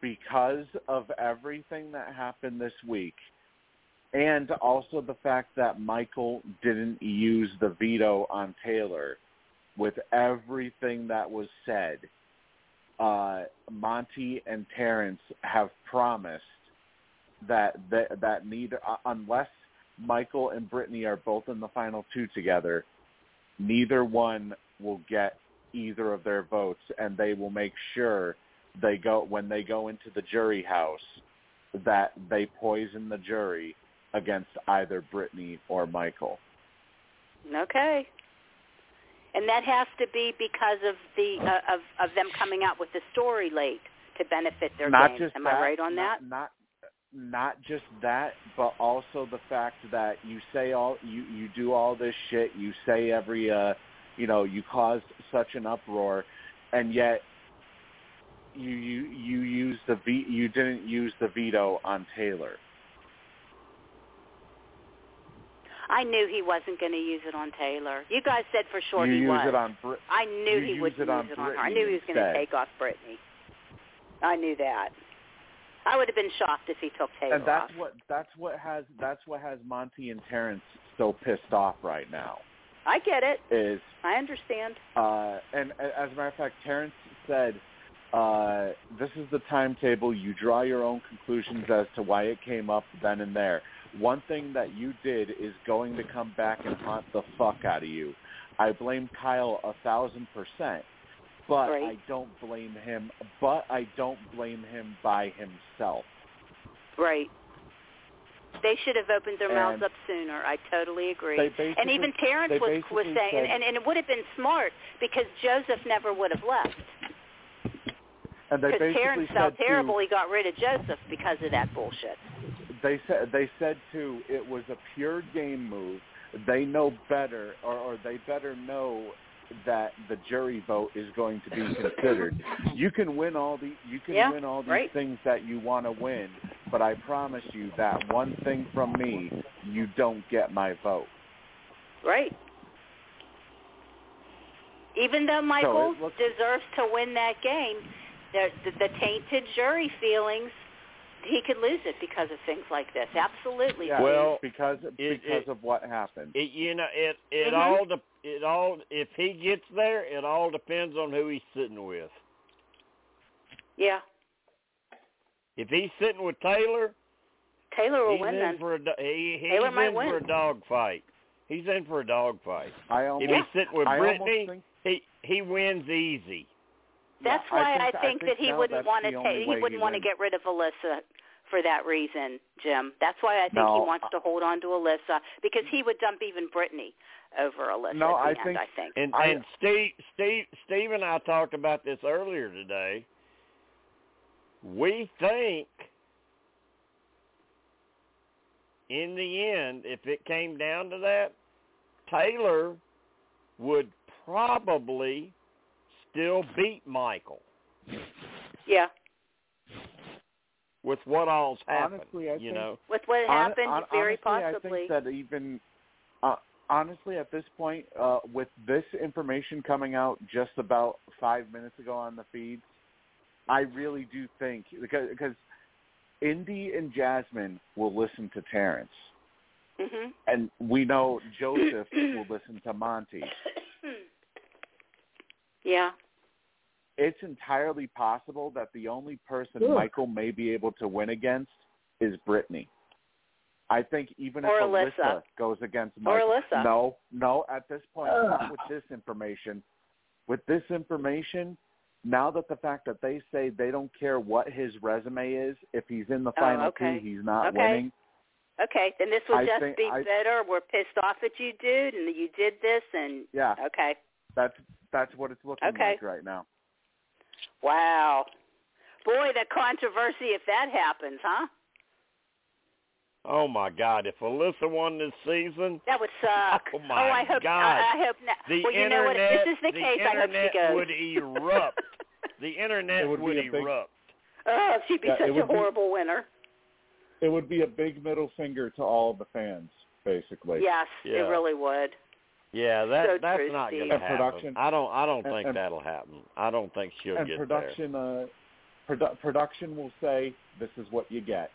because of everything that happened this week and also the fact that Michael didn't use the veto on Taylor with everything that was said, uh, Monte and Terrance have promised that that, that neither uh, unless Michael and Brittany are both in the final two together, neither one will get either of their votes and they will make sure they go when they go into the jury house that they poison the jury against either Brittany or Michael. Okay. And that has to be because of the uh, of of them coming out with the story late to benefit their not games. just Am that, I right on that? not, Not just that, but also the fact that you say all you you do all this shit. You say every uh, you know, you caused such an uproar, and yet you you you use the ve- you didn't use the veto on Taylor. I knew he wasn't going to use it on Taylor. You guys said for sure you he use was. it on Brit- I knew you he would use it use on it on her. I knew he was going to take off Brittany. I knew that. I would have been shocked if he took Taylor and that's off. what that's what has that's what has Monte and Terrance so pissed off right now. I get it. Is I understand. uh, and as a matter of fact, Terrance said, uh, "This is the timetable. You draw your own conclusions as to why it came up then and there. One thing that you did is going to come back and haunt the fuck out of you. I blame Kyle a thousand percent, but Right. I don't blame him. But I don't blame him by himself. Right. They should have opened their mouths up sooner. I totally agree. And even Terrance was was saying, said- and, and, and it would have been smart because Joseph never would have left. and they Because basically Terrance said felt terrible. He got rid of Joseph because of that bullshit. they said they said too it was a pure game move. They know better, or, or they better know that the jury vote is going to be considered. You can win all the you can Yeah, win all these right. things that you want to win, but I promise you that one thing from me, you don't get my vote. Right. Even though Michael looks- deserves to win that game, the, the, the tainted jury feelings, he could lose it because of things like this. Absolutely. Yeah, Well, because it- because it- of what happened. It you know it it Mhm. all de- it all if he gets there, it all depends on who he's sitting with. yeah. If he's sitting with Taylor, Taylor will he's win in then. for a do- he, he's Taylor might in win. for a dog fight. He's in for a dog fight. I If he's sitting with I Brittany, almost think, he he wins easy. That's yeah, why I I think, think, that he now wouldn't want to ta- he wouldn't want to get rid of Alyssa for that reason, Jim. That's why I think No, he wants to hold on to Alyssa because he would dump even Brittany over Alyssa No, I end, think- I think. And I- and Steve Steve Steve and I talked about this earlier today. We think in the end, if it came down to that, Taylor would probably still beat Michael Yeah. with what all's happened. Honestly, I you think- know, With what Hon- happened, hon- very honestly, possibly. I think that even uh, honestly, at this point, uh, with this information coming out just about five minutes ago on the feeds, I really do think because because Indy and Jasmine will listen to Terrance, mhm. and we know Joseph will listen to Monte. yeah. It's entirely possible that the only person. Michael may be able to win against is Brittany. I think even Or if Alyssa. Alyssa goes against Michael, no, no, at this point, with this information. With this information, now that the fact that they say they don't care what his resume is, if he's in the Oh, final okay. two, he's not Okay. winning. Okay, then this will I just be I- better. We're pissed off at you, dude, and you did this, and Yeah, okay. that's that's what it's looking Okay. like right now. Wow. Boy, the controversy if that happens, huh? oh my God, if Alyssa won this season, That would suck. Oh, oh my I hope. God. I, I hope not. the well, you know what? internet If this is the, the case, I hope she goes. would erupt. the internet It would be a big- erupt. oh, she'd be Yeah, such a would be- horrible winner. It would be a big middle finger to all the fans, basically. Yes, Yeah. it really would. Yeah, that So that's true, not going to happen. production- I don't I don't and- think and- that'll happen. I don't think she'll and get production, uh, produ- production will say, "This is what you get."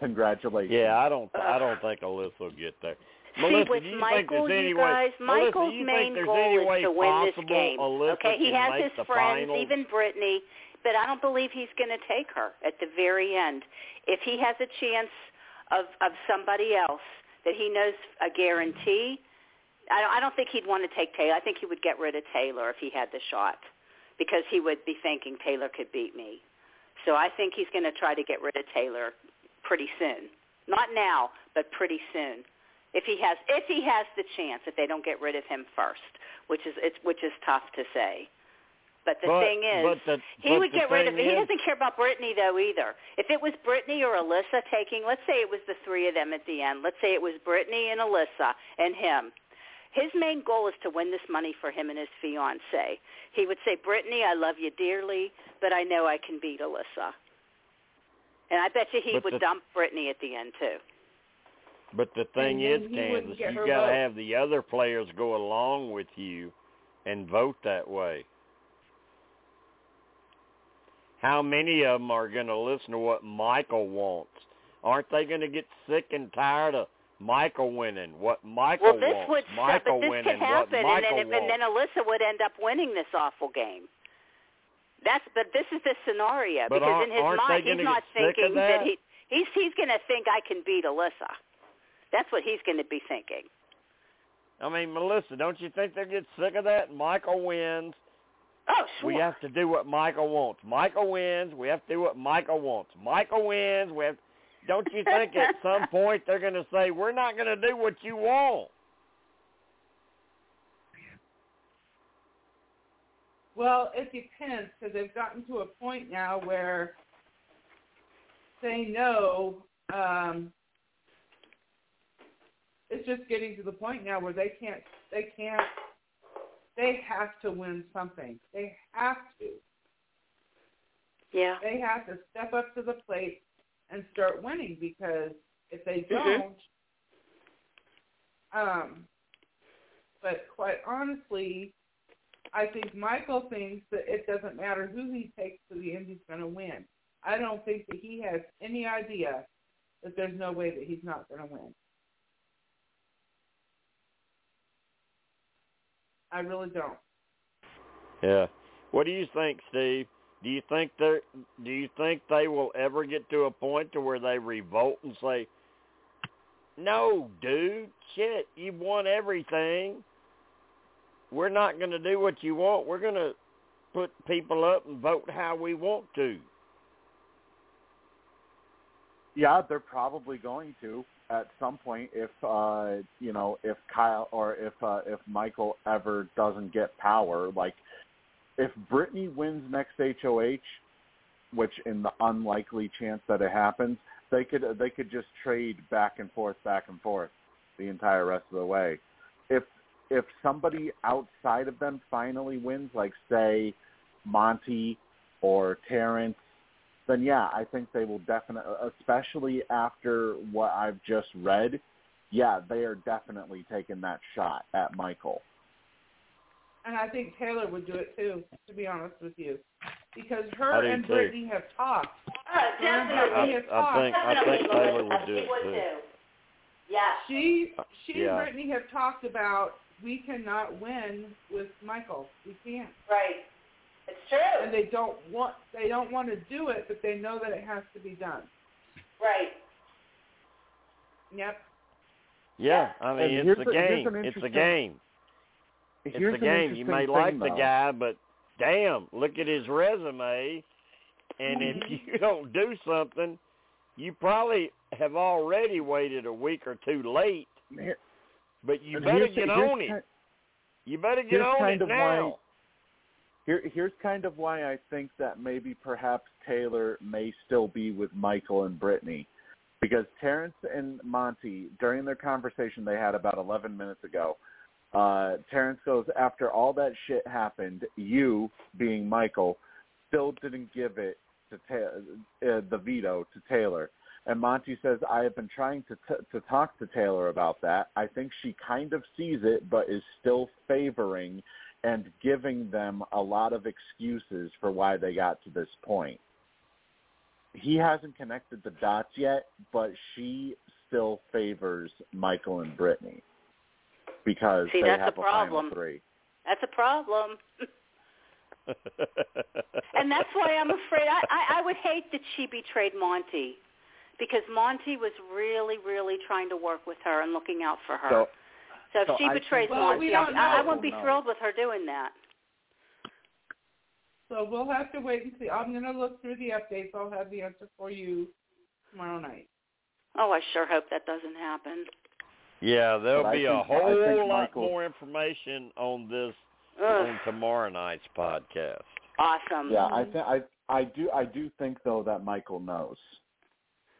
Congratulations. Yeah, I don't I don't think Alyssa will get there. See, Melissa, with you Michael, think you guys, Melissa, Michael's do you main think goal is to win this game. Alyssa okay, he has his friends, finals? even Brittany, but I don't believe he's going to take her at the very end. If he has a chance of of somebody else that he knows a guarantee, I don't, I don't think he'd want to take Taylor. I think he would get rid of Taylor if he had the shot, because he would be thinking Taylor could beat me. So I think he's going to try to get rid of Taylor pretty soon. Not now, but pretty soon. If he has if he has the chance, if they don't get rid of him first, which is it's which is tough to say. But the but, thing is, the, he would get rid of thing He doesn't care about Brittany though either. If it was Brittany or Alyssa taking, let's say it was the three of them at the end. Let's say it was Brittany and Alyssa and him. His main goal is to win this money for him and his fiance. He would say, Brittany, I love you dearly, but I know I can beat Alyssa. And I bet you he But would the- dump Brittany at the end too. But the thing is, he Kansas, you got to have the other players go along with you and vote that way. How many of them are going to listen to what Michael wants? Aren't they going to get sick and tired of Michael winning? What Michael well, this wants? would Michael but this winning could happen, what and Michael then wants. and then Alyssa would end up winning this awful game. That's but this is the scenario But because in his mind he's not get sick of thinking that? he he's he's going to think I can beat Alyssa. That's what he's going to be thinking. I mean, Melissa, don't you think they'll get sick of that? Michael wins. Oh, sure. We have to do what Michael wants. Michael wins. We have to do what Michael wants. Michael wins. We have. Don't you think at some point they're going to say we're not going to do what you want? Well, it depends because they've gotten to a point now where saying no, um, it's just getting to the point now where they can't, they can't, they have to win something. They have to. yeah. They have to step up to the plate and start winning because if they Mhm. don't, um, but quite honestly, I think Michael thinks that it doesn't matter who he takes to the end, he's going to win. I don't think that he has any idea that there's no way that he's not going to win. I really don't. Yeah. What do you think, Steve? Do you think they do you think they will ever get to a point to where they revolt and say, "No, dude, shit, you've won everything. We're not going to do what you want. We're going to put people up and vote how we want to." Yeah, they're probably going to at some point if uh you know if Kyle or if uh if Michael ever doesn't get power like if Brittany wins next HOH which in the unlikely chance that it happens they could they could just trade back and forth back and forth the entire rest of the way if if somebody outside of them finally wins like say Monte or Terrance then yeah, I think they will definitely, especially after what I've just read, yeah, they are definitely taking that shot at Michael. And I think Taylor would do it too, to be honest with you, because her and too. Brittany have talked. Uh, definitely. I- I think I think Taylor Melissa. would do it too. too. Yeah. She she Yeah. and Brittany have talked about we cannot win with Michael. We can't. Right. It's true. And they don't want they don't want to do it, but they know that it has to be done. right. Yep. Yeah, I mean And it's a a- game. It's a game. It's Here's a game. You may like the guy, but damn, look at his resume. And if you don't do something, you probably have already waited a week or two late. But you and better get on it. kind- You better get on kind it of now. why- Here, here's kind of why I think that maybe perhaps Taylor may still be with Michael and Brittany. Because Terrance and Monte, during their conversation they had about 11 minutes ago, uh, Terrance goes, after all that shit happened, you, being Michael, still didn't give it to ta- uh, the veto to Taylor. And Monte says, I have been trying to t- to talk to Taylor about that. I think she kind of sees it, but is still favoring and giving them a lot of excuses for why they got to this point. He hasn't connected the dots yet, but she still favors Michael and Brittany because See, they that's have a a final problem. three. That's a problem. and that's why I'm afraid. I, I, I would hate that she betrayed Monte because Monte was really, really trying to work with her and looking out for her. So So if So she I betrays Well, Monte, we I, I know. wouldn't be No. thrilled with her doing that. So we'll have to wait and see. I'm gonna look through the updates. I'll have the answer for you tomorrow night. Oh, I sure hope that doesn't happen. Yeah, there'll But be a think- I whole lot Michael- more information on this Ugh, on tomorrow night's podcast. awesome. Yeah, I think I I do I do think though that Michael knows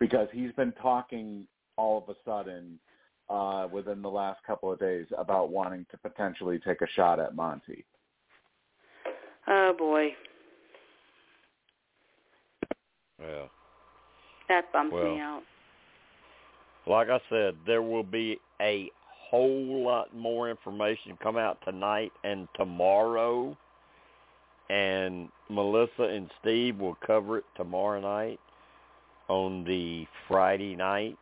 because he's been talking all of a sudden uh within the last couple of days about wanting to potentially take a shot at Monte. Oh boy, Yeah. that bumps Well. me out. Like I said, there will be a whole lot more information come out tonight and tomorrow. And Melissa and Steve will cover it tomorrow night on the Friday night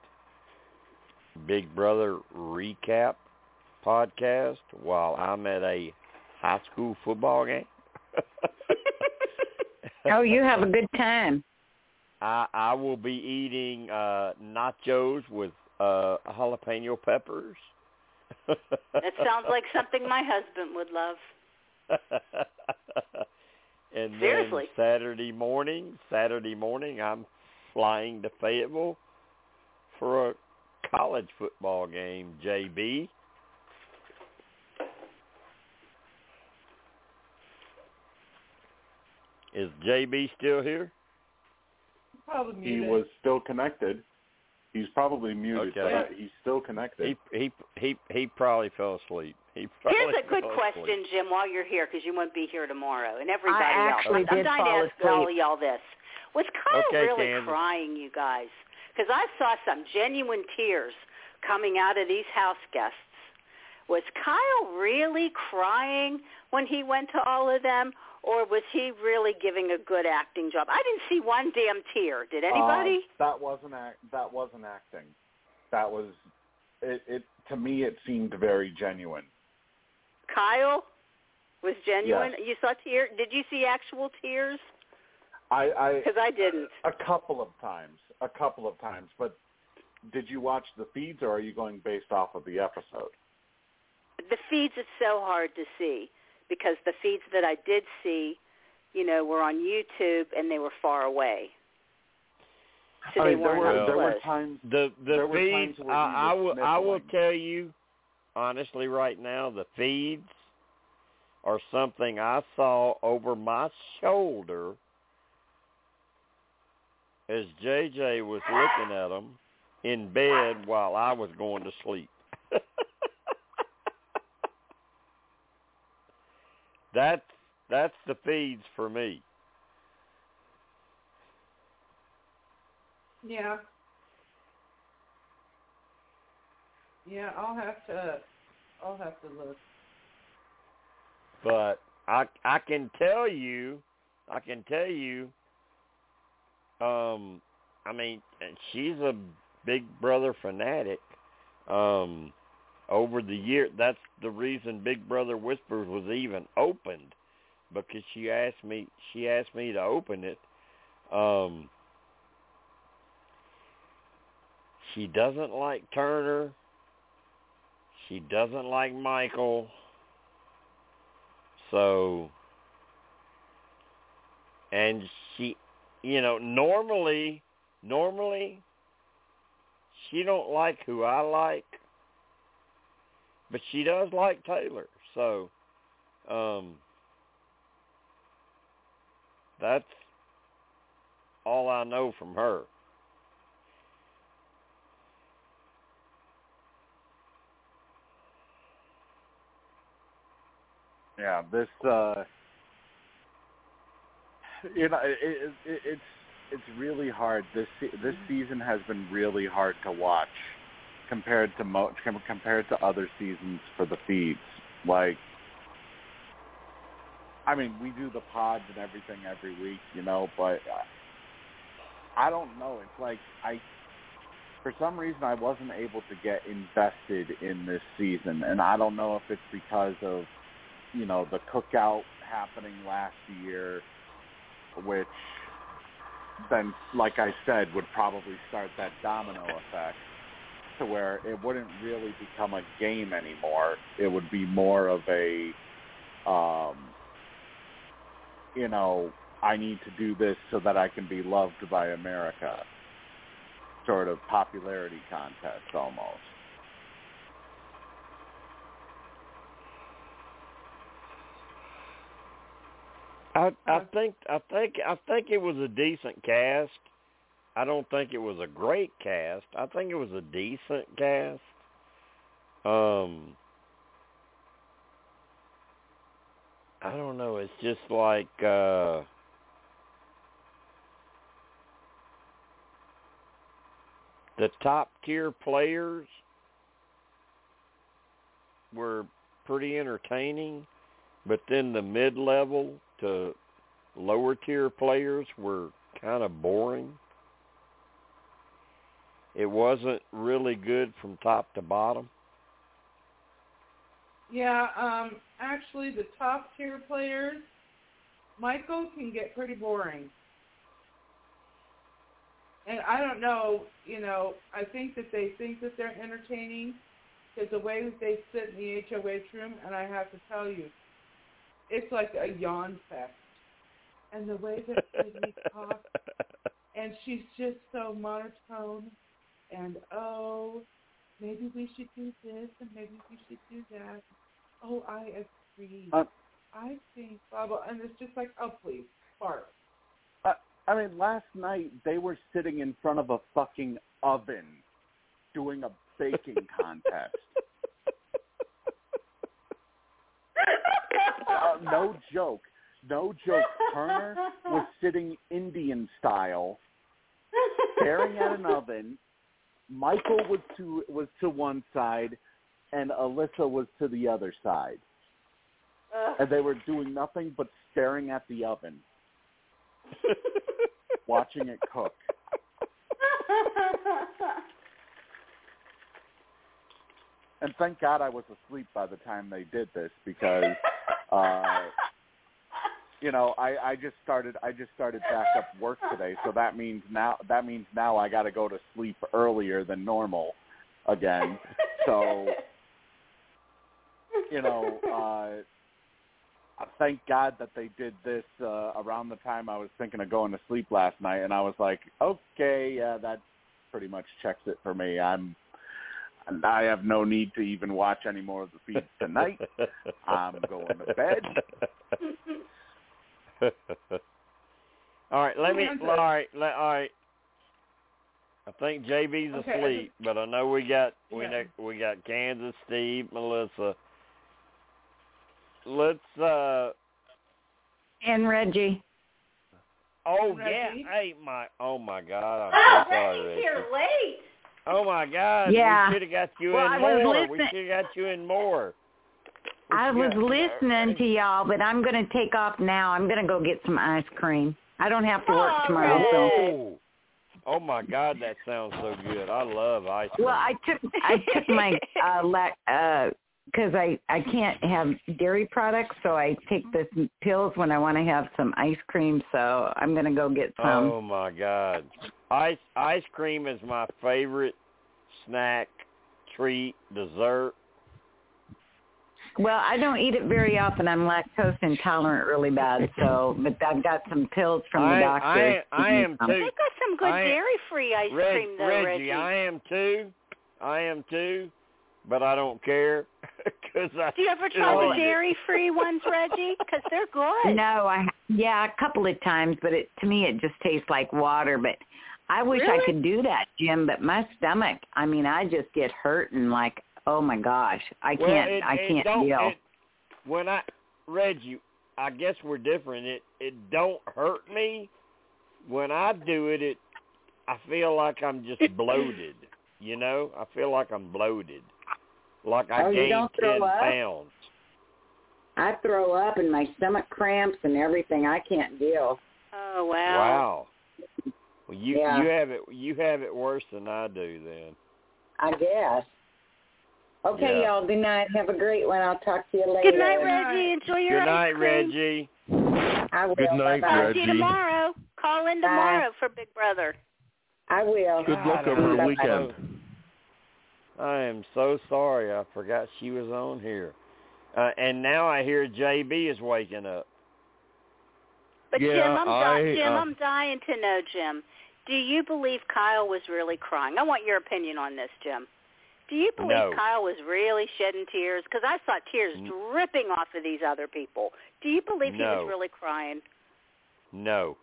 Big Brother recap podcast while I'm at a high school football game. Oh, you have a good time. I I will be eating uh nachos with uh jalapeno peppers. That sounds like something my husband would love. and Seriously. then Saturday morning, Saturday morning I'm flying to Fayetteville for a college football game, JB. Is JB still here? Probably He was still connected. He's probably muted, Okay. but he's still connected. He he he he probably fell asleep. He probably Here's a good question, asleep. Jim, while you're here, because you won't be here tomorrow, and everybody I else. actually I'm did dying fall to ask all of y'all this. Was Kyle Okay, really Candace. crying, you guys? Because I saw some genuine tears coming out of these house guests. Was Kyle really crying when he went to all of them, or was he really giving a good acting job? I didn't see one damn tear. Did anybody? Uh, that wasn't act. That wasn't acting. That was it. It to me, it seemed very genuine. Kyle was genuine. Yes. You saw tear? Did you see actual tears? I, I Because I didn't. a couple of times, a couple of times. But did you watch the feeds, or are you going based off of the episode? The feeds it's so hard to see because the feeds that I did see, you know, were on YouTube and they were far away. So I they mean, there weren't were up there were close. times The the There were feeds times where I, I will I will sniffling. tell you honestly right now the feeds are something I saw over my shoulder as JJ was looking at them in bed while I was going to sleep. that's that's the feeds for me. Yeah. Yeah, I'll have to. I'll have to look. but I I can tell you, I can tell you, um, I mean, she's a Big Brother fanatic. Um, over the year, that's the reason Big Brother Whispers was even opened, because she asked me, she asked me to open it. Um, she doesn't like Turner. She doesn't like Michael. So, and she, you know, normally, normally, she don't like who I like, but she does like Taylor. So, um, that's all I know from her. Yeah, this uh you know it, it, it, it's it's really hard. This this season has been really hard to watch compared to mo- compared to other seasons for the feeds. Like I mean, we do the pods and everything every week, you know, but I, I don't know. It's like I for some reason I wasn't able to get invested in this season and I don't know if it's because of you know, the cookout happening last year, which then, like I said, would probably start that domino effect to where it wouldn't really become a game anymore. It would be more of a, um, you know, I need to do this so that I can be loved by America sort of popularity contest almost. I I think I think I think it was a decent cast. I don't think it was a great cast. I think it was a decent cast. Um I don't know, it's just like uh the top tier players were pretty entertaining, but then the mid level to lower tier players were kind of boring. It wasn't really good from top to bottom. Yeah, um, actually, the top tier players, Michael can get pretty boring. And I don't know, you know, I think that they think that they're entertaining because the way that they sit in the HOH room, and I have to tell you, it's like a yawn fest. And the way that Sydney talks, and she's just so monotone, and oh, maybe we should do this, and maybe we should do that. Oh, I agree. Uh, I think blah blah, and it's just like, oh please, fart. I mean, last night they were sitting in front of a fucking oven doing a baking contest. uh, no joke. No joke. Turner was sitting Indian style, staring at an oven. Michael was to was to one side, and Alyssa was to the other side, and they were doing nothing but staring at the oven, watching it cook. And thank God I was asleep by the time they did this because uh you know, I I just started I just started back up work today, so that means now that means now I got to go to sleep earlier than normal again. So, you know, uh thank God that they did this uh around the time I was thinking of going to sleep last night and I was like, "Okay, yeah, that pretty much checks it for me. I'm I have no need to even watch any more of the feeds tonight. I'm going to bed." all right, let me. Yeah, I'm All good. right, let, all right. I think JB's Okay, I asleep, but I know we got we Yeah. know, we got Kansas, Steve, Melissa. Let's. uh And Reggie. Oh Reggie? yeah, hey my. Oh my God, I'm Oh, so sorry, Reggie's Reggie. here late. Oh my God, Yeah. we should have got you Well, in I more. We should have got you in more. We I should was got- listening to y'all, but I'm going to take off now. I'm going to go get some ice cream. I don't have to work Oh, tomorrow, so. Oh, oh my God, that sounds so good. I love ice cream. Well, I took I took my uh lac uh because I I can't have dairy products, so I take the pills when I want to have some ice cream. So I'm gonna go get some. Oh my God, ice ice cream is my favorite snack, treat, dessert. Well, I don't eat it very often. I'm lactose intolerant really bad. So, but I've got some pills from the doctor. I- I Give me am too. They got some good I- dairy-free ice Reg, cream, though, Reggie, Reggie. I am too. I am too, but I don't care because I. Do you ever try Oh, the dairy-free ones, Reggie? Because they're good. No, I yeah, a couple of times, but it to me it just tastes like water. But I wish Really? I could do that, Jim. But my stomach, I mean, I just get hurt and like, oh my gosh, I Well, can't, it, I can't deal. It, when I Reggie, I guess we're different. It it don't hurt me when I do it. It I feel like I'm just bloated. You know, I feel like I'm bloated, like I Oh, you gained don't throw ten up? pounds. I throw up and my stomach cramps and everything. I can't deal. Oh wow. Wow. Well, you Yeah. you have it you have it worse than I do then. I guess. Okay, Yeah. y'all. Good night. Have a great one. I'll talk to you later. Good night, Reggie. Enjoy your Good ice night, cream. Reggie. I will. Good night, Bye-bye. Talk to you Reggie. tomorrow. Call in Bye. tomorrow for Big Brother. I will. Good luck over the weekend. I am so sorry. I forgot she was on here. Uh, and now I hear JB is waking up. But Yeah, Jim, I'm I, di- Jim, uh, I'm dying to know, Jim. Do you believe Kyle was really crying? I want your opinion on this, Jim. Do you believe No. Kyle was really shedding tears? Because I saw tears dripping off of these other people. Do you believe he was really crying? No,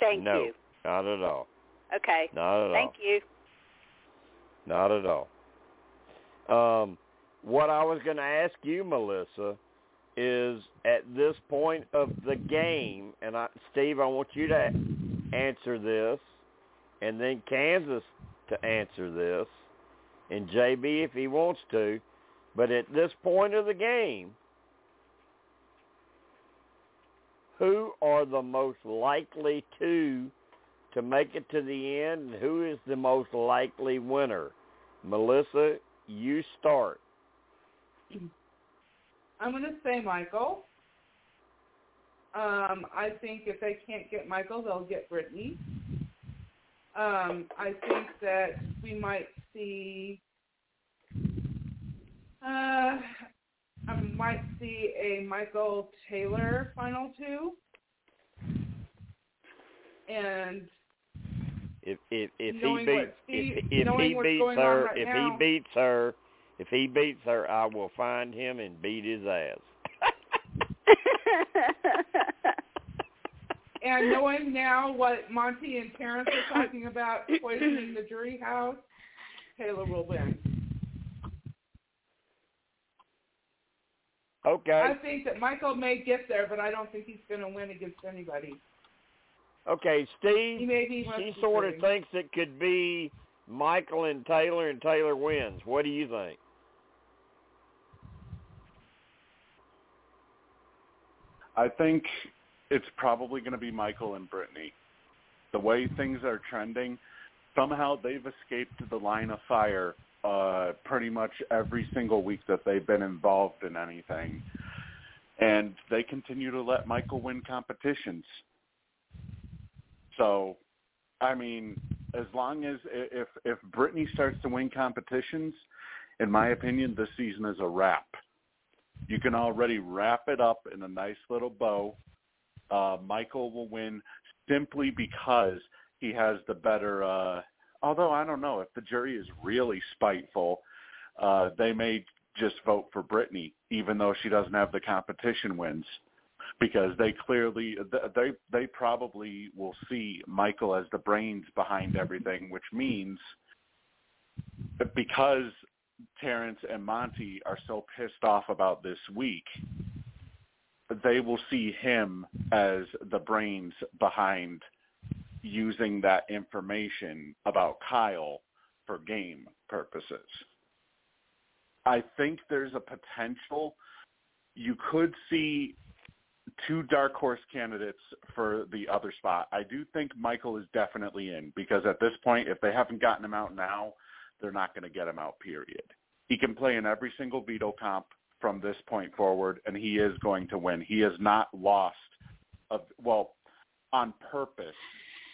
Thank no, you. not at all. Okay. Not at Thank you. Not at all. Um, what I was going to ask you, Melissa, is at this point of the game, and I, Steve, I want you to answer this, and then Kansas to answer this, and JB if he wants to. But at this point of the game, who are the most likely to to make it to the end, and who is the most likely winner? Melissa, you start. I'm going to say Michael. Um, I think if they can't get Michael, they'll get Brittany. Um, I think that we might see. Uh, I might see a Michael Taylor final two, and If if if he beats what Steve- if, if he beats her right if now- he beats her if he beats her, I will find him and beat his ass. and knowing now what Monte and Terrance are talking about poisoning the jury house, Taylor will win. Okay. I think that Michael may get there, but I don't think he's going to win against anybody. Okay, Steve. He Steve. may be one She sort of three. thinks it could be Michael and Taylor, and Taylor wins. What do you think? I think it's probably going to be Michael and Brittany. The way things are trending, somehow they've escaped the line of fire uh, pretty much every single week that they've been involved in anything. and they continue to let Michael win competitions. So, I mean, as long as if if Brittany starts to win competitions, in my opinion, this season is a wrap. You can already wrap it up in a nice little bow. Uh, Michael will win simply because he has the better. Uh, although I don't know if the jury is really spiteful, uh, they may just vote for Brittany, even though she doesn't have the competition wins, because they clearly they they probably will see Michael as the brains behind everything, which means that because Terrance and Monte are so pissed off about this week, they will see him as the brains behind using that information about Kyle for game purposes. I think there's a potential you could see two dark horse candidates for the other spot. I do think Michael is definitely in because at this point, if they haven't gotten him out now, they're not going to get him out, period. He can play in every single veto comp from this point forward, and he is going to win. He has not lost, a, well, on purpose.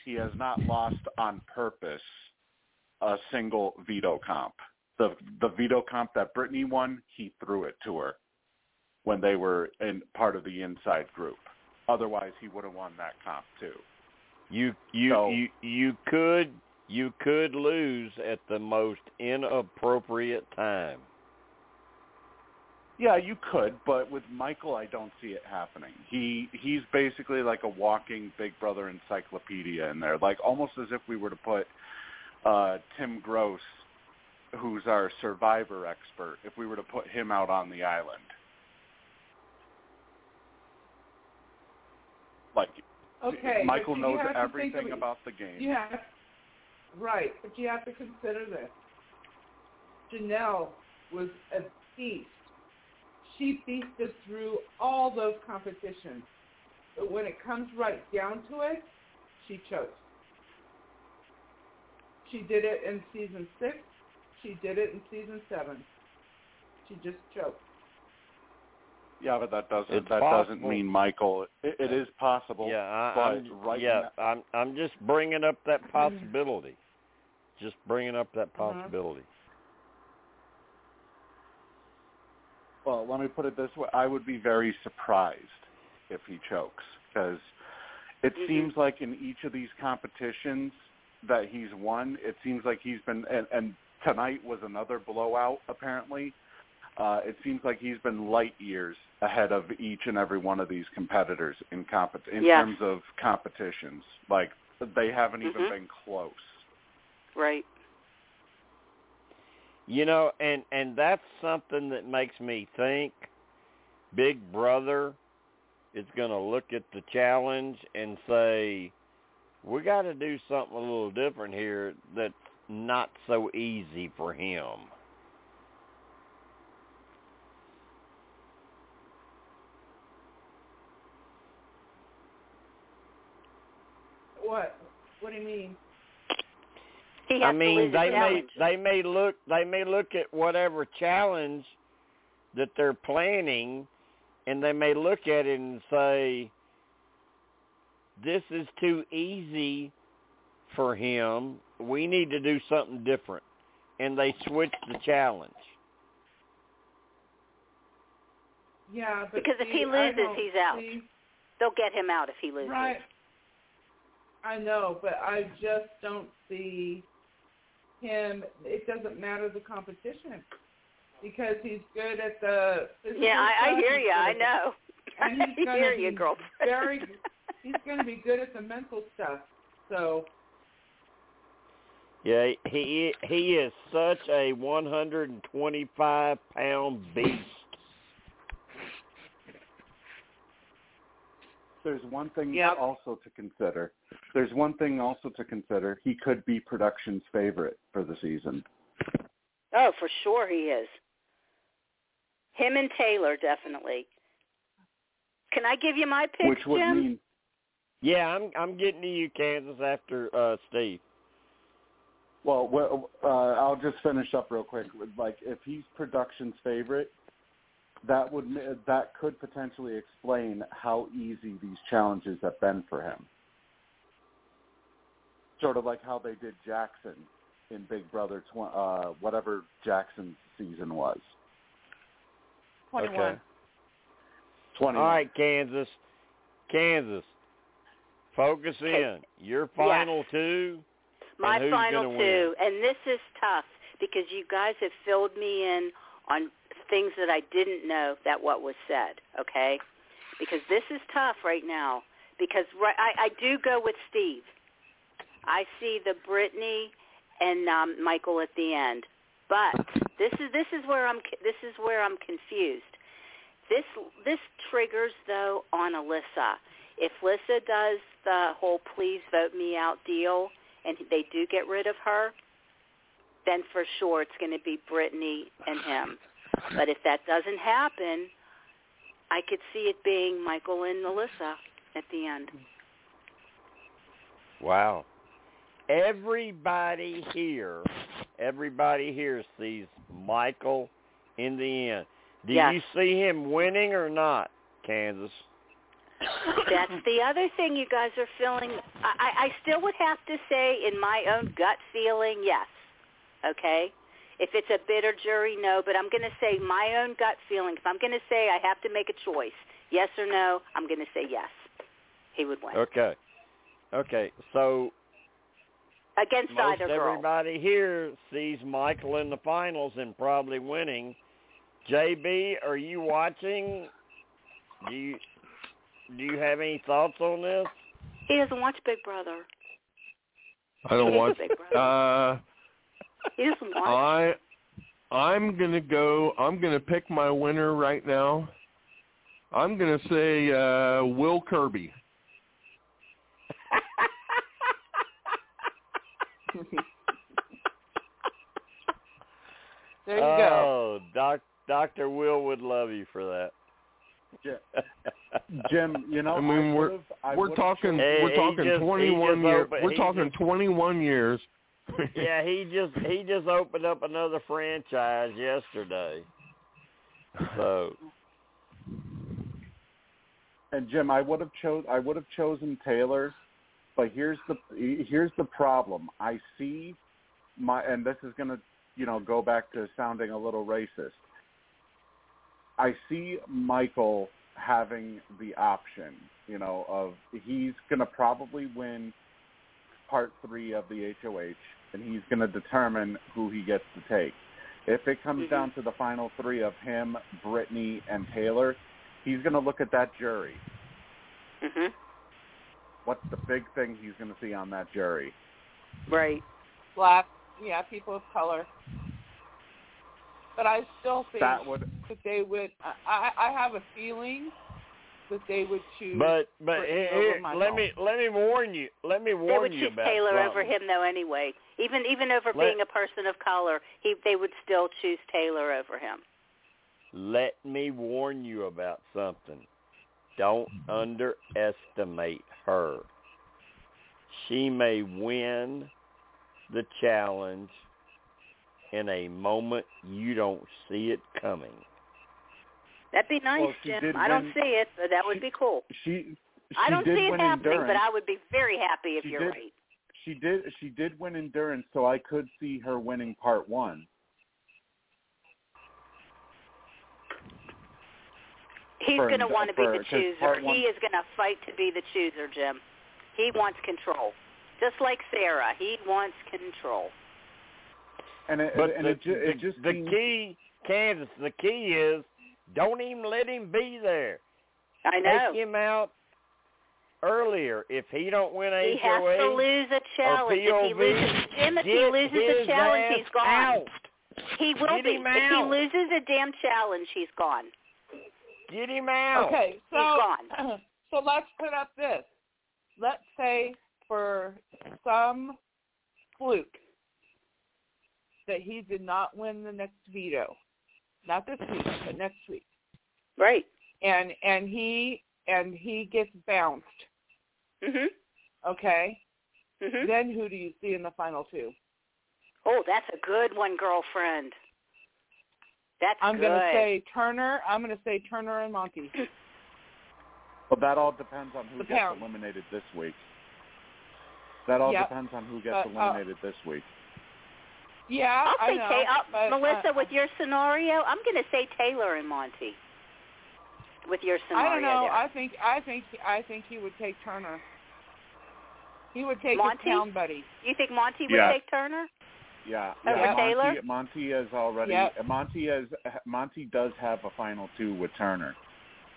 He has not lost on purpose a single veto comp. The the veto comp that Brittany won, he threw it to her when they were in part of the inside group. Otherwise, he would have won that comp too. You you So- you you could you could lose at the most inappropriate time. Yeah, you could, but with Michael, I don't see it happening. He he's basically like a walking Big Brother encyclopedia in there, like almost as if we were to put uh, Tim Gross, who's our survivor expert, if we were to put him out on the island. Like Okay, Michael knows have to think everything about the game. Have right, but you have to consider this. Janelle was a beast. She feasted through all those competitions, but when it comes right down to it, she chokes. She did it in season six. She did it in season seven. She just choked. Yeah, but that doesn't It's that doesn't mean Michael. It, it is possible. Yeah, I, but I'm right yeah, now, I'm I'm just bringing up that possibility. Just bringing up that Uh-huh. possibility. Well, let me put it this way: I would be very surprised if he chokes because it Mhm. seems like in each of these competitions that he's won, it seems like he's been and, and tonight was another blowout. Apparently, uh, it seems like he's been light years ahead of each and every one of these competitors in compet in Yes. terms of competitions. Like they haven't even Mhm. been close. Right. You know, and and that's something that makes me think Big Brother is going to look at the challenge and say we got to do something a little different here that's not so easy for him. What? What do you mean? He has I mean, they may they may look they may look at whatever challenge that they're planning, and they may look at it and say, "This is too easy for him. We need to do something different," and they switch the challenge. Yeah, but Because if he loses, he's out. see- They'll get him out if he loses. Right. I know, but I just don't see him. It doesn't matter the competition because he's good at the. physical Yeah, I, I hear he's you. I know. And he's I gonna hear you, be girlfriend. very- He's going to be good at the mental stuff. So Yeah, he he is such a 125 pound beast. There's one thing Yep. also to consider. There's one thing also to consider. He could be production's favorite for the season. Oh, for sure he is. Him and Taylor definitely. Can I give you my picks, which would Jim? mean Yeah, I'm I'm getting to you, Kansas, after uh Steve. well, well uh, I'll just finish up real quick. With, Like if he's production's favorite, that would that could potentially explain how easy these challenges have been for him. Sort of like how they did Jackson in Big Brother, tw- uh, whatever Jackson's season was. 21. Okay. Twenty. All right, Kansas. Kansas. Focus Okay. in. Your final two. My final two, win? and this is tough because you guys have filled me in on things that I didn't know that what was said. Okay, because this is tough right now. Because right, I, I do go with Steve. I see the Brittany and um, Michael at the end, but this is this is where I'm this is where I'm confused. This this triggers though on Alyssa. If Lissa does the whole "please vote me out" deal, and they do get rid of her, then for sure it's going to be Brittany and him. But if that doesn't happen, I could see it being Michael and Melissa at the end. Wow. Everybody here, everybody here sees Michael in the end. Do Yes. you see him winning or not, Kansas? That's the other thing you guys are feeling. I, I I still would have to say, in my own gut feeling, yes. Okay? If it's a bitter jury, no. But I'm going to say my own gut feeling. If I'm going to say I have to make a choice, yes or no, I'm going to say yes. He would win. Okay. Okay. So Against most either girl. everybody here sees Michael in the finals and probably winning. JB, are you watching? Do you do you have any thoughts on this? He doesn't watch Big Brother. I don't He watch. Big Brother. Uh, he doesn't. I I'm gonna go. I'm gonna pick my winner right now. I'm gonna say uh, Will Kirby. There you go. Oh, Doc, Doctor Will would love you for that. Jim, you know, I mean, we're- I we're talking. Hey, we're he talking just- he 21 just years. We're talking just- 21 years. Yeah, he just he just opened up another franchise yesterday. So And Jim, I would have chose I would have chosen Taylor, but here's the here's the problem. I see my and this is going to, you know, go back to sounding a little racist. I see Michael having the option, you know, of he's going to probably win part 3 of the HOH and he's going to determine who he gets to take. If it comes Mhm. down to the final 3 of him, Brittany and Taylor, he's going to look at that jury. Mhm. What's the big thing he's going to see on that jury? Right. Black, yeah, people of color. But I still think That would that they would. I, I have a feeling that they would choose. But but Brittany here, over here, Michael. let me let me warn you. Let me warn you They would you choose about Taylor over him though anyway. Even even over Let- being a person of color, he they would still choose Taylor over him. Let me warn you about something. Don't underestimate her. She may win the challenge in a moment you don't see it coming. That'd be nice, Well, Jim. I don't win- see it, but that would she- be cool. she she I don't see it happening, endurance. but I would be very happy if She you're did- right. She did she did win endurance, so I could see her winning part 1. He's going to want to be the chooser. He is going to fight to be the chooser, Jim. He wants control. Just like Sarah, he wants control. And it But and the, it, ju- the, it just the seems, key, Kansas, the key is don't even let him be there. I know. Take him out earlier. If he don't win He has to lose a challenge. If he loses, Jim, if he loses a challenge, he's gone. Out. He will Get be. him If he loses a damn challenge, he's gone. Get him out. Okay, so gone. so let's put up this. Let's say for some fluke that he did not win the next veto, not this week, but next week, Right. and and he and he gets bounced. Mhm. Okay, Mhm. then who do you see in the final two? Oh, that's a good one, girlfriend. That's I'm good. going to say Turner. I'm going to say Turner and Monte. Well, that all depends on who The gets pound. eliminated this week. That all Yep. depends on who gets But, uh, eliminated this week. Yeah, I'll I say know. Ta- but, Melissa, uh, with your scenario, I'm going to say Taylor and Monte. With your scenario I don't know. there. I think I think I think he would take Turner. He would take Monte? his pound buddy. you think Monte would Yeah. take Turner? Yeah, Over yeah. Taylor? Monte, Monte is already. Yep. Monte is. Monte does have a final two with Turner.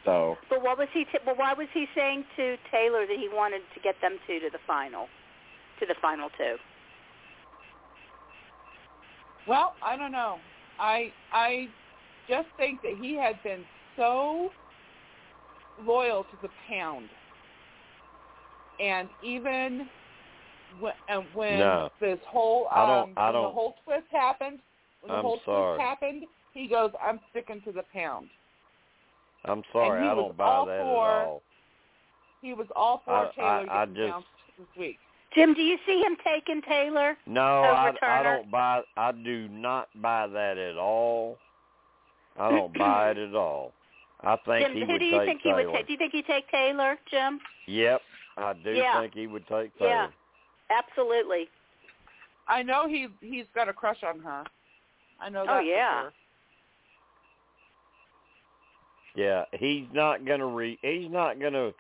So But what was he? T- but why was he saying to Taylor that he wanted to get them two to the final, to the final two? Well, I don't know. I I just think that he had been so loyal to the pound, and even when, and when No. this whole I don't- um, I when the don't- whole twist happened, when the I'm whole sorry. twist happened, he goes, "I'm sticking to the pound." I'm sorry, I don't buy that for- at all. He was all for I- Taylor I- I just- this week. Jim, do you see him taking Taylor? No, I, I don't buy. I do not buy that at all. I don't buy it at all. I think Jim, he who would do you take think he would take? Do you think he'd take Taylor, Jim? Yep, I do Yeah. think he would take Taylor. Yeah. Absolutely. I know he he's got a crush on her. I know oh, that. Oh, for yeah. sure. Yeah, he's not gonna re. He's not gonna.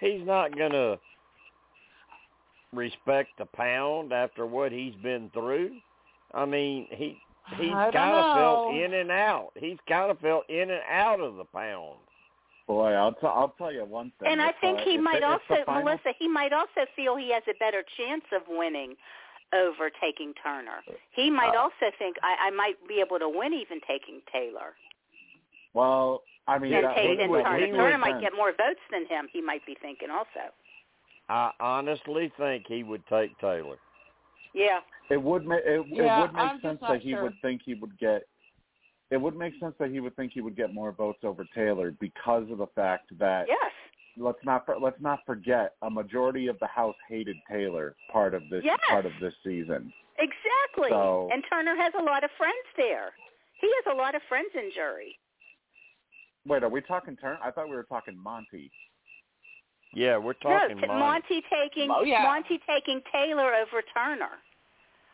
He's not gonna respect the pound after what he's been through. I mean, he he's I don't kind of felt in and out. He's kind of felt in and out of the pound. boy, I'll t- I'll tell you one thing. And I think uh, he if might the- if the also, final- Melissa, he might also feel he has a better chance of winning over taking Turner. He might Uh, also think I, I might be able to win even taking Taylor Well, I mean, than that, take he Turner. Turner might get more votes than him. He might be thinking also. I honestly think he would take Taylor. Yeah. It would make it, Yeah, it would make I'm sense that he sure. would think he would get. It would make sense that he would think he would get more votes over Taylor because of the fact that Yes. let's not for- let's not forget a majority of the House hated Taylor part of this Yes. part of this season. Exactly. So- and Turner has a lot of friends there. He has a lot of friends in jury. Wait, are we talking turn? I thought we were talking Monte. Yeah, we're talking no, t- Monte. Monte taking Oh, yeah. Monte taking Taylor over Turner.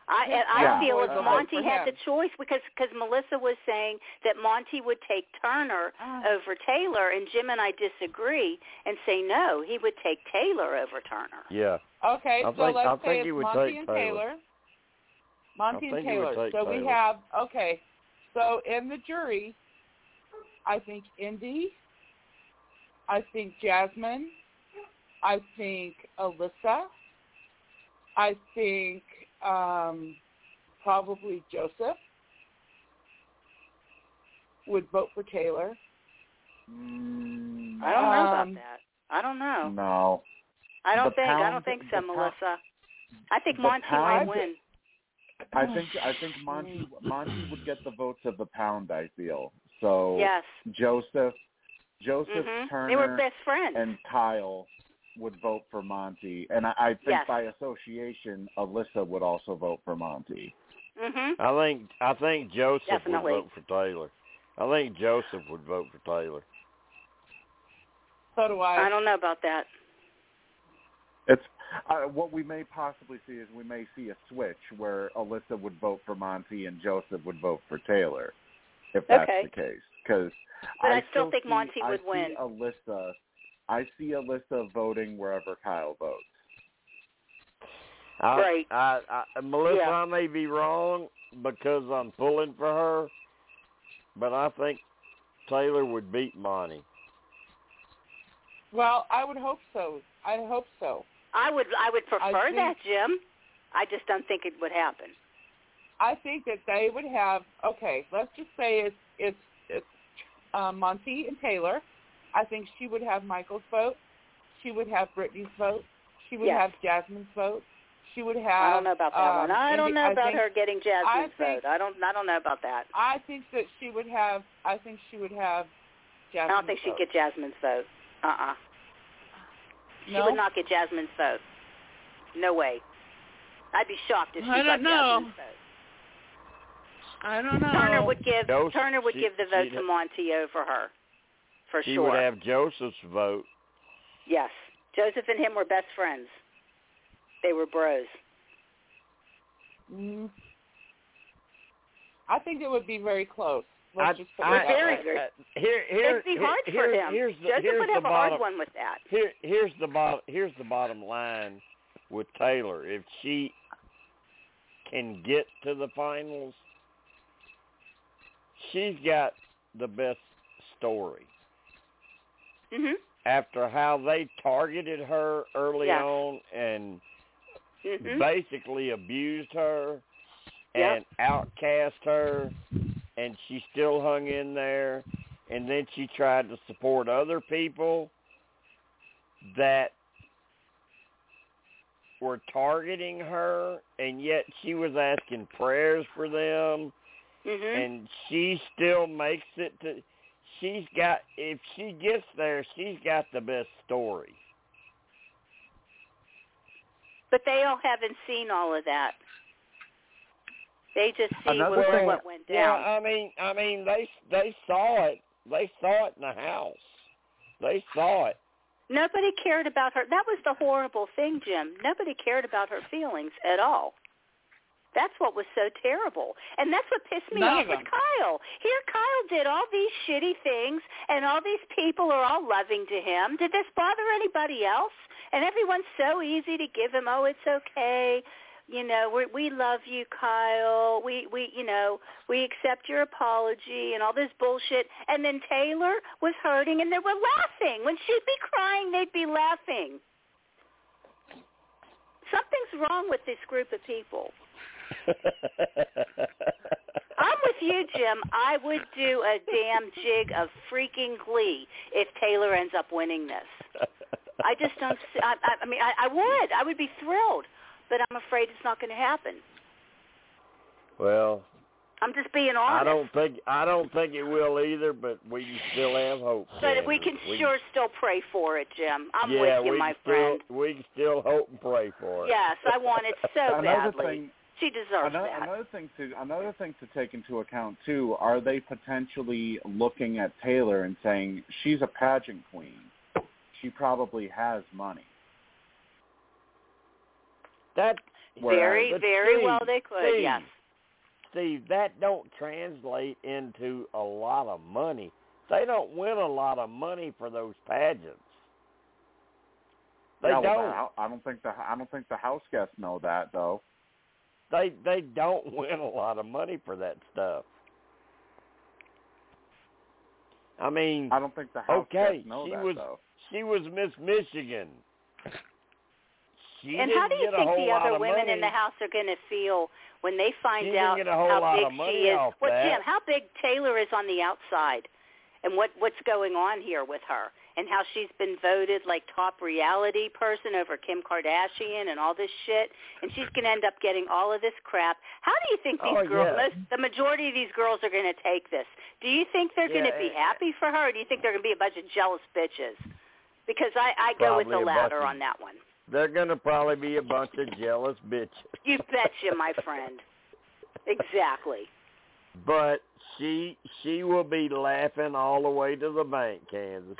I and I Yeah. feel if Uh, Monte for had the choice because because Melissa was saying that Monte would take Turner Ah. over Taylor, and Jim and I disagree and say no, he would take Taylor over Turner. Yeah, Okay, I so think- let's I say think it's Monte take and Taylor. Taylor. Monte I and think he would Taylor. so we have okay. So in the jury, I think Indy. I think Jasmine. I think Alyssa. I think um, probably Joseph would vote for Taylor. Mm, I don't know Um, about that. I don't know. No. I don't the think. I don't think so, the pound- Melissa. I think the Monte might win. I think I think Monte Monte would get the votes of the pound. I feel so. Yes. Joseph, Joseph hmm Turner, They were best friends. and Kyle would vote for Monte, and I, I think Yes. by association, Alyssa would also vote for Monte. mhm. I think I think Joseph Definitely. would vote for Taylor. I think Joseph would vote for Taylor. So do I. I don't know about that. It's uh, what we may possibly see is we may see a switch where Alyssa would vote for Monte and Joseph would vote for Taylor, if that's Okay. the case. Because But I still think see, Monte I would see win. Alyssa, I see Alyssa voting wherever Kyle votes. I, Right. I, I, Melissa, Yeah. I may be wrong because I'm pulling for her, but I think Taylor would beat Monte. Well, I would hope so. I hope so. I would. I would prefer think- that, Jim. I just don't think it would happen. I think that they would have. Okay, let's just say it's it's it's uh, Monte and Taylor. I think she would have Michael's vote. She would have Brittany's vote. She would Yes. have Jasmine's vote. She would have. I don't know about that um, one. I don't know I about think, her getting I Jasmine's think- vote. I don't. I don't know about that. I think that she would have. I think she would have. Jasmine's I don't think she'd get Jasmine's vote. Uh-uh. She No? would not get Jasmine's vote. No way. I'd be shocked if she I got don't know. Jasmine's vote. I don't know. Turner would give Joseph- Turner would she- give the vote to Monte over her, for she sure. would have Joseph's vote. Yes, Joseph and him were best friends. They were bros. Mm. I think it would be very close. I- I- it very way. good. uh, here, here, It'd be here- hard for here- him. Here's the, Joseph here's would the have a bottom, hard one with that. Here, here's the bottom. Here's the bottom line with Taylor. If she can get to the finals, she's got the best story. Mhm. After how they targeted her early Yes. on and Mhm. basically abused her Yep. and outcast her, and she still hung in there. And then she tried to support other people that were targeting her, and yet she was asking prayers for them, Mhm. and she still makes it to. She's got if she gets there, she's got the best story. But they all haven't seen all of that. They just see Another what, thing- what went down. Yeah. I mean, I mean, they they saw it. They saw it in the house. They saw it. Nobody cared about her. That was the horrible thing, Jim. Nobody cared about her feelings at all. That's what was so terrible. And that's what pissed me off of with. Kyle. Here Kyle did all these shitty things and all these people are all loving to him. Did this bother anybody else? And everyone's so easy to give him, oh, it's okay. You know, we we love you, Kyle. We we you know, we accept your apology and all this bullshit. And then Taylor was hurting and they were laughing. When she'd be crying, they'd be laughing. Something's wrong with this group of people. I'm with you, Jim. I would do a damn jig of freaking glee if Taylor ends up winning this. I just don't. See, I, I, I mean, I, I would. I would be thrilled, but I'm afraid it's not going to happen. well, I'm just being honest. I don't think I don't think it will either, but we can still have hope. But we Sandra. can sure still pray for it, Jim. I'm yeah, with you, my can friend. We can still hope and pray for it. Yes, I want it so another badly. thing, she deserves another, that. another thing to another thing to take into account too. Are they potentially looking at Taylor and saying she's a pageant queen? She probably has money. That very, very Steve, well they could. Steve, yes. Steve, that don't translate into a lot of money. They don't win a lot of money for those pageants. They Yeah, well, don't. I don't think the I don't think the house guests know that though. They they don't win a lot of money for that stuff. I mean, I don't think the house Okay, guests know she that was- though. she was Miss Michigan. She and how do you think the other women money. in the house are going to feel when they find She out get a whole how big she is? Well, What that. Jim? How big Taylor is on the outside, and what what's going on here with her, and how she's been voted like top reality person over Kim Kardashian and all this shit, and she's going to end up getting all of this crap. How do you think these Oh, girls? yeah. Most, the majority of these girls are going to take this. Do you think they're going to be eh, happy for her, or do you think they're going to be a bunch of jealous bitches? Because I I go with the Probably a bunch latter on that one. They're gonna probably be a bunch of jealous bitches. You betcha, my friend. Exactly. But she she will be laughing all the way to the bank, Kansas.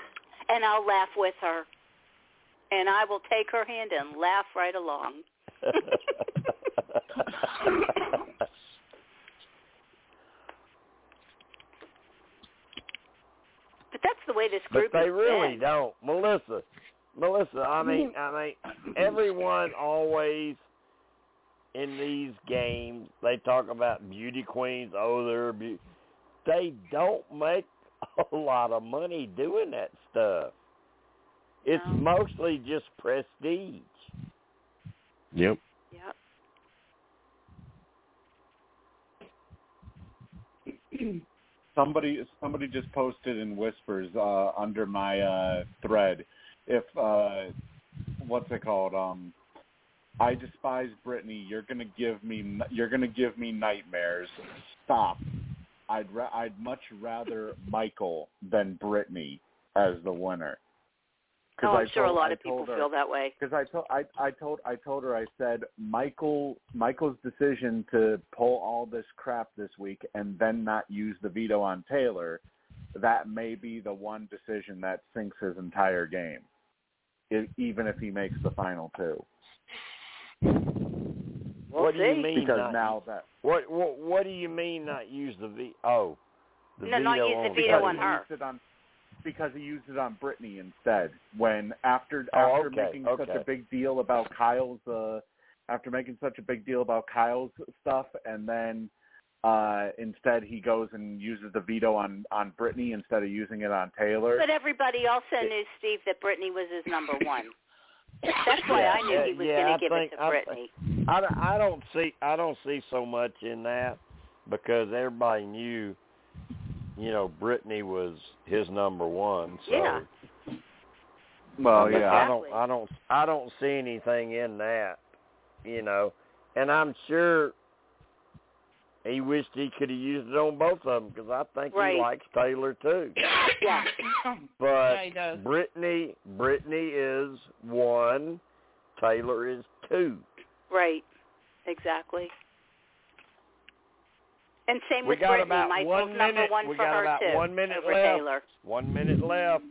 And I'll laugh with her. And I will take her hand and laugh right along. But that's the way this group. but group they really been. don't, Melissa. Melissa, I mean, I mean, everyone always in these games they talk about beauty queens. Oh, they're be- they don't make a lot of money doing that stuff. It's No. mostly just prestige. Yep. Yep. Somebody somebody just posted in whispers uh, under my uh, thread. If uh, what's it called? Um, I despise Brittany. You're gonna give me you're gonna give me nightmares. Stop. I'd ra- I'd much rather Michael than Brittany as the winner. Oh, I'm sure a lot I of people her- feel that way. because I told I I told I told her I said Michael Michael's decision to pull all this crap this week and then not use the veto on Taylor, that may be the one decision that sinks his entire game, even if he makes the final two. We'll what do you mean? Because not, now that what, what what do you mean not use the V? Oh, the No, veto not use the on veto because on he her. used it on because he used it on Brittany instead. When after Oh, after okay, making such a big deal about Kyle's uh after making such a big deal about Kyle's stuff and then uh instead he goes and uses the veto on on Brittany instead of using it on Taylor. But everybody also knew, Steve, that Brittany was his number one. That's why Yeah, I knew he was yeah, going to give think- it to I Brittany. I, don't- I don't see I don't see so much in that because everybody knew, you know, Brittany was his number one. So Yeah. well, But yeah. I don't I don't I don't see anything in that, you know. And I'm sure he wished he could have used it on both of them because I think Right. he likes Taylor too. Yeah. But Yeah, he does. Brittany Brittany is one, Taylor is two. Right. Exactly. And same We with got Brittany. about Michael's one number minute. one We for got her about too. one minute left. Taylor. One minute left.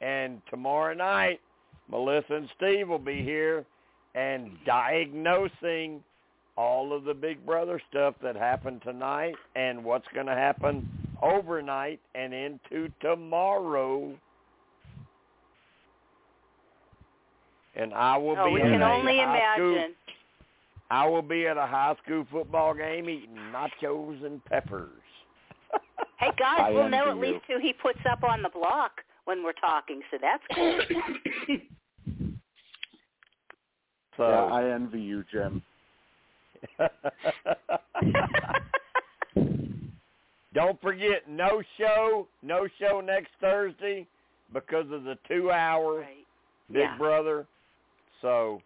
And tomorrow night, Melissa and Steve will be here and diagnosing all of the Big Brother stuff that happened tonight and what's going to happen overnight and into tomorrow. And I will Oh, be we at can a only imagine. I will be at a high school football game eating nachos and peppers. Hey guys, we'll know at you. least who he puts up on the block when we're talking, so that's cool. So yeah, I envy you, Jim. Don't forget, no show, no show next Thursday because of the two hour right. Big Yeah. Brother. So